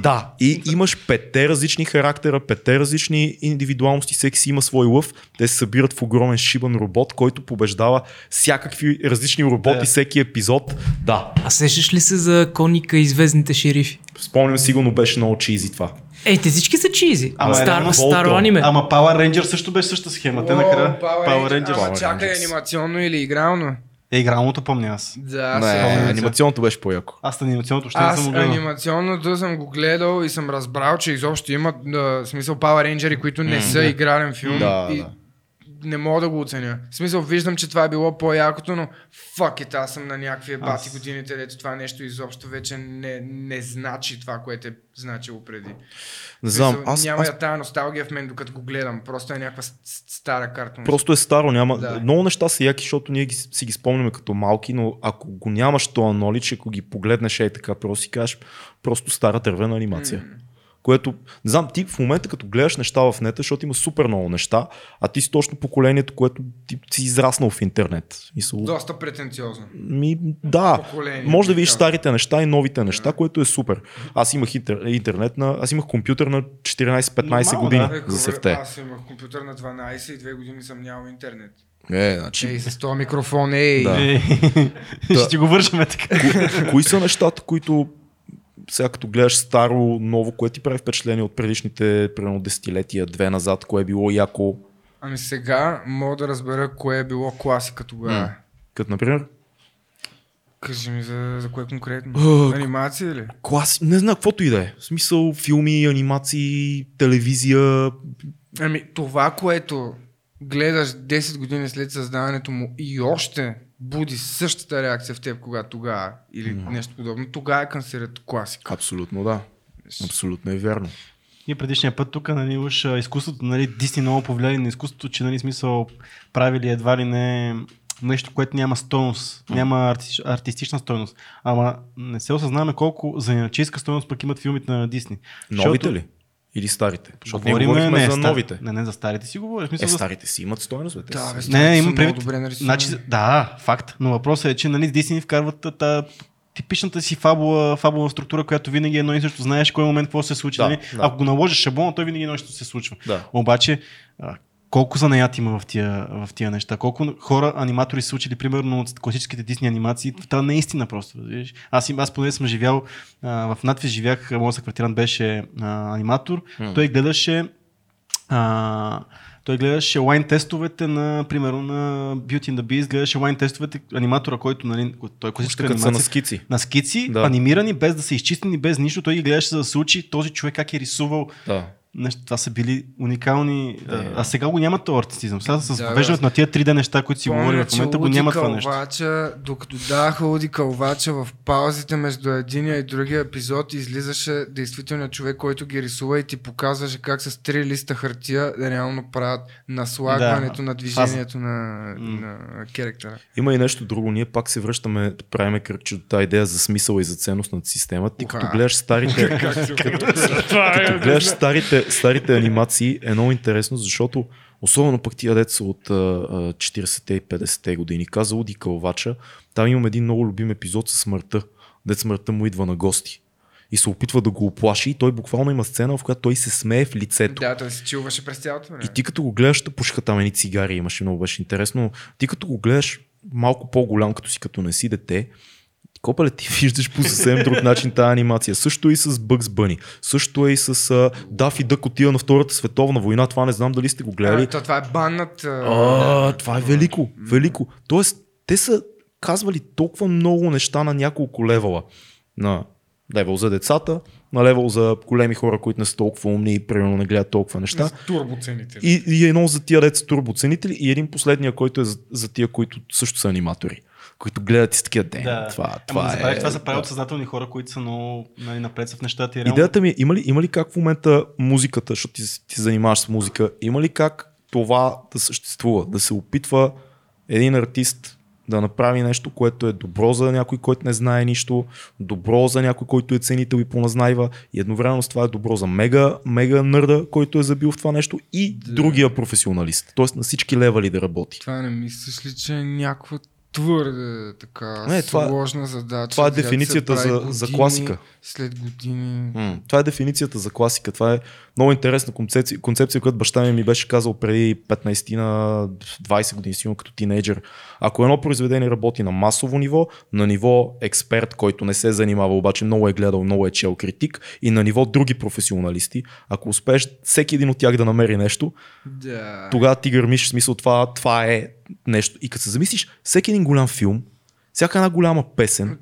Да, и имаш петте различни характера, петте различни индивидуалности, всеки си има свой лъв. Те се събират в огромен шибан робот, който побеждава всякакви различни роботи Да. всеки епизод. Да, А сещаш ли се за коника и звездните шерифи? Спомням сигурно беше много чизи това. Ей, те всички са чизи. Ама Стар, реално старо аниме. Ама Power Ranger също беше същата схема. Те накрая Power Power Rangers. Rangers. Ама чакай, анимационно или игрално? Е, игралното помня аз. Да, Не, се- анимационното беше по-яко. Аз анимационното ще не Аз съм го гледал. анимационното съм го гледал и съм разбрал, че изобщо има да, смисъл Power Rangers, които не са игрален филм. Да, и да. Не мога да го оценя. В смисъл, виждам, че това е било по-якото, но fuck it, аз съм на някакви бати Аз- годините, дето това нещо изобщо вече не, не значи това, което е значило преди. Не знам, Смисъл, аз, няма аз я тая носталгия в мен, докато го гледам. Просто е някаква стара карта. Просто е старо, няма. Да. Много неща са яки, защото ние ги, си ги спомняме като малки, но ако го нямаш този knowledge, ако ги погледнеш е така, просто си кажеш просто стара дървена анимация. Което, не знам, ти в момента като гледаш неща в нета, защото има супер много неща, а ти си точно поколението, което ти си израснал в интернет. Мисъл, Доста претенциозно. ми, да, Поколение, може да видиш така. старите неща и новите неща, което е супер. Аз имах интер, интернет на, аз имах компютър на 14-15 Нормално, години да. За севте. Аз имах компютър на 12 и две години съм нямал интернет. Е, значи, Ей, с този микрофон, ей. Да. Ще ти го вършаме така. Кои са нещата, които сега като гледаш старо, ново, кое ти прави впечатление от предишните примерно десетилетия, две назад, кое е било яко, Ами сега мога да разбера кое е било класика тогава. М. Като, например, Кажи ми за, за кое конкретно? А, Анимация ли? клас, не знам, каквото и да е. В смисъл, филми, анимации, телевизия. Ами това, което гледаш 10 години след създаването му и още буди същата реакция в теб, когато тогава или нещо подобно, тогава е консерът класика. Абсолютно да. Абсолютно е вярно. И предишния път тук, нали, уж изкуството, нали, Дисни много повлияли на изкуството, че, нали, смисъл, правили едва ли не нещо, което няма стойност, няма арти, артистична стойност. Ама не се осъзнаваме колко занаячийска стойност пък имат филмите на Дисни. Новите Защото ли? Или старите? Защото ние говорихме за ста- новите. Не, не, за старите си смисъл Е, за старите си имат стойност, бе. Да, бе, Не, не, много предвид. добре. Значи, да, факт. Но въпросът е, че нали, Дисни вкарват та типичната си фабула, фабулна структура, която винаги е едно и също. Знаеш кой момент какво се случи. Да, нали? да. Ако го наложиш шаблона, той винаги нещо се случва. Да. Обаче, колко занаят има в тия, в тия неща? Колко хора, аниматори са учили, примерно, от класическите Дисни анимации? Това не е истина просто. Разбираш? Аз, аз поне съм живял, а, в надвис живях, моят съквартирант беше а, аниматор. М. Той гледаше а, той гледаше лайн тестовете на, примерно, на Beauty and the Beast, гледаше лайн тестовете, аниматора, който, нали, той е класическа са на анимация, скици. на скици, Да. анимирани, без да са изчистени, без нищо. Той ги гледаше за да се учи този човек как е рисувал Да. Нещо, това са били уникални. Да. а, а сега го няма този артистизъм. Сега с Да, въвеждането да. на тия 3D неща, които си говорим в момента, го няма това нещо. Калвача, докато даха Уди Калвача в паузите между единия и другия епизод излизаше действителният човек, който ги рисува и ти показваше как с три листа хартия реално правят наслагването Да. на движението на, М. на керактера. Има и нещо друго. Ние пак се връщаме, правиме кръгче от тази идея за смисъл и за ценност на системата. Ти като гледаш старите, като гледаш старите, старите анимации е много интересно, защото особено пък тия деца от а, а, 40-те и 50-те години. Каза Уди Калвача, там имам един много любим епизод с смъртта. Дет смъртта му идва на гости. И се опитва да го оплаши и той буквално има сцена, в която той се смее в лицето. Да, той се чилваше през цялото време. И ти като го гледаш, да пушиха там едни цигари, имаше много беше интересно. Ти като го гледаш малко по-голям, като си като не си дете, Копале, ти виждаш по съвсем друг начин тази анимация. Също е и с Бъкс Бъни. Също е и с а, Дафи Дък отива на Втората световна война. Това не знам дали сте го гледали. а, то, това е баннат. а, А, това е велико, велико. Тоест, те са казвали толкова много неща на няколко левела. На левел за децата, на левел за големи хора, които не са толкова умни и примерно не гледат толкова неща. с турбоцените. И, и едно за тия деца турбоценители и един последния, който е за, за тия, които също са аниматори. Които гледат и с такива ден. Да. Това, Ама това, да е, забравяш, това са прави да. от съзнателни хора, които са много нали, напред са в нещата. И реално... Идеята ми е, има ли, има ли как в момента музиката, защото ти, ти се занимаваш с музика, има ли как това да съществува, да се опитва един артист да направи нещо, което е добро за някой, който не знае нищо, добро за някой, който е ценител и поназнайва и едновременно с това е добро за мега, мега нърда, който е забил в това нещо и Да. другия професионалист. Тоест на всички левали да работи. Това не мислиш ли, че е някаква твърде така Не, това- сложна задача? това е дефиницията за- за години класика. След години. М, Това е дефиницията за класика. Това е много интересна концепция, концепция която баща ми ми беше казал преди 15 на 20 години, сигурно като тинейджър. Ако едно произведение работи на масово ниво, на ниво експерт, който не се занимава, обаче много е гледал, много е чел критик, и на ниво други професионалисти, ако успееш всеки един от тях да намери нещо, Да. тогава ти гърмиш в смисъл това, това е нещо. И като се замислиш, всеки един голям филм, всяка една голяма песен,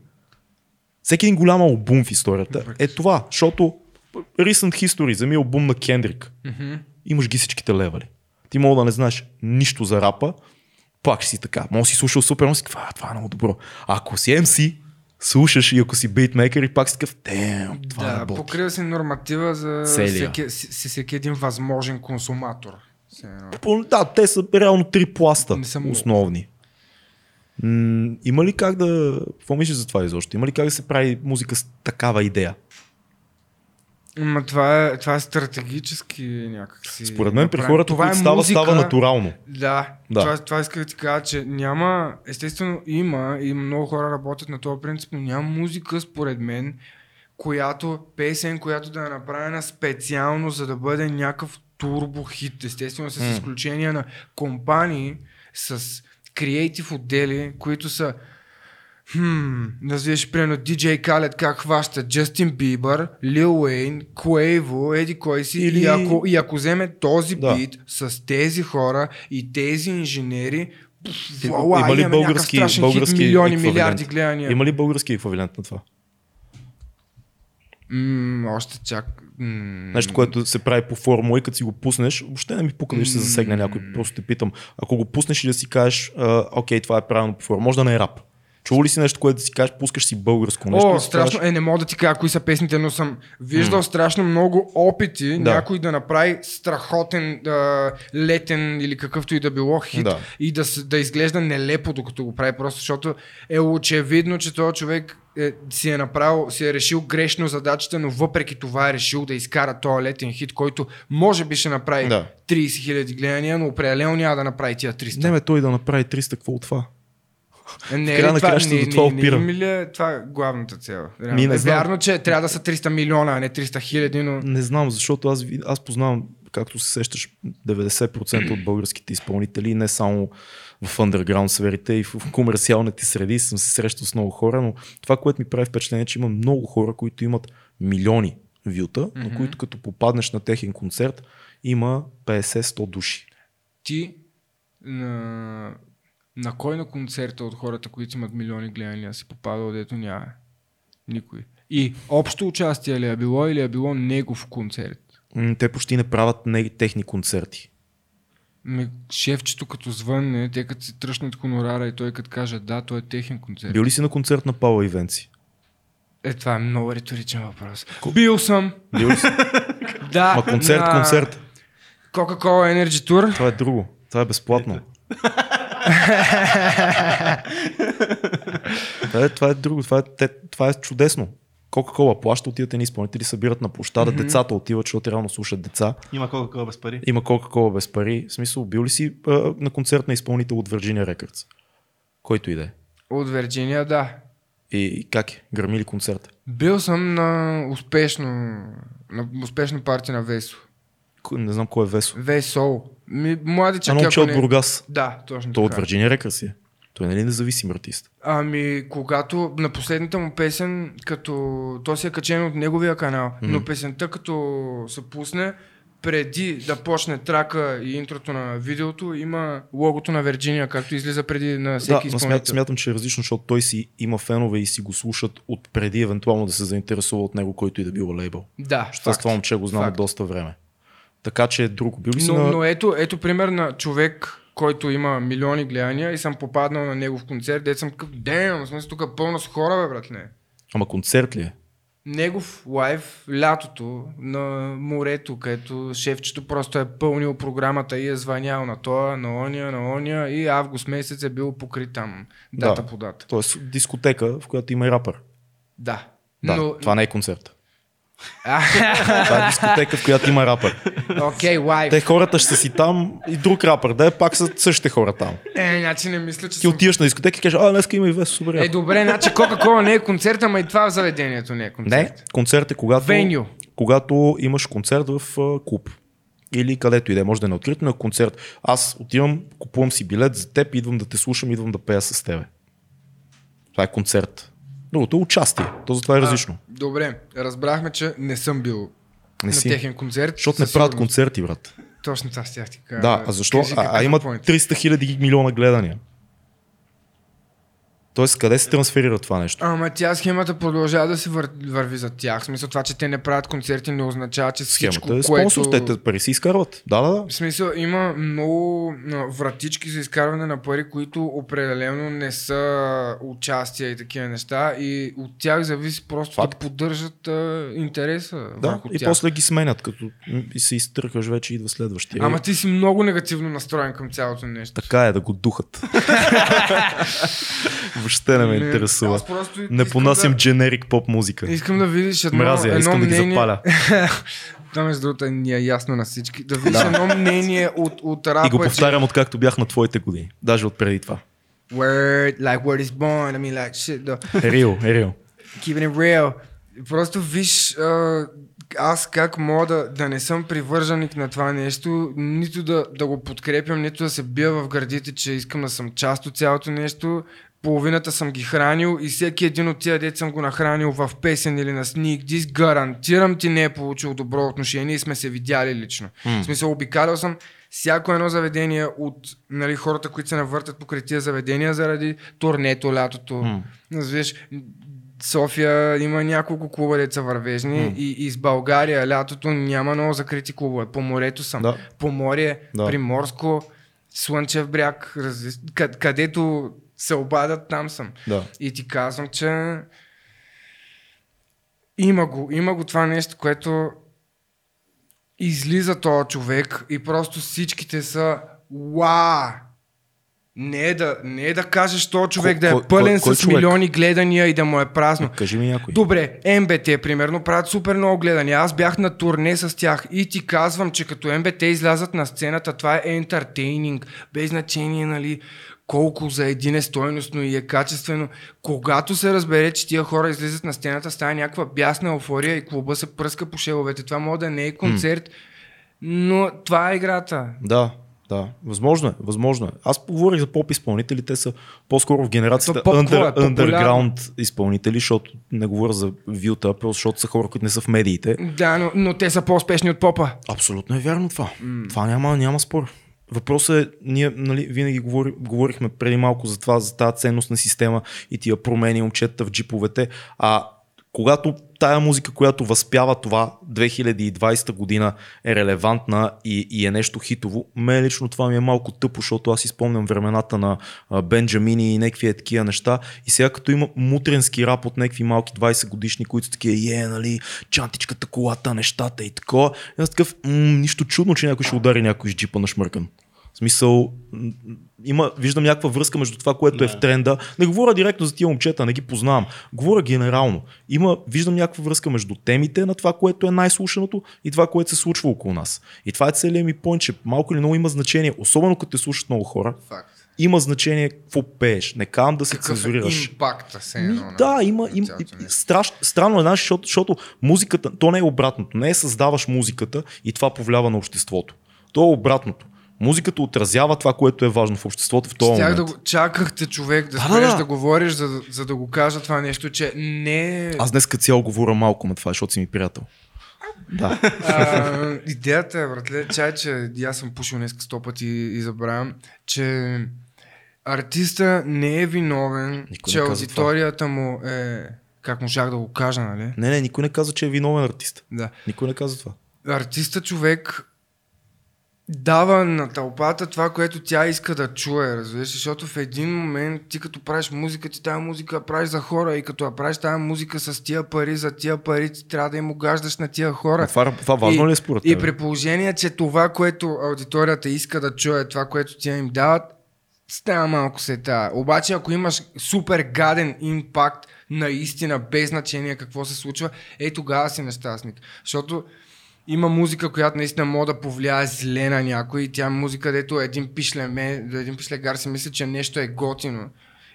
всеки един голям албум в историята е това, защото Recent History, вземи албум на Кендрик, Мгм. имаш ги всичките левали. Ти мога да не знаеш нищо за рапа, пак ще си така. Може си слушал супер, може си това, «А, това е много добро. А ако си MC, слушаш и ако си битмейкър и пак си такъв, «Damn, това Да, работи. покрива си норматива за всеки, всеки един възможен консуматор. Да, те са реално три пласта Не много. основни. М- има ли как да... Какво мислиш за това изобщо? Има ли как да се прави музика с такава идея? Ма това е, това е стратегически някакси. Според мен при хората, това които е става, музика, става натурално. Да, Да. Това, това исках да ти кажа, че няма, естествено има и много хора работят на този принцип, но няма музика според мен, която, песен, която да е направена специално, за да бъде някакъв турбо хит. Естествено с изключение на компании с креатив отдели, които са Хм, назвиш примерно DJ Khaled как хваща Джастин Бибър, Лил Уейн, Quavo, еди кой си Или- и, ако, и ако вземе този Да. бит с тези хора и тези инженери, пф, вуала, има ли български- български хит, милиони, еквивалент? милиарди гледания. Има ли български еквивалент на това? М, още чак. М, Нещо, което се прави по формула и като си го пуснеш, въобще не ми пука да ще се засегне някой. Просто те питам. Ако го пуснеш и да си кажеш, окей, това е правилно по формула, може да не е рап. Чува ли си нещо, което да си кажеш, пускаш си българско нещо? О, страшно. Е, не мога да ти кажа кои са песните, но съм виждал страшно много опити Да. някой да направи страхотен а, летен или какъвто и да било хит Да. и да, да изглежда нелепо, докато го прави, просто защото е очевидно, че този човек е, си е направил, си е решил грешно задачата, но въпреки това е решил да изкара този летен хит, който може би ще направи Да. 30 хиляди гледания, но определено няма да направи тия 300. Не, бе, той да направи 300, какво от това? Е, Не, В края на не, до това не, не, опира. ми ли е това главната цел? Ми не е знам. вярно, че трябва да са 300 милиона, а не 300 хиляди, но... Не знам, защото аз, аз познавам, както се сещаш, 90% от българските изпълнители, не само в underground сферите и в, комерциалните среди съм се срещал с много хора, но това, което ми прави впечатление, е, че има много хора, които имат милиони вюта, но които като попаднеш на техен концерт, има 50-100 души. Ти на... на кой на концерта от хората, които имат милиони гледания, си попадал, дето няма? Никой. И общо участие ли е било или е било негов концерт? Те почти не правят не, техни концерти. Ме, шефчето като звънне, те като си тръщнат хонорара и той като каже да, той е техен концерт. Бил ли си на концерт на Паула Ивенци? Е, това е много риторичен въпрос. Бил съм. Бил си? Да. Ма концерт, на концерт. Coca-Cola Energy Tour. Това е друго. Това е безплатно. това, е, това е друго. Това е, те, това е чудесно. Кока-кола плаща, отиват едни изпълнители, събират на площада, mm-hmm. децата отиват, защото реално слушат деца. Има колко без пари. Има Кока-кола без пари. В смисъл, бил ли си а, на концерт на изпълнител от Virginia Records? Който и да е. От Вирджиния, да. И как е? Гърми ли концерт? Бил съм на успешно, на успешно парти на Весо. Не знам кой е Весо. Весо. Ми, младичък, Едно момче от. Бургас. Да, точно Той от. Virginia Records си е. Той нали независим артист? Ами, когато на последната му песен, като то си е качен от неговия канал, mm-hmm. но песента като се пусне, преди да почне трака и интрото на видеото, има логото на Вирджиния, както излиза преди на всеки да, изпълнител. смят, смятам, че е различно, защото той си има фенове и си го слушат от преди евентуално да се заинтересува от него, който и да било лейбъл. Да, Защото аз това момче го знам Факт. доста време. Така че е друго. Бил ли си Но, на... но ето, ето пример на човек, който има милиони гледания и съм попаднал на негов концерт, дет съм такъв, дем, смисъл тук е пълно с хора, бе, братле. Ама концерт ли е? Негов лайв лятото на морето, където шефчето просто е пълнил програмата и е звънял на тоя, на ония, на ония и август месец е бил покрит там дата Да. по дата. Тоест дискотека, в която има и рапър. Да. Да, Но, това не е концерт. Това е дискотека, в която има рапър. Окей, лайв. Те хората ще са си там и друг рапър, да е пак са същите хора там. Е, значи не мисля, че Ти съм... отиваш на дискотека и кажеш, а, днеска има и Весо, супер. Е, добре, значи Кока-Кола не е концерт, ама и това в заведението не е концерт. Не, концерт е когато, Веню. когато имаш концерт в а, клуб. Или където и да е, може да е на открито, но е концерт. Аз отивам, купувам си билет за теб, идвам да те слушам, идвам да пея с тебе. Това е концерт. Другото е участие. То затова е различно. А, добре, разбрахме, че не съм бил Не на си. техен концерт. Защото не правят концерти, брат. Точно това ще ти кажа. Да, а защо? Кажи А, а е поинт. 300 хиляди милиона гледания. Тоест, къде се трансферира това нещо? Ама тя схемата продължава да се вър... върви за тях. В смисъл това, че те не правят концерти не означава, че всичко, Схемата е което... спонсор, те, те пари си изкарват. Да, да, да. В смисъл има много вратички за изкарване на пари, които определено не са участия и такива неща и от тях зависи просто Факт. да поддържат а, интереса да. И тях. после ги сменят, като и се изтъркаш вече идва следващия. Ама ти си много негативно настроен към цялото нещо. Така е да го духат. Въобще не ме интересува. Не понасям да, дженерик поп музика. искам да видиш едно, Мразя, едно искам да ги мнение... запаля. Това между другото е- ни е ясно на всички. Да видиш едно мнение от, от рапа, И го че- повтарям откакто бях на твоите години. Даже от преди това. Word, like word is born. I mean, like shit, е реал. Keeping it real. Просто виж, а, аз как мога да, да не съм привърженик на това нещо, нито да, да го подкрепям, нито да се бия в гърдите, че искам да съм част от цялото нещо. Половината съм ги хранил и всеки един от тия дет съм го нахранил в песен или на сник диск, гарантирам ти не е получил добро отношение и сме се видяли лично. В смисъл, обикалял съм всяко едно заведение от нали, хората, които се навъртат покрай тия заведения заради турнето лятото. М. Разбираш, София има няколко клуба деца вървежни и, и с България лятото няма много закрити клубове. По морето съм. Да. По море, Да. Приморско, Слънчев бряг, къд, където се обадят, там съм. Да. И ти казвам, че има го, има го това нещо, което излиза този човек и просто всичките са Уа! Не е да, не е да кажеш този човек Кой- да е пълен кой- кой с човек? милиони гледания и да му е празно. Кажи ми някой. Добре, МБТ, примерно, правят супер много гледания. Аз бях на турне с тях и ти казвам, че като МБТ излязат на сцената, това е ентертейнинг, без значение, нали, колко за един е стойностно и е качествено. Когато се разбере, че тия хора излизат на сцената, става някаква бясна еуфория и клуба се пръска по шеловете. Това може да не е концерт, но това е играта. Да, да. Възможно е, възможно е. Аз поговорих за поп изпълнители, те са по-скоро в генерацията То е? under, Популярно. underground изпълнители, защото не говоря за Вилта, защото са хора, които не са в медиите. Да, но, но те са по-успешни от попа. Абсолютно е вярно това. Това няма, няма спор. Въпросът е, ние нали, винаги говори, говорихме преди малко за това, за тази ценностна система и тия промени момчета в джиповете, а когато тая музика, която възпява това 2020 година е релевантна и, и е нещо хитово, мен лично това ми е малко тъпо, защото аз изпомням времената на Бенджамини и някакви е такива неща и сега като има мутренски рап от някакви малки 20 годишни, които са такива, е, нали, чантичката, колата, нещата и такова, аз такъв, нищо чудно, че някой ще удари някой с джипа на шмъркан. В смисъл, има, виждам някаква връзка между това, което е в тренда. Не говоря директно за тия момчета, не ги познавам. Говоря генерално. Има, виждам някаква връзка между темите на това, което е най-слушаното и това, което се случва около нас. И това е целият ми point, че малко или много има значение, особено като те слушат много хора. Факт. Има значение какво пееш. Не казвам да се Какъв е цензурираш. импакта се едно да, има, на има нещо. страш, странно е, знаеш, защото, защото музиката, то не е обратното. Не е създаваш музиката и това повлиява на обществото. То е обратното. Музиката отразява това, което е важно в обществото в този Щях момент. да го, чакахте човек да Да, спреш да, да, да. говориш, за, да- за да го кажа това нещо, че не е... Аз днес като цяло говоря малко на това, защото си ми приятел. Да. А, идеята е, братле, чай, че аз съм пушил днес сто пъти и забравям, че артиста не е виновен, Никой че аудиторията му е... Как можах да го кажа, нали? Не, не, никой не каза, че е виновен артист. Да. Никой не каза това. Артиста човек дава на тълпата това, което тя иска да чуе, разбираш, защото в един момент ти като правиш музика, ти тази музика правиш за хора и като я правиш тази музика с тия пари, за тия пари ти трябва да им огаждаш на тия хора. А това, това важно и, ли е според И при положение, че това, което аудиторията иска да чуе, това, което ти им дават, става малко се тая. Обаче, ако имаш супер гаден импакт, наистина, без значение какво се случва, е тогава си нещастник. Защото има музика, която наистина може да повлияе зле на някой. Тя е музика, дето един пишлеме, един пишлегар си мисли, че нещо е готино.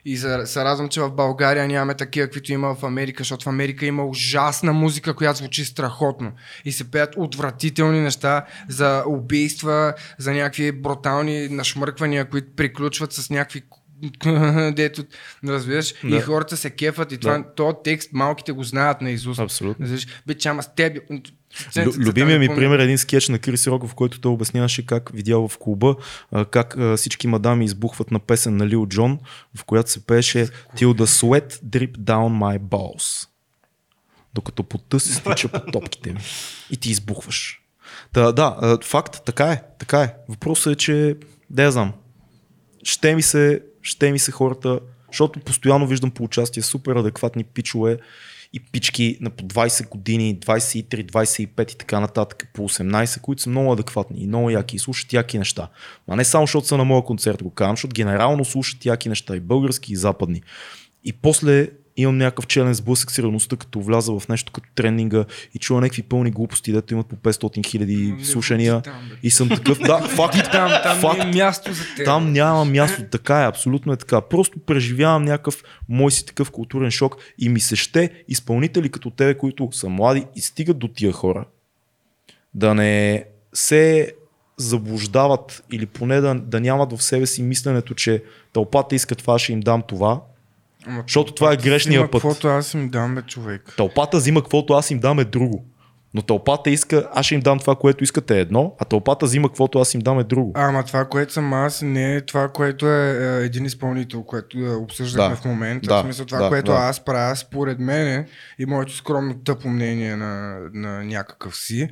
И за, се радвам, че в България нямаме такива, каквито има в Америка, защото в Америка има ужасна музика, която звучи страхотно. И се пеят отвратителни неща за убийства, за някакви брутални нашмърквания, които приключват с някакви дето, разбираш, Да. и хората се кефат и това, Да. този текст малките го знаят на изуст. Абсолютно. Разбираш, бе, че ама с теб... Лю- Любимия ми пример е един скетч на Крис Рок, в който той обясняваше как видял в клуба, как всички мадами избухват на песен на Лил Джон, в която се пееше Till the sweat drip down my balls. Докато потта се стича по топките ми. И ти избухваш. Та, да, факт, така е, така е. Въпросът е, че, да я знам, ще ми се, ще ми се хората, защото постоянно виждам по участие супер адекватни пичове и пички на по 20 години, 23, 25 и така нататък, по 18, които са много адекватни и много яки и слушат яки неща. А не само защото са на моя концерт, го казвам, защото генерално слушат яки неща и български и западни. И после имам някакъв челен сблъсък с реалността, като вляза в нещо като тренинга и чуя някакви пълни глупости, дето имат по 500 хиляди Не слушания. там, бе. И съм такъв, да, факт, Там, там факт, не е място за теб. там няма място. Така е, абсолютно е така. Просто преживявам някакъв мой си такъв културен шок и ми се ще изпълнители като тебе, които са млади и стигат до тия хора, да не се заблуждават или поне да, да нямат в себе си мисленето, че тълпата иска това, ще им дам това. Ама Защото това е грешния взима път. Каквото аз им дам, бе, човек. Тълпата взима каквото аз им дам е друго. Но тълпата иска, аз ще им дам това, което искате е едно, а тълпата взима каквото аз им дам е друго. Ама това, което съм аз, не е това, което е, е един изпълнител, което е, обсъждахме Да. в момента. Да. В смисъл това, Да, което да. аз правя, според мен и моето скромно тъпо мнение на, на някакъв си,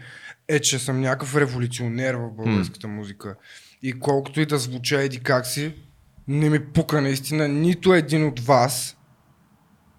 е, че съм някакъв революционер в българската музика. И колкото и да звуча еди как си, не ми пука наистина нито един от вас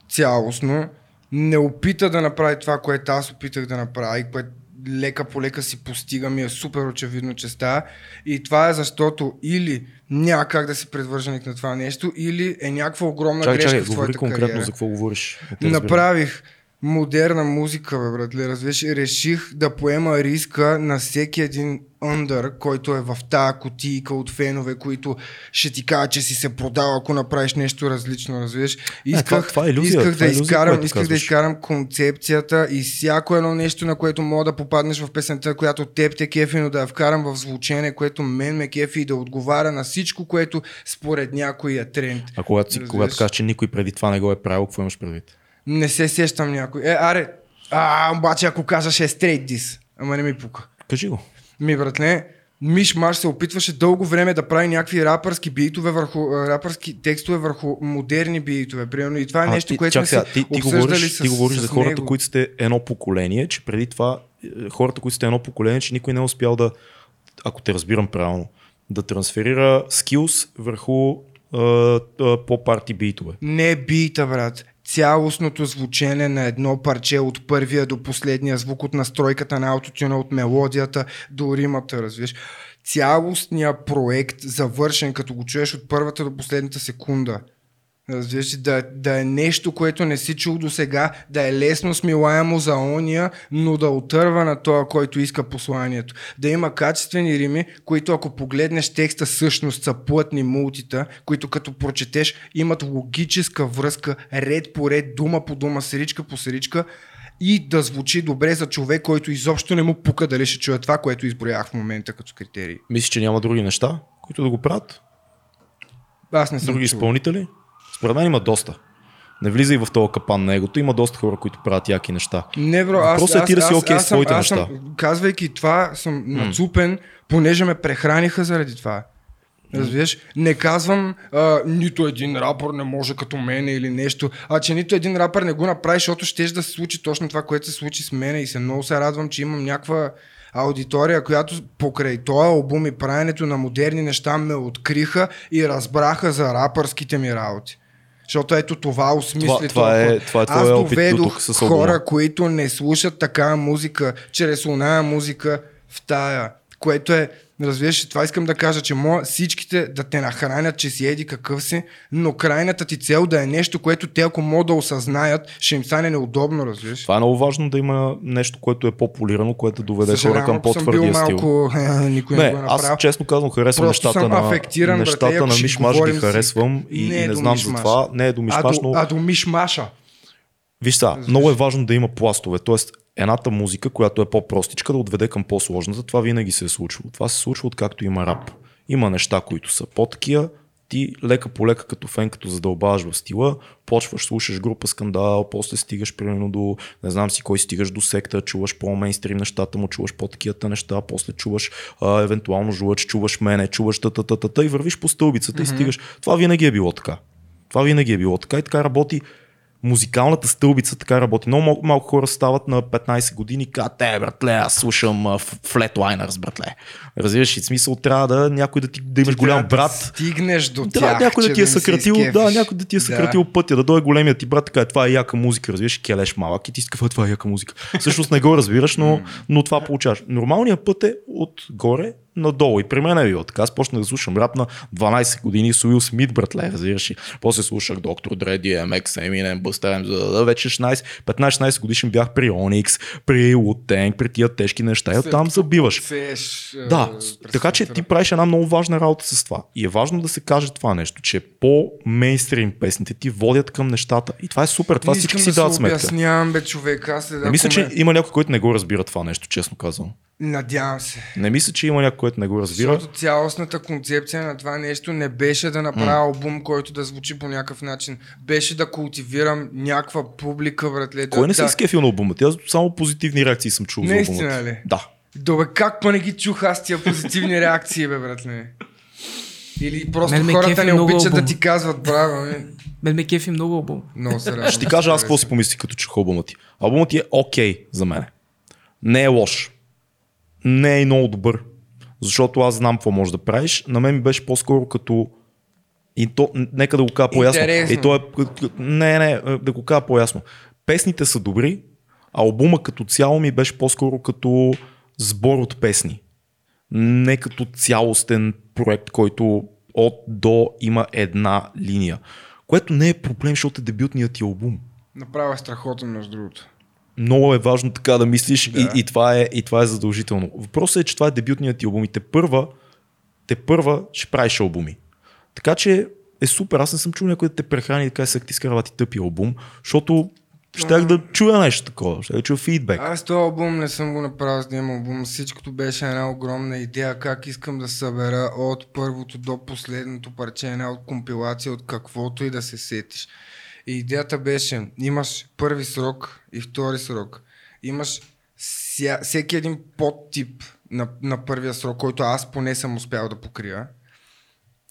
цялостно не опита да направи това, което аз опитах да направя и което лека по лека си постигам и е супер очевидно, че става. И това е защото или няма как да си предвърженик на това нещо, или е някаква огромна Чакай, грешка чакай, в говори твоята конкретно кариера. за какво говориш. Направих модерна музика, бе, братле, разбираш, реших да поема риска на всеки един under, който е в тая кутийка от фенове, които ще ти кажат, че си се продал, ако направиш нещо различно, разбираш. Исках, това- това е исках това е да илюзия, изкарам, исках да изкарам концепцията и всяко едно нещо, на което мога да попаднеш в песента, която теб те кефи, но да я вкарам в звучене, което мен ме кефи и да отговаря на всичко, което според някой е тренд. А когато, си, когато кажеш, че никой преди това не го е правил, какво имаш предвид? Не се сещам някой. Е, аре, а, обаче ако кажеш е straight this, ама не ми пука. Кажи го. Ми, братле, Миш Маш се опитваше дълго време да прави някакви рапърски битове върху, рапърски текстове върху модерни битове, примерно. И това е А, нещо, ти, което чак сме си ти, ти, говориш, с, ти говориш с за хората, него. които сте едно поколение, че преди това е, хората, които сте едно поколение, че никой не е успял да, ако те разбирам правилно, да трансферира скилс върху по-парти битове. Не е бита, брат. Цялостното звучене на едно парче от първия до последния звук, от настройката на аутотюна, от мелодията до римата, разбираш. Цялостният проект, завършен, като го чуеш от първата до последната секунда. Разбираш, да, да е нещо, което не си чул до сега, да е лесно смилаемо за ония, но да отърва на това, който иска посланието. Да има качествени рими, които ако погледнеш текста всъщност са плътни мултита, които като прочетеш имат логическа връзка, ред по ред, дума по дума, серичка по серичка и да звучи добре за човек, който изобщо не му пука дали ще чуе това, което изброях в момента като критерии. Мислиш, че няма други неща, които да го правят? Аз не съм Други чул. изпълнители? Според мен има доста. Не влизай в този капан на егото. Има доста хора, които правят яки неща. Не, бро, аз, Въпросът е аз, ти да си окей аз, с съм, твоите аз съм, неща. казвайки това, съм нацупен, понеже ме прехраниха заради това. Разбираш? Не казвам а, нито един рапър не може като мене или нещо, а че нито един рапър не го направи, защото ще да се случи точно това, което се случи с мене и се много се радвам, че имам някаква аудитория, която покрай този албум и правенето на модерни неща ме откриха и разбраха за рапърските ми работи. Защото ето това осмисли Това- това е- това е Аз твоя опит доведох албума. хора, които не слушат такава музика, чрез оная музика в тая, което е, разбираш, това искам да кажа, че моя, всичките да те нахранят, че си еди какъв си, но крайната ти цел да е нещо, което те ако могат да осъзнаят, ще им стане неудобно, разбираш. Това е много важно да има нещо, което е по-полирано, което да доведе хора към ако съм бил по-твърдия стил. малко, никой не, Не, го е аз честно казвам харесвам Просто нещата на, афектиран, брате, нещата ако на Мишмаш ги харесвам и, Не и е не до знам за това. Не е до а, мишмаш, до, но а до мишмаша. виж сега, много е важно да има пластове. Тоест, едната музика, която е по-простичка, да отведе към по-сложната. Това винаги се е случвало. Това се случва откакто има рап. Има неща, които са по-такива, ти лека по лека като фен, като задълбаваш в стила, почваш, слушаш група скандал, после стигаш примерно до, не знам си кой стигаш до секта, чуваш по-мейнстрим нещата му, чуваш по-такивата неща, после чуваш а, евентуално жлъч, чуваш мене, чуваш та та та та та и вървиш по стълбицата и стигаш. Това винаги е било така. Това винаги е било така и така работи музикалната стълбица така работи. Много малко, малко хора стават на 15 години и казват, е, братле, аз слушам Flatliners, братле. Разбираш ли, смисъл трябва да някой да ти да имаш Ти голям брат. Да стигнеш до Трябва тях, някой да ти е съкратил, да, някой да ти е съкратил пътя, да дойде големият ти брат, така е, това е яка музика, разбираш, келеш малък и ти си «А, това е яка музика. Всъщност не го разбираш, но, но това получаваш. Нормалният път е отгоре надолу. И при мен е било така. Аз почнах да слушам рап на 12 години с Уил Смит, братле, разбираш ли. После слушах Доктор Дре, DMX, Eminem, Busta Rhymes, вече 16, 15-16 годишен бях при Onyx, при Wu-Tang, при тия тежки неща и оттам забиваш. Сееш, е, Да, така че ти правиш една много важна работа с това. И е важно да се каже това нещо, че по-мейнстрим песните ти водят към нещата. И това е супер, това Не всички си да дават сметка. Обяснявам, бе, човек. Аз Не мисля, че има някой, който не го разбира това нещо, честно казвам. Надявам се. Не мисля, че има някой, който не го разбира. Защото цялостната концепция на това нещо не беше да направя албум, който да звучи по някакъв начин. Беше да култивирам някаква публика, братле. Кой да, не се да... изкефил на албума? Тя само позитивни реакции съм чул за Наистина албума. ли? Да. Добре, как па не ги чух аз тия позитивни реакции, бе, братле? Или просто Мен ме хората не обичат да албума. ти казват, браво, бе. Мен ме кефи много албум. Много се. Ще ти кажа аз какво си помислих като чух албума ти. Албумът ти е окей за мен. Не е лош. Не е и много добър. Защото аз знам какво можеш да правиш. На мен ми беше по-скоро като и то, нека да го кажа по-ясно. Интересно. И то е, не, не, да го кажа по-ясно. Песните са добри, а албума като цяло ми беше по-скоро като сбор от песни. Не като цялостен проект, който от до има една линия. Което не е проблем, защото е дебютният ти албум. Направя страхотен, между другото. Много е важно така да мислиш Да. и, и, това е, и това е задължително. Въпросът е, че това е дебютният ти албум и те първа, те първа ще правиш албуми. Така че е супер. Аз не съм чул някой да те прехрани и да каже ти скарава ти тъпи албум, защото щях да чуя нещо такова, ще да чуя фидбек. Аз този албум не съм го направил за да имам албум. Всичкото беше една огромна идея как искам да събера от първото до последното парче, една от компилация, от каквото и да се сетиш. И идеята беше, имаш първи срок и втори срок. Имаш ся, всеки един подтип на, на първия срок, който аз поне съм успял да покрия.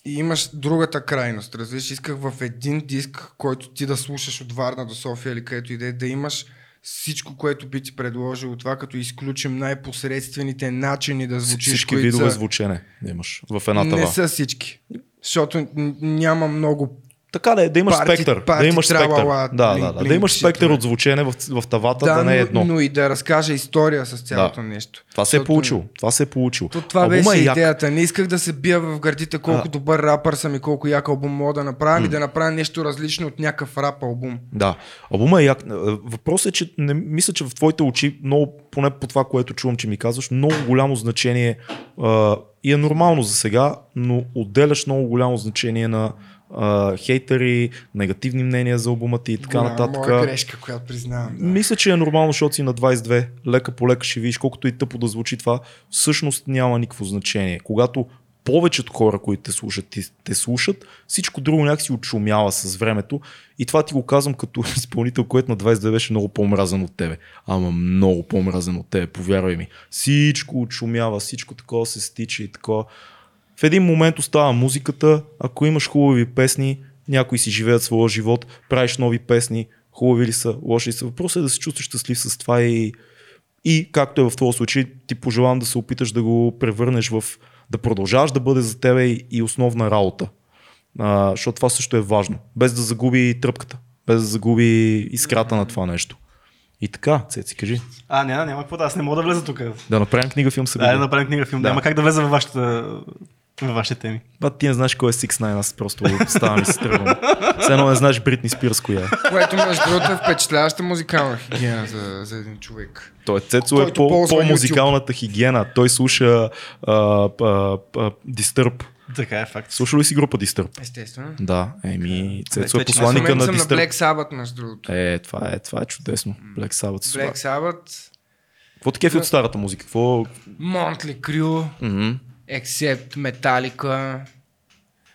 И имаш другата крайност. Разбираш, исках в един диск, който ти да слушаш от Варна до София или където и да да имаш всичко, което би ти предложил от това, като изключим най-посредствените начини да звучиш. Всички които видове са- звучене имаш в една Не тава. са всички. Защото няма много Така да е, да имаш Парти- спектър. парти да имаш спектър. тралала, Да, блин, да, да, блин, да имаш спектър от звучене в, в тавата, да, да, не е но, едно. но и да разкаже история с цялото Да. нещо. Това се е получило. Това се е получило. То това Албума беше е як. идеята. Не исках да се бия в гърдите колко А. добър рапър съм и колко як албум мога да направя, ами да направя нещо различно от някакъв рап албум. Да, албума е як. Е, Въпросът е, че не мисля, че в твоите очи, много, поне по това, което чувам, че ми казваш, много голямо значение а, и е нормално за сега, но отделяш много голямо значение на а, хейтери, негативни мнения за албума ти и така Голяма нататък. Моя грешка, която признавам. Да. Мисля, че е нормално, защото си на 22. Лека по лека ще видиш, колкото и тъпо да звучи това, всъщност няма никакво значение. Когато повечето хора, които те слушат, те, те слушат, всичко друго някакси отшумява с времето. И това ти го казвам като изпълнител, който на 22 беше много по-мразен от тебе. Ама много по-мразен от тебе, повярвай ми. Всичко отшумява, всичко такова се стича и такова. В един момент остава музиката, ако имаш хубави песни, някои си живеят своя живот, правиш нови песни, хубави ли са, лоши ли са. Въпросът е да се чувстваш щастлив с това и, и както е в твоя случай, ти пожелавам да се опиташ да го превърнеш в да продължаваш да бъде за тебе и, и основна работа. А, защото това също е важно. Без да загуби тръпката, без да загуби искрата на това нещо. И така, Цеци, кажи. А, няма, няма какво да, аз не мога да влеза тук. Да направим книга филм сега. Дай да направим книга филм. Да. Да. Няма как да влеза във, вашата, във вашите теми. Ба, ти не знаеш кой е 6 9 аз просто ставам и се тръгвам. Все едно не знаеш Бритни Спирс коя е. Което между другото е впечатляваща музикална хигиена за, за един човек. Той Цецо е по, по-музикалната хигиена. Той слуша а, а, а, Disturbed. Така е факт. Слушал ли си група Disturbed? Естествено. Да, еми, Цецо е Вече Аз в посланника момента на съм на. Black Sabbath, между другото. Е, това е, това е чудесно. Black Sabbath. Black Sabbath, Какво те кефи от старата музика? Какво? Motley Crue, Мгм. Except Metallica,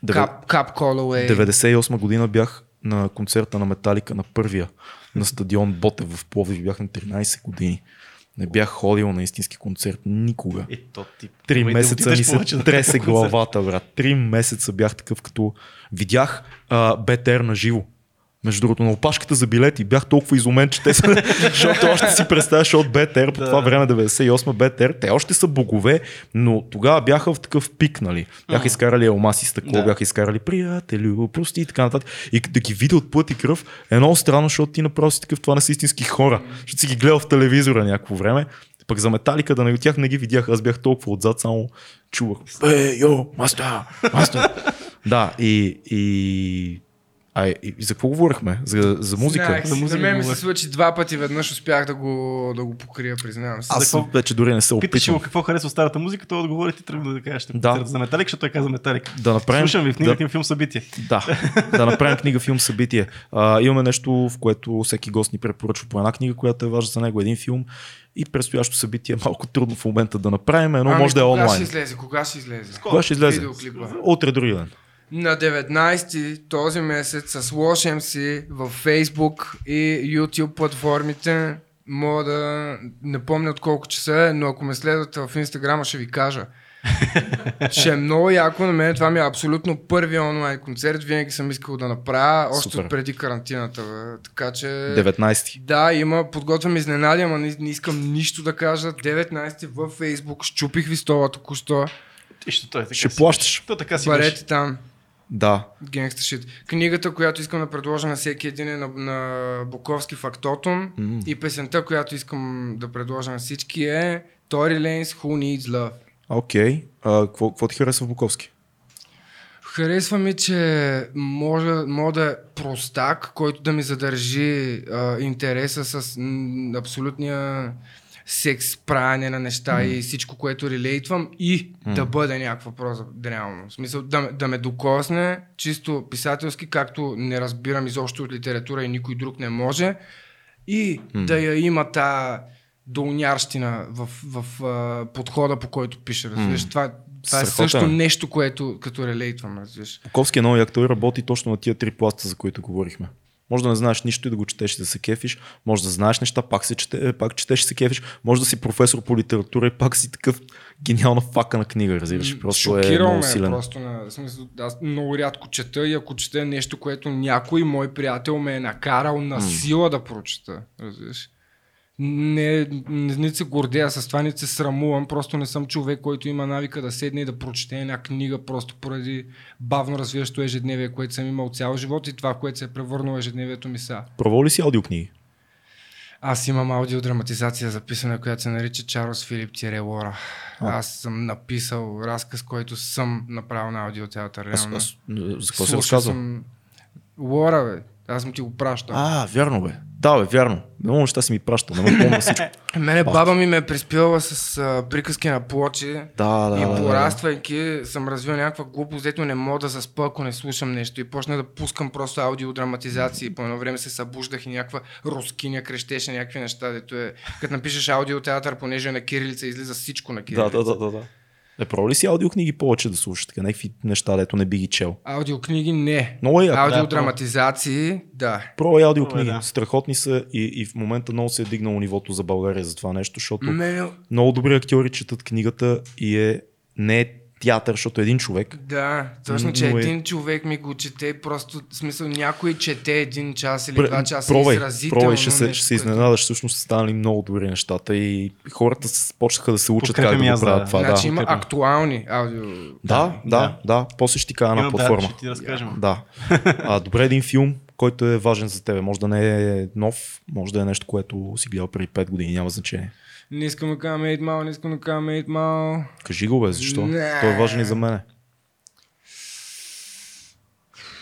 Cap, Cap Calloway. 98 година бях на концерта на Металика на първия на стадион Ботев в Пловдив. Бях на 13 години. Не бях ходил на истински концерт никога. И то ти. Три Ама месеца ми се тресе главата, брат. Три месеца бях такъв, като видях а, БТР на живо. Между другото, на опашката за билети бях толкова изумен, че те са, защото още си представяш от БТР, по това време 98 БТР, те още са богове, но тогава бяха в такъв пик, нали? Бяха изкарали Елмаси стъкло, Да. бяха изкарали приятелю, прости и така нататък. И да ги видя от плът и кръв е много странно, защото ти направо си такъв, това не са истински хора. Защото си ги гледал в телевизора някакво време. Пък за металика да не, тях не ги видях, аз бях толкова отзад, само чувах. Бе, йо, маста, маста. да, и, и а и, за какво говорихме? За, за музика? Знаех, За музика на мен ми се случи два пъти, веднъж успях да го, да го покрия, признавам се. Аз За какво- вече дори не се Питаш опитвам. го какво харесва старата музика, той отговори ти тръгна да кажеш Да. да. за Металик, защото той каза Металик. Да направим, Слушам ви в да, книгата им филм събитие. да, да направим книга, филм, събитие. А, имаме нещо, в което всеки гост ни препоръчва по една книга, която е важна за него, един филм. И предстоящо събитие е малко трудно в момента да направим, но Ами, може да е Кога ще онлайн. излезе? Кога ще излезе? Кога ще излезе? Утре други ден. На 19 този месец с Watch MC в Facebook и YouTube платформите. Мога да не помня от колко часа е, но ако ме следвате в Инстаграма ще ви кажа. ще е много яко на мен. Това ми е абсолютно първи онлайн концерт. Винаги съм искал да направя, още Супер. преди карантината. Бе. Така че... 19. Да, има, подготвям изненади, ама не, не искам нищо да кажа. 19 във Facebook, щупих ви стола току-що. Ти ще той така Ще си плащаш. То така си Барете беше. там. Да. Генгста шит. Книгата, която искам да предложа на всеки един е на, на Буковски Фактотум. М. И песента, която искам да предложа на всички е Tory Lanez Who Needs Love. Окей. А, какво, какво ти харесва в Буковски? Харесва ми, че може, може да е простак, който да ми задържи а, интереса с м, абсолютния секс, правене на неща mm. и всичко, което релейтвам и mm. да бъде някаква проза реално. В смисъл да, ме- да ме докосне чисто писателски, както не разбирам изобщо от литература и никой друг не може и mm. да я има та долнярщина в, в а, подхода, по който пише. Разбираш? М. Това, това е Страхотен. също нещо, което като релейтвам. Разбираш? Буковски е много як, той работи точно на тия три пласта, за които говорихме. Може да не знаеш нищо и да го четеш и да се кефиш, може да знаеш неща, пак, се чете, пак четеш и се кефиш, може да си професор по литература и пак си такъв гениална фака на книга, разбираш. Просто е Шокирал много ме силен. просто на смисъл, аз много рядко чета и ако чета нещо, което някой мой приятел ме е накарал на сила да прочета. Разбираш? Не, не, не се гордея с това, не се срамувам, просто не съм човек, който има навика да седне и да прочете една книга, просто поради бавно развиващо ежедневие, което съм имал цял живот и това, което се е превърнало ежедневието ми са. Пробвал ли си аудиокниги? Аз имам аудиодраматизация записана, която се нарича Чарлз Филип Тире Лора. Аз съм написал разказ, който съм направил на аудиотеатър. Аз, Реално. аз, за какво се Слушал разказва? съм... Лора, бе. Аз съм ти го пращал. А, вярно бе. Да, бе, вярно. Много неща си ми пращал, не помня всичко. Мене баба ми ме е приспивала с а, приказки на плочи. Да, да, и да, да. пораствайки съм развил някаква глупост, дето не мога да заспа, ако не слушам нещо. И почна да пускам просто аудиодраматизации. По едно време се събуждах и някаква рускиня крещеше някакви неща, дето е... Като напишеш аудиотеатър, понеже е на кирилица, излиза всичко на Да, кирилица. да, да, да, да. Е, пробвал ли си аудиокниги повече да слушаш? Така, някакви неща, дето не би ги чел. Аудиокниги не. Много е яко. Аудиодраматизации, да. Пробвай аудиокниги. Да. Страхотни са и, и в момента много се е дигнало нивото за България за това нещо, защото Мене, много добри актьори четат книгата и е не е театър, защото е един човек. да, точно, че е- един човек ми го чете, просто, в смисъл, някой чете един час или Пр- два часа пробвай, изразително. пробвай, ще се, нещо, ще се изненадаш, всъщност са станали много добри нещата и хората почнаха да се учат как да го правят да. това. Значи да. има подкрепям. актуални аудио. Да, да, да, да. После ще ти кажа една Има, да, платформа. ще ти разкажем. Да. А, добре, един филм, който е важен за тебе. Може да не е нов, може да е нещо, което си гледал преди 5 години, няма значение. Не искам да кажа Made Mal, не искам да кажа Made Mal. Кажи го, бе, защо? Не. Той е важен и за мене.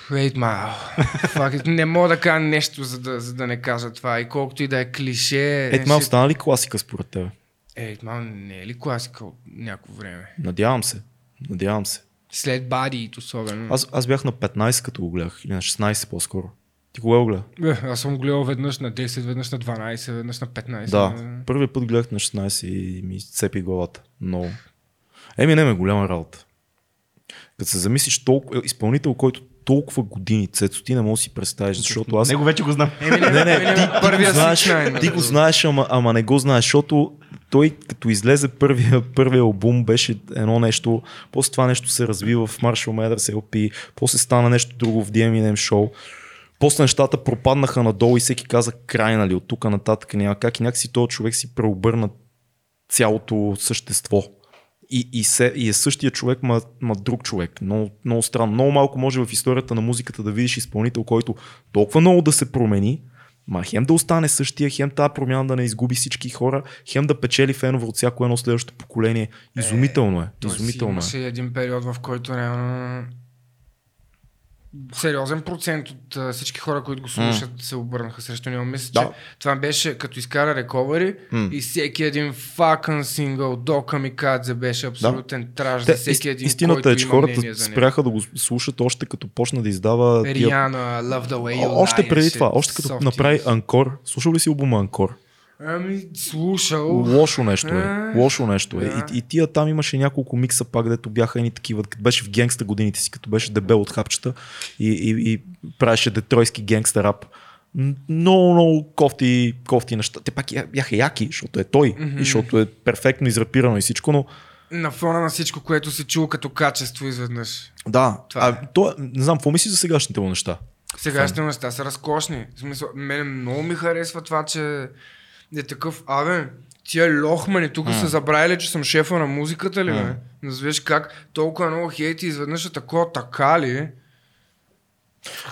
8 Mile. Fuck it. не мога да кажа нещо, за да, за да не кажа това. И колкото и да е клише. Ето малко ще- стана ли класика според тебе? 8 Mile не е ли класика от някакво време? Надявам се. Надявам се. След Бадиит особено. Аз, аз бях на 15 като го гледах, или на 16 по-скоро. Ти кога го гледа? Е, аз съм гледал веднъж на 10, веднъж на 12, веднъж на 15. Да, първият път гледах на 16 и ми цепи главата. Много. Еми, не ме голяма работа. Като се замислиш толкова, изпълнител, който толкова години, Цецо, ти не можеш да си представиш, защото аз... Него вече го знам. Еми, не, Не, не, ти, ти, го знаеш, ти го нали? знаеш, ама, ама не го знаеш, защото той като излезе първия, първия албум беше едно нещо, после това нещо се разви в Marshall Mathers LP, после стана нещо друго в The Eminem Show, после нещата пропаднаха надолу и всеки каза край, нали, от тук нататък няма как и някакси този човек си преобърна цялото същество. И, и, се, и е същия човек, ма, ма друг човек. Много, много странно. Много малко може в историята на музиката да видиш изпълнител, който толкова много да се промени Ма хем да остане същия, хем тази промяна да не изгуби всички хора, хем да печели фенове от всяко едно следващо поколение. Изумително е. Си Изумително е. имаше един период, в който реално сериозен процент от а, всички хора, които го слушат, се обърнаха срещу него. Мисля, Да. че това беше като изкара рековери М. и всеки един факън сингъл до Камикадзе беше абсолютен траж за всеки един, истината който е, че хората спряха да го слушат още като почна да издава тия Риана, Love the way you О- Още преди това, още като направи Анкор, слушал ли си албума Анкор? Ами, слушал. Лошо нещо е. А, Лошо нещо е. да. И, и тия там имаше няколко микса пак, дето бяха едни такива, като беше в генгста годините си, като беше дебел от хапчета и, и, и правеше детройски генгста рап. Много, много кофти, кофти неща. Те пак бяха яки, защото е той Мгм. и защото е перфектно израпирано и всичко, но На фона на всичко, което си чул като качество изведнъж. да, Това е. а, то, не знам, какво мислиш за сегашните му неща? Сегашните неща са разкошни. В смисъл, мене много ми харесва това, че е такъв, абе, тия лохмани тук са забравили, че съм шефа на музиката ли, бе? Да виж как толкова много хейти изведнъж е такова, така ли?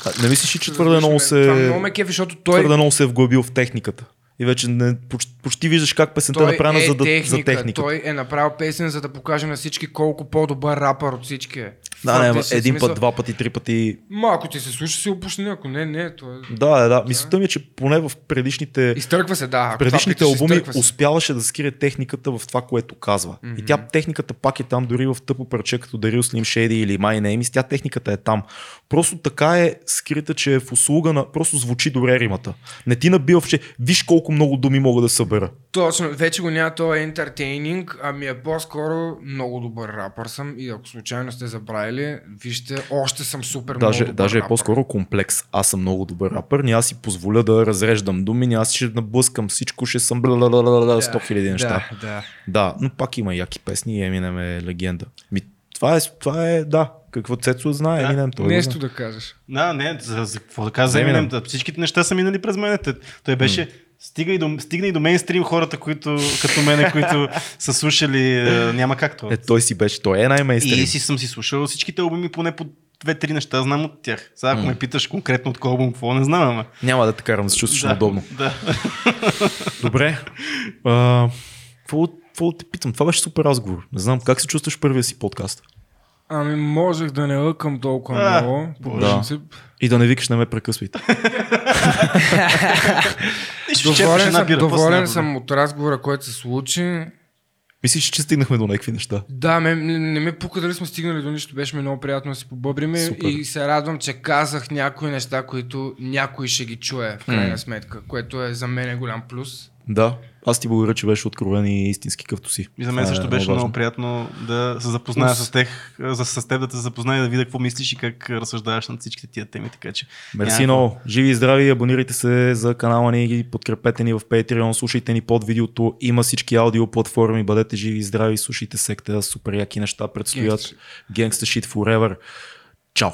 А, не мислиш ли, че твърде много се... Това много ме кефи, защото той, твърде много се е вглъбил в техниката. И вече не, почти, почти виждаш как песента е той направена е за, да, техника. за техника. Той е направил песен, за да покаже на всички колко по-добър рапър от всички е. Да, не, е, един смисъл, път, два пъти, три пъти. Малко ти се слуша, си опушни, ако не, не. То е... Да, да, да. Мисълта ми е, че поне в предишните, Изтърква се, да. предишните албуми успяваше да скрие техниката в това, което казва. Mm-hmm. И тя техниката пак е там, дори в тъпо парче, като Дарил Slim Shady или My Name, тя техниката е там. Просто така е скрита, че е в услуга на... Просто звучи добре римата. Не ти набива че виж колко много думи мога да събера. Точно, вече го няма това ентертейнинг, ами е по-скоро много добър рапър съм и ако случайно сте забравили, вижте, още съм супер Даже, много добър даже е рапър. по-скоро комплекс. Аз съм много добър рапър, няма си позволя да разреждам думи, няма си ще наблъскам всичко, ще съм бла 100 хиляди неща. Да, да. Да, но пак има яки песни и Eminem е легенда. Ми, това, е, това е, да, какво Цецо знае, Да. Той го Нещо да кажеш. Да, не, за, за какво да кажа За. Eminem, да, всичките неща са минали през мен. Той- Той беше, стига и, до, стигна и до мейнстрим хората, които, като мене, които са слушали, е, няма как това. Е, той си беше, той е най-мейстрим. И си съм си слушал всичките албуми поне по две-три неща знам от тях. Сега ако ме питаш конкретно от кой албум, какво не знам, ама. Няма да те карам да се чувстваш да, удобно. Да. Добре. А, какво, какво те питам? Това беше супер разговор. Не знам, как се чувстваш първия си подкаст? Ами можех да не лъкам толкова А, много, по да. принцип. И да не викаш, не ме прекъсвайте. Доволен, съм, доволен съм от разговора, който се случи. Мислиш, че стигнахме до някакви неща? Да, ме, не, не ме пука дали сме стигнали до нищо, беше ми много приятно да си побъбриме Супер. и се радвам, че казах някои неща, които някой ще ги чуе в крайна М. сметка, което е за мен е голям плюс. Да. Аз ти благодаря, че беше откровен и истински както си. И за мен е също беше много важно. приятно да се запозная Ус. с тех, за, с теб да те запозная и да видя какво мислиш и как разсъждаваш над всичките тия теми, така че. Мерси няма много. Живи и здрави, абонирайте се за канала ни и подкрепете ни в Patreon, слушайте ни под видеото, има всички аудио платформи, бъдете живи и здрави, слушайте секта, супер яки неща предстоят. Gangsta Gangsta shit forever. Чао!